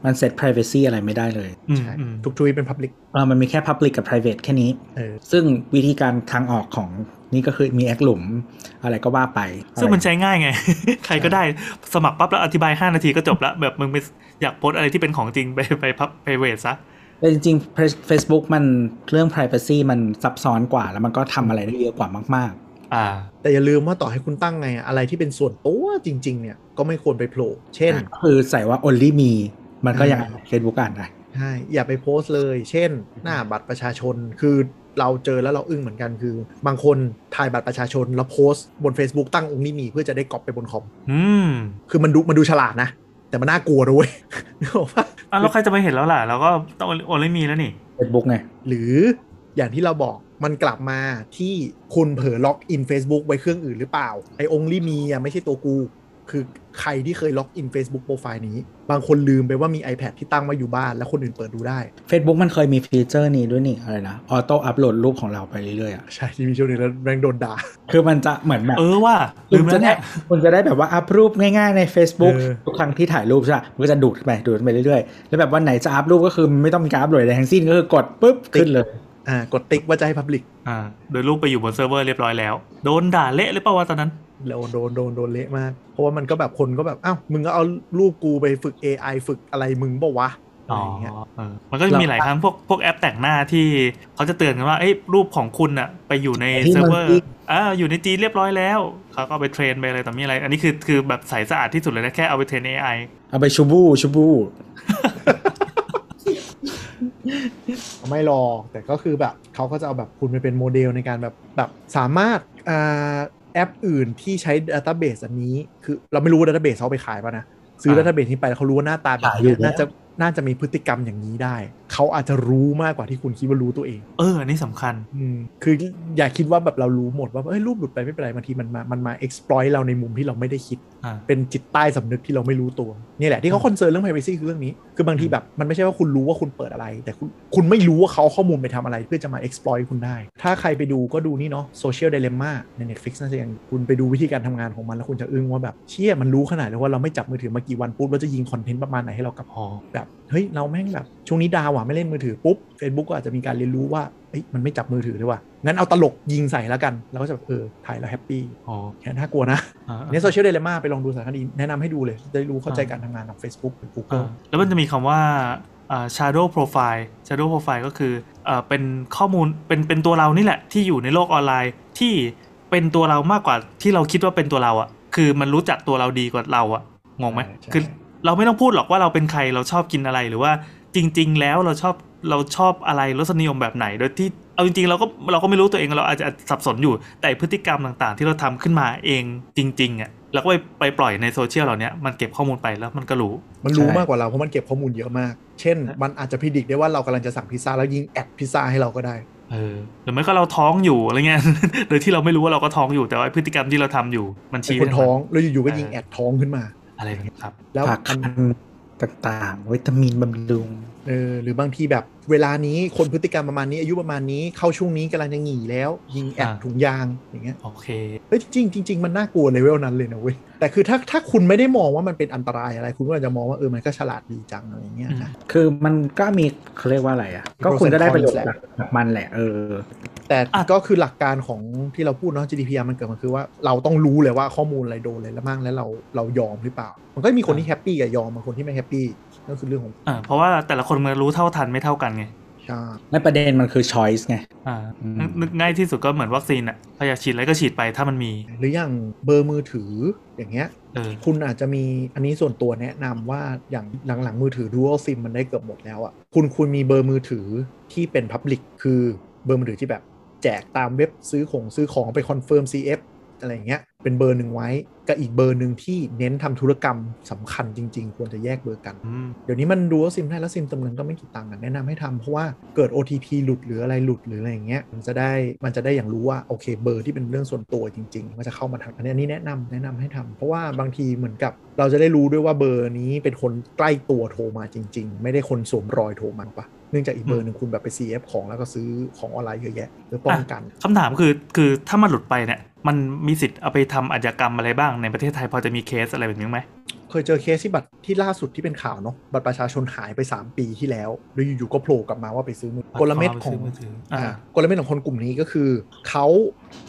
มันเซต privacy อะไรไม่ได้เลยอืมใช่อืมทุกทวีตเป็น Public เออมันมีแค่ public กับ private แค่นี้เออซึ่งวิธีการทางออกของนี่ก็คือมีแอคหลุมอะไรก็ว่าไป ซึ่งมันอะไรใช้ง่ายไง ใครก็ได้สมัครปั๊บแล้วอธิบาย 5 นาทีก็จบละแบบมึงไปอยากโพสต์อะไรที่เป็นของจริงไปไปพับไปเวทซะ แต่จริงๆ Facebook มันเรื่อง privacy มันซับซ้อนกว่า แล้วมันก็ทำอะไรได้เยอะกว่ามากอ่า แต่อย่าลืมว่าต่อให้คุณตั้งไงอะอะไรที่เป็นส่วนตัวจริง ๆ เนี่ยก็ไม่ควรไปโผล่ๆเช่นก็คือใส่ว่า only me มันก็ยังอ่า Facebook อ่านได้ใช่อย่าไปโพสต์เลย เช่น หน้าบัตรประชาชนคือเราเจอแล้วเราอึ้งเหมือนกันคือ บางคนถ่ายบัตรประชาชน แล้วโพสต์บน Facebook ตั้งองค์นี้มีเพื่อจะได้ก๊อปไปบนคอมอืมคือมันดูมันดูฉลาดนะ แต่มันน่ากลัวด้วยนึกออกปะ อะแล้วใครจะไปเห็นแล้วล่ะเราก็ต้องโอนเลยมีแล้วนี่ Facebook ไงหรืออย่างที่เราบอกมันกลับมาที่คุณเผลอล็อกอิน Facebook ไว้เครื่องอื่นหรือเปล่า ไอ้องค์นี้มีอะไม่ใช่ตัวกู คือใครที่เคยล็อกอิน Facebook โปรไฟล์นี้ บางคนลืมไปว่ามี iPad ที่ตั้งไว้อยู่บ้าน แล้วคนอื่นเปิดดูได้ Facebook มันเคยมีฟีเจอร์นี้ด้วยนี่อะไรนะ auto upload รูปของเราไปเรื่อยๆอะใช่ที่มีช่วงหนึงแล้วแรงโดนด่าคือมันจะเหมือนแบบเออว่าลืคุณมจะแล้วได้เนี่ยคุณจะได้แบบว่าอัพรูปง่ายๆใน Facebook เออทุกครั้งที่ถ่ายรูปใช่ไหมมันก็จะดูดไปดูดไปเรื่อยๆ แล้วแบบวันไหนจะอัพรูปก็คือไม่ต้องมีการอัพโหลดอะไรทั้งสิ้นก็คือกดปุ๊บขึ้นเลย อ่ากดติ๊กว่าจะให้ Public อ่า โดยรูปไปอยู่บนเซิร์ฟเวอร์เรียบร้อยแล้ว โดนด่าเละหรือเปล่าวะตอนนั้นแล้วโดนโดนโดนเละมาก เพราะว่ามันก็แบบคนก็แบบอ้าวมึงก็เอารูปกูไปฝึก AI ฝึกอะไรมึงเปล่าวะอะไรอ๋ออย่างเงี้ยเออมันก็จะมีหลายครั้งพวกพวกแอปแต่งหน้าที่เขาจะเตือนกันว่าเอ้ยรูปของคุณอะไปอยู่ในที่เซิร์ฟเวอร์มันอ่าอยู่ในจีนเรียบร้อยแล้วเขาก็เอาไป train ไปอะไรต่อมีอะไร อันนี้คือคือแบบใสสะอาดที่สุดเลยนะแค่เอาไปเทรน AI เอาไปชูบูชูบู ไม่หรอกแต่ก็คือแบบเขาก็จะเอาแบบคุณไปเป็นโมเดลในการแบบแบบสามารถอ่าแอปอื่นที่ใช้ Database อันนี้ คือเราไม่รู้ว่า Database เขาเอาไปขายป่ะนะ ซื้ออ่า Database นี้ไปแล้วเขารู้ว่าหน้าตาแบบขายอยู่เนี้ยแล้วน่าจะ น่าจะมีพฤติกรรมอย่างนี้ได้ เขาอาจจะรู้มากกว่าที่คุณคิดว่ารู้ตัวเอง เอออันนี้สำคัญอืมคืออย่าคิดว่าแบบเรารู้หมดว่าเอ้ยรูปหลุดไปไม่เป็นไรบางทีมันมามันมา exploit เราในมุมที่เราไม่ได้คิดอ่าเป็นจิตใต้สำนึกที่เราไม่รู้ตัวนี่แหละที่เขา concern เรื่อง privacy คือเรื่องนี้ คือบางทีแบบมันไม่ใช่ว่าคุณรู้ว่าคุณเปิดอะไร แต่คุณคุณไม่รู้ว่าเขาเอาข้อมูลไปทำอะไร เพื่อจะมา exploit คุณได้ ถ้าใครไปดูก็ดูนี่เนาะ social dilemma ใน Netflix น่าจะยังคุณไปดูวิธีการทำงานของมันแล้วคุณจะอึ้งว่าแบบเชี่ยมันรู้ขนาดเลยว่าเราไม่จับมือถือมากี่วันปุ๊บเราจะยิงคอนเทนต์ประมาณไหนให้เรากลับอ๋อแบบเฮ้ยเราแม่งแบบช่วงนี้ดาวอะไม่เล่นมือถือปุ๊บ Facebook ก็อาจจะมีการเรียนรู้ว่าเอ้ยมันไม่จับมือถือด้วยว่ะงั้นเอาตลกยิงใส่แล้วกัน แล้วก็จะแบบเออถ่ายแล้ว happy อ๋อแค่น่ากลัวนะอ่าเนี่ยโซเชียลเดลม่าไปลองดูสารคดีแนะนำให้ดูเลยได้รู้เข้าใจการทำงานของ Facebook หรืออ่า Google แล้วมันจะมีคำว่าอ่า shadow profile shadow profile ก็คืออ่าเป็นข้อมูลเป็นเป็นตัวเรานี่แหละที่อยู่ในโลกออนไลน์ที่เป็นตัวเรามากกว่าที่เราคิดว่าเป็นตัวเราอะ่ะคือมันรู้จักตัวเราดีกว่าเราอะ่ะงงไหมใช่ใช่คือ เราไม่ต้องพูดหรอกว่าเราเป็นใครเราชอบกินอะไรหรือว่าจริง ๆ แล้วเราชอบเราชอบอะไรรสนิยมแบบไหน โดยที่เอาจริงๆเราก็เราก็ไม่รู้ตัวเองเราอาจจะสับสนอยู่แต่พฤติกรรมต่างๆ ที่เราทำขึ้นมาเองจริงๆอะ่ะแล้วก็ไปไปปล่อยในโซเชียลเหล่านี้มันเก็บข้อมูลไปแล้วมันก็รู้ มันรู้ใช่มากกว่าเราเพราะมันเก็บข้อมูลเยอะมาก เช่น มันอาจจะ predict ได้ว่าเรากำลังจะสั่งพิซซ่าแล้วยิง ad พิซซ่าให้เราก็ได้เออหรือไม่ก็เราท้องอยู่อะไรเงี้ยโดยที่เราไม่รู้ว่าเราก็ท้องอยู่แต่ว่าพฤติกรรมที่เราทำอยู่มันเป็นชี้คนไปทาท้องแล้วอยู่ๆก็ยิง ad ท้องขึ้นมา อะไรอย่างเงี้ยครับ แล้วผักมันคันต่างๆ วิตามินบำรุงเออหรือบางทีแบบ เวลานี้คนพฤติกรรมประมาณนี้อายุประมาณนี้เข้าช่วงนี้กำลังจะหงีแล้ว ยิงแอดอ่าถุงยางอย่างเงี้ยโอเคเฮ้ยจริงๆจริงๆมันน่ากลัวเลเวลนั้นเลยนะเว้ยแต่คือถ้าถ้าคุณไม่ได้มองว่ามันเป็นอันตรายอะไร คุณก็อาจจะมองว่าเออมันก็ฉลาดดีจังอะไรเงี้ยนะคือมันก็มีเขาเรียกว่าอะไรอะก็คุณก็ได้ประโยชน์จากจากมันแหละเออ แต่อะก็คือหลักการของที่เราพูดเนาะ GDPR มันเกิดมาคือว่าเราต้องรู้เลยว่าข้อมูลอะไรโดนอะไรแล้วมั่งแล้วเราเรายอมหรือเปล่า มันก็มีคนที่ happy กับยอมบางคนที่ไม่ happy นั่นคือเรื่องของอ่าเพราะว่าแต่ละคนมันรู้เท่าทันไม่เท่ากันไงใช่ไม่ประเด็นมันคือ choice ไงอ่าอืมนึกนึกง่ายที่สุดก็เหมือนวัคซีนอะถ้าอยากฉีดอะไรก็ฉีดไปถ้ามันมี หรืออย่างเบอร์มือถืออย่างเงี้ยเออคุณอาจจะมีอันนี้ส่วนตัวแนะนำว่าอย่างหลังๆมือถือ dual sim มันได้เกือบหมดแล้วอะ่ะคุณคุณมีเบอร์มือถือที่เป็น public คือเบอร์มือถือที่แบบแจกตามเว็บซื้อของซื้อของไป confirm CF อะไรอย่างเงี้ย เป็นเบอร์หนึ่งไว้ กับอีกเบอร์หนึ่งที่เน้นทำธุรกรรมสำคัญจริง ๆ ควรจะแยกเบอร์กันอืมเดี๋ยวนี้มันดูว่าซิมได้แล้วซิมจำนวนก็ไม่กี่ตังค์อะแนะนำให้ทำเพราะว่าเกิด OTP หลุดหรืออะไรหลุดหรืออะไรอย่างเงี้ยมันจะได้มันจะได้อย่างรู้ว่าโอเคเบอร์ที่เป็นเรื่องส่วนตัวจริงๆมันจะเข้ามาทางอันนี้อันนี้แนะนำแนะนำให้ทำเพราะว่าบางทีเหมือนกับเราจะได้รู้ด้วยว่าเบอร์นี้เป็นคนใกล้ตัวโทรมาจริง ๆ ไม่ได้คนสวมรอยโทรมาปะเนื่องจากอีกเบอร์หนึ่งคุณแบบไป CF ของแล้วก็ซื้อของออนไลน์เยอะแยะเพื่อป้องกันคำถามคือคือถ้ามันหลุดไปเนี่ย มันมีสิทธิ์เอาไปทำอาชญากรรมอะไรบ้างในประเทศไทยพอจะมีเคสอะไรแบบนี้ไหมเคยเจอเคสที่บัตรที่ล่าสุดที่เป็นข่าวเนาะบัตรประชาชนหายไป 3 ปีที่แล้วแล้วอยู่ๆก็โผล่กลับมาว่าไปซื้อมือกลเม็ดของเอาไปซื้อมือถืออ่าอ่ากลเม็ดของคนกลุ่มนี้ก็คือเขา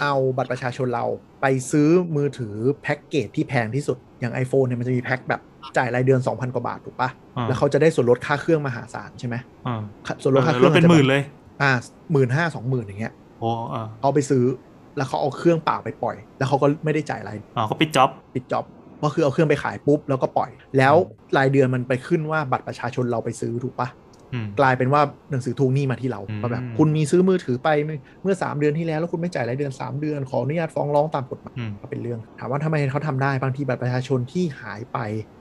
เอาบัตรประชาชนเราไปซื้อมือถือแพ็กเกจที่แพงที่สุดอย่าง iPhone เนี่ยมันจะมีแพ็กแบบจ่ายรายเดือน 2,000 กว่าบาทถูกปะอ่าแล้วเขาจะได้ส่วนลดค่าเครื่องมหาศาลใช่ไหมอ่าส่วนลดค่าเครรื่อถงเป็นหมื่นเลยอ่าหมื่นห้าสองหมื่นอย่างเงี้ยโอ้อ่าเอาไปซื้อ แล้วเขาเอาเครื่องเปล่าไปปล่อย แล้วเขาก็ไม่ได้จ่ายรายอ๋อเขาปิดจ็อบปิดจ็อบก็คือเอาเครื่องไปขายปุ๊บแล้วก็ปล่อย แล้วรายเดือนมันไปขึ้นว่าบัตรประชาชนเราไปซื้อถูกปะอืม กลายเป็นว่าหนังสือทวงหนี้มาที่เราอืมว่าแบบ คุณมีซื้อมือถือไปเมื่อ 3 เดือนที่แล้ว แล้วคุณไม่จ่ายรายเดือน 3 เดือน ขออนุญาตฟ้องร้องตามกฎหมายอืมก็เป็นเรื่อง ถามว่าทำไมเขาทำได้บางทีบัตรประชาชนที่หายไป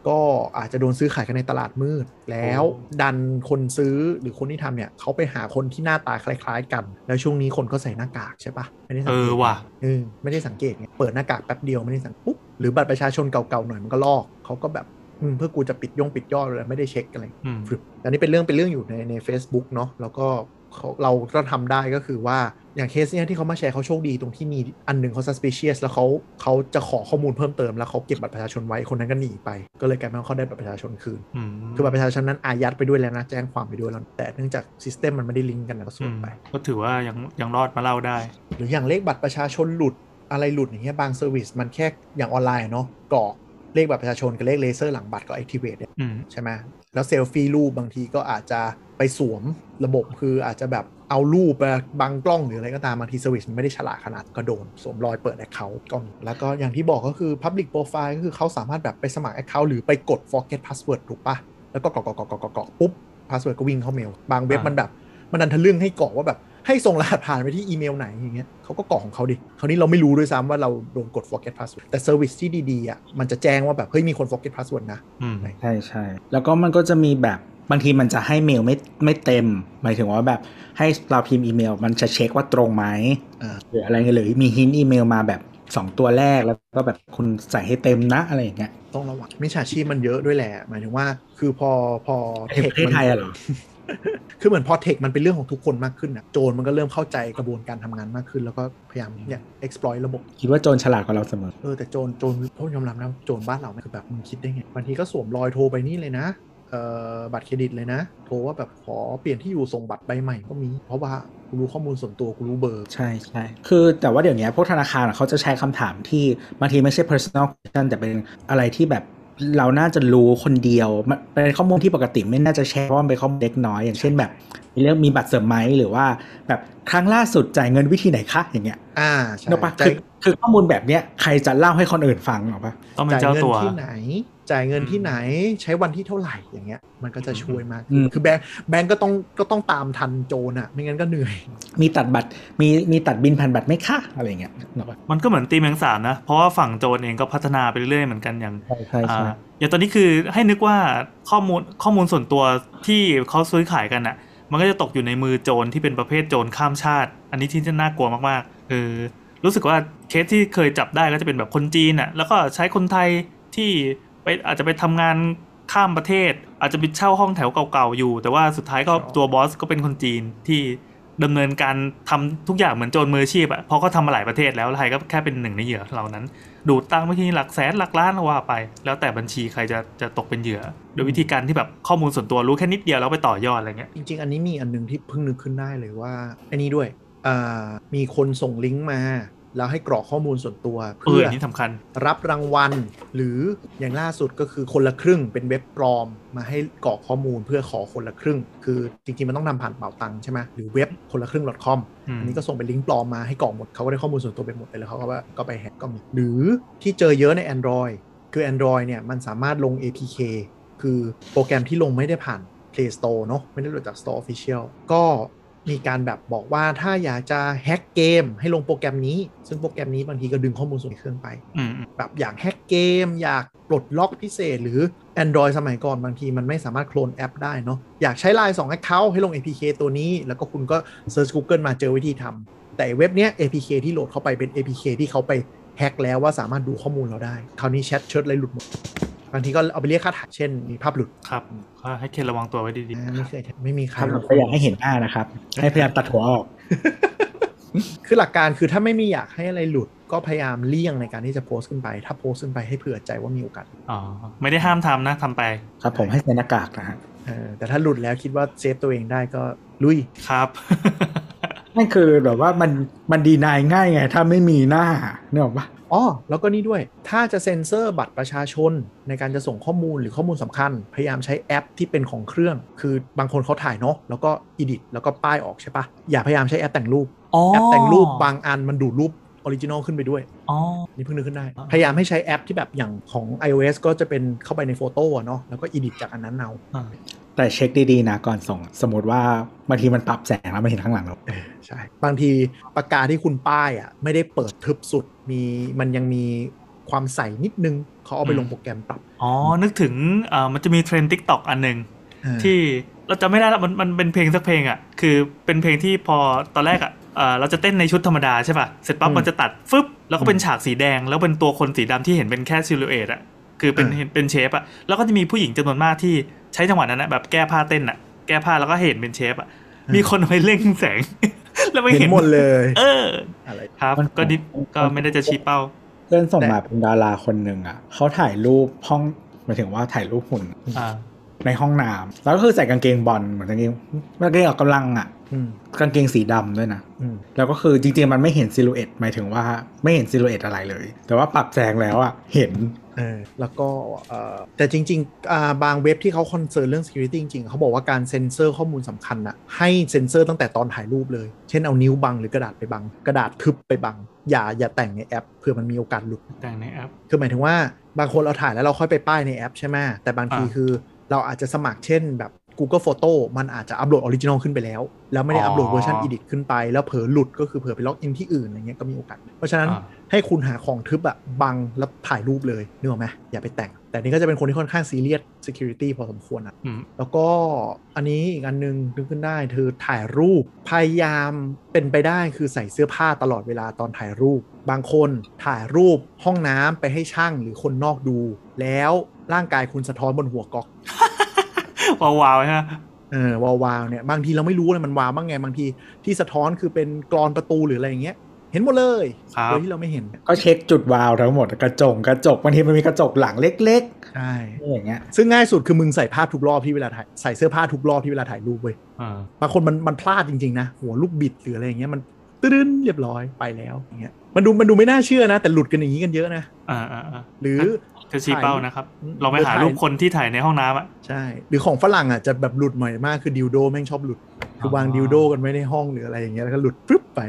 ก็อาจจะโดนซื้อขายกันในตลาดมืด แล้วดันคนซื้อหรือคนที่ทำเนี่ยเขาไปหาคนที่หน้าตาคล้าย ๆ กัน แล้วช่วงนี้คนก็ใส่หน้ากากใช่ปะไม่ได้สัเองเกอตว่ะเออไม่ได้สังเกตไงเปิดหน้ากากแป๊บเดียวไม่ได้สังปุ๊บหรือบัตรประชาชนเก่าๆหน่อยมันก็ลอกเขาก็แบบอืม เพื่อกูจะปิดย่องปิดยอดเลยไม่ได้เช็คอะไรอืมฟึบอันนี้เป็นเรื่องเป็นเรื่องอยู่ในใน Facebook เนาะแล้วก็เขาเราก็ทำได้ก็คือว่าอย่างเคสเนี้ยที่เขามาแชร์เขาโชคดีตรงที่มีอันหนึ่งเขา suspicious แล้วเขาเขาจะขอข้อมูลเพิ่มเติมแล้วเขาเก็บบัตรประชาชนไว้คนนั้นก็หนีไป ก็เลยกลายเป็นว่าเขาได้บัตรประชาชนคืนอืมคือบัตรประชาชนนั้นอายัดไปด้วยแล้วนะ แจ้งความไปด้วยแล้ว แต่เนื่องจาก system มันไม่ได้ลิงก์กันนะก็ส่วนไป ก็ถือว่ายังยังรอดมาเล่าได้ หรืออย่างเลขบัตรประชาชนหลุดอะไรหลุดอย่างเงี้ยบาง service มันแค่อย่างออนไลน์เนาะกรอก เลขบัตรประชาชนกับเลขเลเซอร์หลังบัตรก็ activate เนี่ยอืมใช่ไหมแล้วเซลฟี่รูปบางทีก็อาจจะไปสวมระบบคืออาจจะแบบเอารูปไปบังกล้องหรืออะไรก็ตามบางที service มันไม่ได้ฉลาดขนาดก็โดน สวมรอยเปิด Account ก็มีแล้วก็อย่างที่บอกก็คือ Public Profile ก็คือเขาสามารถแบบไปสมัคร Account หรือไปกด forget password ถูกปะแล้วก็กรอกกรอกกรอกกรอกกรอกปุ๊บ password ก็วิ่งเข้าเมล บางเว็บอ่ามัมันแบบ มันดันทะลึ่งให้กรอกว่าแบบ ให้ส่งรหัสผ่านไปที่อีเมลไหนอย่างเงี้ยเขาก็กรอกของเขาดิคราวนี้เราไม่รู้ด้วยซ้ำว่าเราโดนกด forget password แต่ service ที่ดีๆอะมันจะแจ้งว่าแบบเฮ้ยมีคน forget password นะอืมใช่ใช่แล้วก็มันก็จะมีแบบบางทีมันจะให้เมลไม่ไม่เต็ม หมายถึงว่าแบบให้เราพิมพ์อีเมล มันจะเช็คว่าตรงไหมอ่าหรืออะไรเงี้ยหรือมีฮินอีเมลมาแบบ 2 ตัวแรกแล้วก็แบบคุณใส่ให้เต็มนะอะไรอย่างเงี้ยต้องระวังมิจฉาชีพมันเยอะด้วยแหละ หมายถึงว่า คือพอพอในประเทศไทยอะเหรอ คือเหมือนพอเทคมันเป็นเรื่องของทุกคนมากขึ้นอะโจรมันก็เริ่มเข้าใจกระบวนการทำงานมากขึ้น แล้วก็พยายามเนี่ย exploit ระบบ คิดว่าโจรฉลาดกว่าเราเสมอ เออแต่โจรโจรพวกยอมรับนะโจรบ้านเราเนี่ยคือแบบมึงคิดได้ไงบางทีก็สวมรอยโทรไปนี่เลยนะเอ่อบัตรเครดิตเลยนะ โทรว่าแบบขอเปลี่ยนที่อยู่ส่งบัตรใบใหม่ก็มี เพราะว่ากูรู้ข้อมูลส่วนตัวกูรู้เบอร์ ใช่ใช่คือแต่ว่าเดี๋ยวนี้พวกธนาคารอะเขาจะใช้คำถามที่บางทีไม่ใช่ personal question แต่เป็นอะไรที่แบบ เราน่าจะรู้คนเดียว มันเป็นข้อมูลที่ปกติไม่น่าจะแชร์เพราะมันเป็นข้อมูลเล็กน้อย อย่างเช่นแบบมีเรื่องมีบัตรเสริมไหมหรือว่าแบบครั้งล่าสุดจ่ายเงินวิธีไหนคะอย่างเงี้ยอ่าใช่นกปะจ่าคืยอ คือข้อมูลแบบเนี้ยใครจะเล่าให้คนอื่นฟังหรอปะต้องเป็นจ่ายเจ้าเงินตัวที่ไหน จ่ายเงินที่ไหนใช้วันที่เท่าไหร่อย่างเงี้ย มันก็จะช่วยมากอืมคือแบงค์แบงค์ก็ต้องก็ต้องตามทันโจรอะไม่งั้นก็เหนื่อย มีตัดบัตรมีมีตัดบินผ่านบัตรไหมคะอะไรอย่างเงี้ยนกปะมันก็เหมือนตีแมงสาบนะ เพราะว่าฝั่งโจรเองก็พัฒนาไปเรื่อยๆเหมือนกันอย่างใช่ใช่อ่าใช่อย่างตอนนี้คือให้นึกว่าข้อมูลข้อมูลส่วนตัวที่เขาซื้อขายกันอะ่ะมันก็จะตกอยู่ในมือโจรที่เป็นประเภทโจรข้ามชาติ อันนี้ที่จะน่ากลัวมากๆคือ รู้สึกว่าเคสที่เคยจับได้ก็จะเป็นแบบคนจีนอะ่ะแล้วก็ใช้คนไทยที่ไปอาจจะไปทำงานข้ามประเทศ อาจจะไปเช่าห้องแถวเก่าๆอยู่ แต่ว่าสุดท้ายก็ครับตัวบอสก็เป็นคนจีนที่ดำเนินการทำทุกอย่างเหมือนโจรมืออาชีพอะ่ะเพราะเขาทำมาหลายประเทศแล้วแล้วไทยก็แค่เป็นหนึ่งในเหยื่อเหล่านั้น ดูดตังค์บางทีหลักแสนหลักล้านก็ว่าไป แล้วแต่บัญชีใครจะจะตกเป็นเหยื่อ โดยวิธีการที่แบบข้อมูลส่วนตัวรู้แค่นิดเดียวแล้วไปต่อยอดอะไรเงี้ยจริงๆ อันนี้มีอันหนึงที่เพิ่งนึกขึ้นได้เลยว่าอันนี้ด้วยอ่ามีคนส่งลิงก์มา แล้วให้กรอกข้อมูลส่วนตัวเออเพื่ออันนี้สำคัญ รับรางวัล หรืออย่างล่าสุดก็คือคนละครึ่งเป็นเว็บปลอม มาให้กรอกข้อมูลเพื่อขอคนละครึ่ง คือจริงๆ มันต้องทำผ่านเป๋าตังค์ใช่ไหมหรือเว็บคนละครึ่ง .com อืมอันนี้ก็ส่งเป็นลิงก์ปลอมมาให้กรอกหมดเขาก็ได้ข้อมูลส่วนตัวไปหมดเลยแล้วเขาก็ว่าก็ไปแฮกก็มีหรือที่เจอเยอะใน Android คือ Android เนี่ยมันสามารถลง APK คือโปรแกรมที่ลงไม่ได้ผ่าน Play Store เนอะไม่ได้โหลดจาก Store Official ก็ มีการแบบบอกว่าถ้าอยากจะแฮกเกมให้ลงโปรแกรมนี้ ซึ่งโปรแกรมนี้บางทีก็ดึงข้อมูลส่วนเครื่องไปอืมอืมแบบอยากแฮกเกม อยากปลดล็อกพิเศษ หรือ Android สมัยก่อนบางทีมันไม่สามารถโคลนแอปได้เนาะอยากใช้ไลน์2 Account ให้ลง APK ตัวนี้ แล้วก็คุณก็ Search Google มาเจอวิธีทำแต่เว็บเนี้ย APK ที่โหลดเข้าไปเป็น APK ที่เขาไปแฮกแล้วว่าสามารถดูข้อมูลเราได้คราวนี้แชทเชิดอะไรหลุดหมด บางทีก็เอาไปเรียกค่าถ่ายเช่นมีภาพหลุดครับก็ให้เคนระวังตัวไว้ดีอ่าไม่เคยไม่มีใครถ้าเราไม่อยากให้เห็นหน้านะครับ ให้พยายามตัดหัวออก คือหลักการคือถ้าไม่มีอยากให้อะไรหลุดก็พยายามเลี่ยงในการที่จะโพสต์ขึ้นไป ถ้าโพสต์ขึ้นไปให้เผื่อใจว่ามีโอกาสๆอ๋อไม่ได้ห้ามทำนะทำไป ครับผมให้ใส่หน้ากากนะฮะเออแต่ถ้าหลุดแล้วคิดว่าเซฟตัวเองได้ก็ลุยครับนั่นคือแบบว่ามันมันดีนายง่ายไง ถ้าไม่มีหน้าเนี่ยหรอกปะ อ๋อแล้วก็นี่ด้วย ถ้าจะเซ็นเซอร์บัตรประชาชน ในการจะส่งข้อมูลหรือข้อมูลสำคัญ พยายามใช้แอปที่เป็นของเครื่อง คือบางคนเขาถ่ายเนาะแล้วก็ edit แล้วก็ป้ายออกใช่ปะอย่าพยายามใช้แอปแต่งรูปอ๋อแอปแต่งรูปบางอันมันดูดรูป original ขึ้นไปด้วยอ๋อนี่เพิ่งนึกขึ้นได้อ๋อพยายามให้ใช้แอปที่แบบอย่างของ iOS ก็จะเป็นเข้าไปใน Photo อะเนาะแล้วก็ edit จากอันนั้นเอาอ่าแต่เช็คดีๆนะก่อนส่ง สมมติว่าบางทีมันปรับแสงแล้วมันเห็นข้างหลังเราใช่ บางทีปากกาที่คุณป้ายอะไม่ได้เปิดทึบสุดมีมันยังมีความใสนิดนึงเขาเอาไปลงโปรแกรมปรับ อ๋อ นึกถึงเอ่อมันจะมีเทรนด์ TikTok อันหนึ่งอ่าที่เราจะไม่ได้แล้วมันมันเป็นเพลงสักเพลงอะ คือเป็นเพลงที่พอตอนแรกอะ เอ่อเราจะเต้นในชุดธรรมดาใช่ป่ะ เสร็จปั๊บอืมมันจะตัดฟึบแล้วก็เป็นฉากสีแดง แล้วเป็นตัวคนสีดำที่เห็นเป็นแค่ silhouette อะคือเป็นอ่าเห็นเป็น shape อะแล้วก็จะมีผู้หญิงจำนวนมากที่ใช้จังหวะนั้นนะแบบแก้ผ้าเต้นอะแก้ผ้าแล้วก็เห็นเป็นเชฟอะมีคนเอาไปเล่งแสง แล้วไม่เห็เห็นนหมดเลย เอออะไรครับก็ดิก็ไม่ได้จะชี้เป้า เพื่อนส่งแต่มาเป็นดาราคนหนึ่งอะเขาถ่ายรูปห้องหมายถึงว่าถ่ายรูปหุ่นอ่าในห้องน้ำแล้วก็คือใส่กางเกงบอลเหมือนกางเกงกางเกงออกกำลังอะอืม กางเกงสีดำด้วยนะอืมแล้วก็คือจริงๆมันไม่เห็นซิลูเอตหมายถึงว่าไม่เห็นซิลูเอตอะไรเลย แต่ว่าปรับแสงแล้วอะเห็นเออแล้วก็เอ่อแต่จริงๆอ่าบางเว็บที่เขา concern เรื่อง security จริงๆ เขาบอกว่าการเซ็นเซอร์ข้อมูลสำคัญน่ะให้เซ็นเซอร์ตั้งแต่ตอนถ่ายรูปเลย เช่นเอานิ้วบังหรือกระดาษไปบัง กระดาษทึบไปบัง อย่าอย่าแต่งในแอปเผื่อมันมีโอกาสหลุดแต่งในแอป คือหมายถึงว่าบางคนเราถ่ายแล้วเราค่อยไปป้ายในแอปใช่ไหมแต่บางทีอ่าคือเราอาจจะสมัครเช่นแบบ Google Photo มันอาจจะอัปโหลด original ขึ้นไปแล้ว แล้วไม่ได้อัปโหลดเวอร์ชัน edit ขึ้นไป แล้วเผลอหลุดก็คือเผลอไปล็อกอินที่อื่นอะไรเงี้ยก็มีโอกาส เพราะฉะนั้นอ่าให้คุณหาของทึบอะบังแล้วถ่ายรูปเลยนึกออกไหมอย่าไปแต่ง แต่นี่ก็จะเป็นคนที่ค่อนข้างซีเรียส security พอสมควรอะอืมแล้วก็อันนี้อีกอันนึงนึกขึ้นได้เธอถ่ายรูปพยายามเป็นไปได้คือใส่เสื้อผ้าตลอดเวลาตอนถ่ายรูป บางคนถ่ายรูปห้องน้ำไปให้ช่างหรือคนนอกดู แล้วร่างกายคุณสะท้อนบนหัวก๊อก วาวๆใช่ไหมเออวาวๆเนี่ยบางทีเราไม่รู้เลยมันวาวบ้างไงบางทีที่สะท้อนคือเป็นกรอนประตูหรืออะไรอย่างเงี้ยเห็นหมดเลยครับโดยที่เราไม่เห็น ก็เช็คจุดวาล์วทั้งหมดกระจกกระจกบางทีมันมีกระจกหลังเล็กใช่ๆอะไรอย่างเงี้ยซึ่งง่ายสุดคือมึงใส่ผ้าทุกรอบที่เวลาถ่ายใส่เสื้อผ้าทุกรอบที่เวลาถ่ายรูปเว้ยอ่าบางคนมันมันพลาดจริงๆนะหัวลูกบิดหรืออะไรอย่างเงี้ยมันตื้นเรียบร้อยไปแล้วอย่างเงี้ยมันดูมันดูไม่น่าเชื่อนะ แต่หลุดกันอย่างนี้กันเยอะนะอ่าอ่าอ่าหรือ จะชี้เป้านะครับอืมลองไปหารูปคนที่ถ่ายในห้องน้ำอะใช่หรือของฝรั่งอะจะแบบหลุดบ่อยมากคือดิวโดแม่งชอบหลุดคือวางอ๋อดิวโดกันไว้ในห้องหรืออะไรอย่างเงี้ยแล้วก็หลุดปึ๊บไป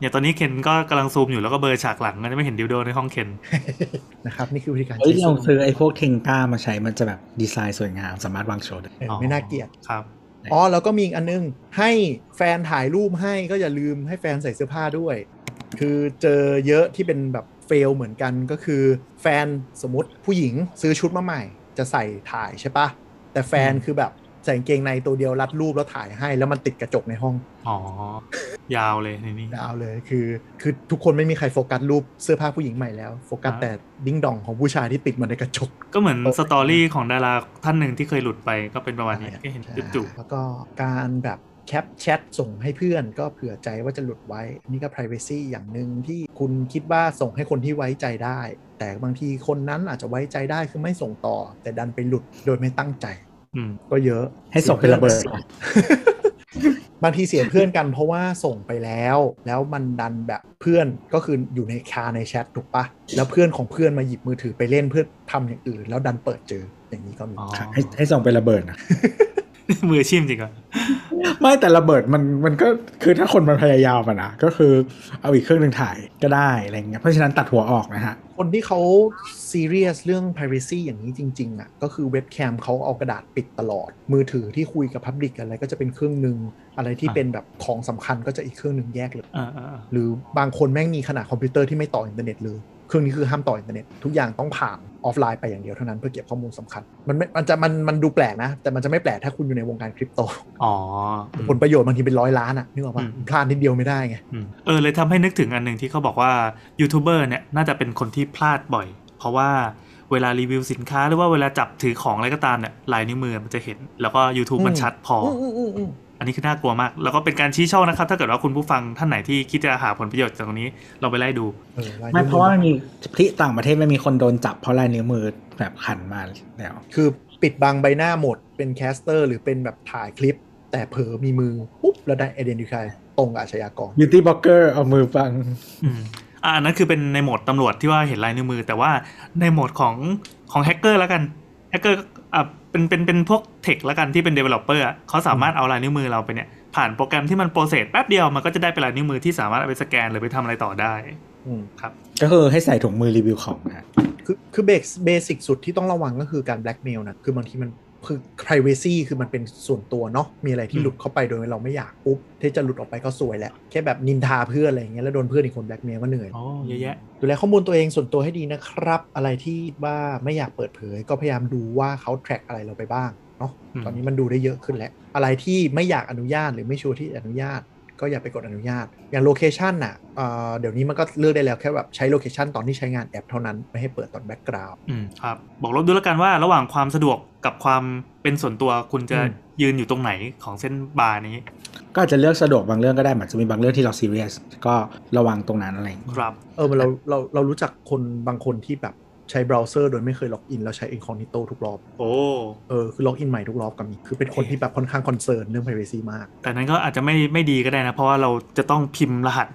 อย่างตอนนี้เคนก็กำลังซูมอยู่แล้วก็เบลอร์ฉากหลังก็จะไม่เห็นดิวโดในห้องเคนนะครับนี่คือวิธีการเฮ้ยใช้ลองสื่ซื้อไอ้พวกเทงก้ามาใช้มันจะแบบดีไซน์สวยงามสามารถวางโชว์ได้เออไม่น่าเกลียดครับอ๋อแล้วก็มีอีกอันนึงให้แฟนถ่ายรูปให้ก็อย่าลืมให้แฟนใส่เสื้อผ้าด้วย คือเจอเยอะที่เป็นแบบ เฟลเหมือนกันก็คือ แฟนสมมติผู้หญิงซื้อชุดมาใหม่ จะใส่ถ่ายใช่ปะแต่แฟนคือแบบใส่กางเกงในตัวเดียวรัดรูปแล้วถ่ายให้ แล้วมันติดกระจกในห้อง อ๋อ ยาวเลยในนี้ดาวเลยคือ คือทุกคนไม่มีใครโฟกัสรูปเสื้อผ้าผู้หญิงใหม่แล้ว โฟกัสอ่าแต่ดิ้งดองของผู้ชายที่ติดมาในกระจก ก็เหมือนโอเค story ของดาราท่านหนึ่งที่เคยหลุดไปก็เป็นประมาณนี้ก็เห็นใช่จุ๊บแล้วก็การแบบ แคปแชทส่งให้เพื่อนก็เผื่อใจว่าจะหลุดไว้ นี่ก็ privacy อย่างหนึ่งที่คุณคิดว่าส่งให้คนที่ไว้ใจได้ แต่บางทีคนนั้นอาจจะไว้ใจได้คือไม่ส่งต่อ แต่ดันไปหลุดโดยไม่ตั้งใจๆอืมก็เยอะให้ส่งเป็นระเบิดบางทีเสียเพื่อนกันเพราะว่าส่งไปแล้ว แล้วมันดันแบบเพื่อนก็คืออยู่ในคาในแชทถูกปะแล้วเพื่อนของเพื่อนมาหยิบมือถือไปเล่นเพื่อทำอย่างอื่น แล้วดันเปิดเจออย่างนี้ก็มีอ๋อให้ให้ส่งไประเบิดนะ มืออาชีพจริงเหรอไม่แต่ระเบิดมันมันก็คือถ้าคนมันพยายามอะนะก็คือเอาอีกเครื่องหนึ่งถ่ายก็ได้อะไรเงี้ยเพราะฉะนั้นตัดหัวออกนะฮะ คนที่เขาซีเรียสเรื่อง Privacy อย่างนี้จริง ๆอะก็คือเว็บแคมเขาเอากระดาษปิดตลอด มือถือที่คุยกับ Public อะไรก็จะเป็นเครื่องหนึ่งอะไรที่เป็นแบบของสำคัญก็จะอีกเครื่องหนึ่งแยกเลยอ่าอ่าอ่าหรือบางคนแม่งมีขนาดคอมพิวเตอร์ที่ไม่ต่ออินเทอร์เน็ตเลย เครื่องนี้คือห้ามต่ออินเทอร์เน็ตทุกอย่างต้องผ่าน ออฟไลน์ไปอย่างเดียวเท่านั้นเพื่อเก็บข้อมูลสำคัญ มันไม่มันจะมันมันดูแปลกนะ แต่มันจะไม่แปลกถ้าคุณอยู่ในวงการคริปโต อ๋อ ผลประโยชน์บางทีเป็นร้อยล้านอะนึกออกปะอืมพลาดนิดเดียวไม่ได้ไงอืมเออเลยทำให้นึกถึงอันหนึ่งที่เขาบอกว่ายูทูบเบอร์เนี่ยน่าจะเป็นคนที่พลาดบ่อย เพราะว่าเวลารีวิวสินค้าหรือว่าเวลาจับถือของอะไรก็ตามเนี่ยลายนิ้วมือมันจะเห็น แล้วก็ YouTube มันชัดพอ ออืมอืมอืมอันนี้คือน่ากลัวมาก แล้วก็เป็นการชี้ช่องนะครับ ถ้าเกิดว่าคุณผู้ฟังท่านไหนที่คิดจะหาผลประโยชน์จากตรงนี้ลองไปไล่ดูเออลยไม่นิ้วเพราะว่ามันมีที่ต่างประเทศมันมีคนโดนจับเพราะลายนิ้วมือแบบขันมาแล้วคือปิดบังใบหน้าหมดเป็น caster หรือเป็นแบบถ่ายคลิป แต่เผลอมีมือปุ๊บแล้วได้ identify ตรงกับอาชญากร beauty blogger เอามือฟังอืมอ่าอันนั้นคือเป็นในโหมดตำรวจที่ว่าเห็นลายนิ้วมือ แต่ว่าในโหมดของของแฮกเกอร์แล้วกันแฮกเกอร์อะ เป็นเป็นเป็นพวก tech แล้วกันที่เป็น developer อะเขาสามารถเอาลายนิ้วมือเราไปเนี่ยผ่านโปรแกรมที่มัน process แป๊บเดียวมันก็จะได้เป็นลายนิ้วมือที่สามารถเอาไปสแกนหรือไปทำอะไรต่อได้อืมครับ ก็คือให้ใส่ถุงมือรีวิวของนะคือคือเบส basic สุดที่ต้องระวังก็คือการแบล็กเมลนะคือบางทีมัน คือ privacy คือมันเป็นส่วนตัวเนาะมีอะไรที่หลุดเข้าไปโดยเราไม่อยากปุ๊บที่จะหลุดออกไปก็ซวยแหละ แค่แบบนินทาเพื่อนอะไรอย่างเงี้ยแล้วโดนเพื่อนอีกคนแบล็กเมลก็เหนื่อยอ๋อเยอะแยะดูแลข้อมูลตัวเองส่วนตัวให้ดีนะครับ อะไรที่ว่าไม่อยากเปิดเผย ก็พยายามดูว่าเขา track อะไรเราไปบ้างเนาะอืมตอนนี้มันดูได้เยอะขึ้นแล้ว อะไรที่ไม่อยากอนุญาตหรือไม่ชัวร์ที่อนุญาต ก็อย่าไปกดอนุญาต อย่าง location น่ะเอ่อเดี๋ยวนี้มันก็เลือกได้แล้วแค่แบบใช้ location ตอนที่ใช้งานแอปเท่านั้น ไม่ให้เปิดตอน backgroundอืมครับ บวกลบดูแล้วกันว่าระหว่างความสะดวกกับความเป็นส่วนตัวคุณจะอืมยืนอยู่ตรงไหนของเส้นบาร์นี้ ก็อาจจะเลือกสะดวกบางเรื่องก็ได้มันจะมีบางเรื่องที่เราซีเรียสก็ระวังตรงนั้นอะไรอย่างเงี้ยครับ เออมันเราเราเรารู้จักคนบางคนที่แบบ ใช้เบราว์เซอร์โดยไม่เคยล็อกอินแล้วใช้ incognito ทุกรอบ โอ้ เออ คือล็อกอินใหม่ทุกรอบก็มีคือเป็นคนที่แบบค่อนข้าง concern เรื่อง privacy มาก แต่นั้นก็อาจจะไม่ไม่ดีก็ได้นะ เพราะว่าเราจะต้องพิมพ์รหัส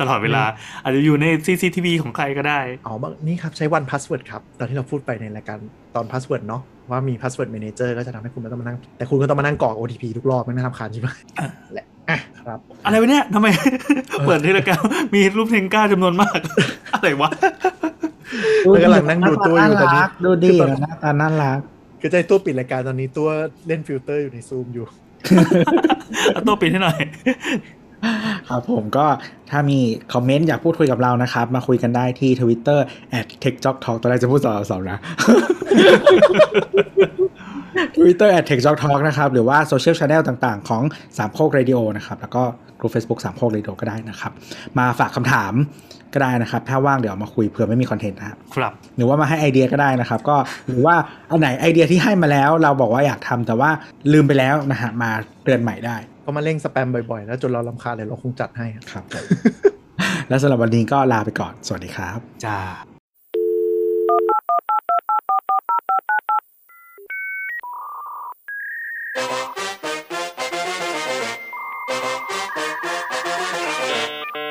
ตลอดเวลา อาจจะอยู่ใน CCTV ของใครก็ได้ อ๋อบางนี่ครับ ใช้ 1Password ครับ ตอนที่เราพูดไปในรายการตอน password เนาะว่ามี password manager ก็จะทำให้คุณไม่ต้องมานั่งแต่คุณก็ต้องมานั่งกรอก OTP ทุกรอบไม่น่ารำคาญใช่ไหมอะแหละ อะครับ อะไรวะเนี่ยทำไม เปิด Telegram มีรูป Tenga จำนวนมาก อะไรวะแล้วกำลังนั่งดูตัวอยู่ตอนนี้ดูดีคือตอนหน้าตาน่ารักคือใจตัวปิดรายการตอนนี้ตัวเล่นฟิลเตอร์อยู่ในซูมอยู่เอาตัวปิดให้หน่อยครับผมก็ถ้ามีคอมเมนต์อยากพูดคุยกับเรานะครับ มาคุยกันได้ที่ Twitter @techjocktalk ตอนแรกจะพูดสองสองนะ Twitter @techjocktalk นะครับ หรือว่าโซเชียลช n แนลต่างๆ ของสามโคกเรดิโอนะครับ แล้วก็กลุ่ม Facebook สามโคกเรดิโอก็ได้นะครับ มาฝากคำถามก็ได้นะครับ ถ้าว่างเดี๋ยวมาคุยเผื่อไม่มีคอนเทนต์นะครับครับหรือว่ามาให้ไอเดียก็ได้นะครับ ก็หรือว่าอันไหนไอเดียที่ให้มาแล้ว เราบอกว่าอยากทำแต่ว่าลืมไปแล้วนะฮะมาเตือนใหม่ได้ ก็มาเร่งสแปมบ่อยๆ แล้วจนเรารำคาญเลยเราคงจัดให้ครับครับและสำหรับวันนี้ก็ลาไปก่อนสวัสดีครับจ้า Thank you.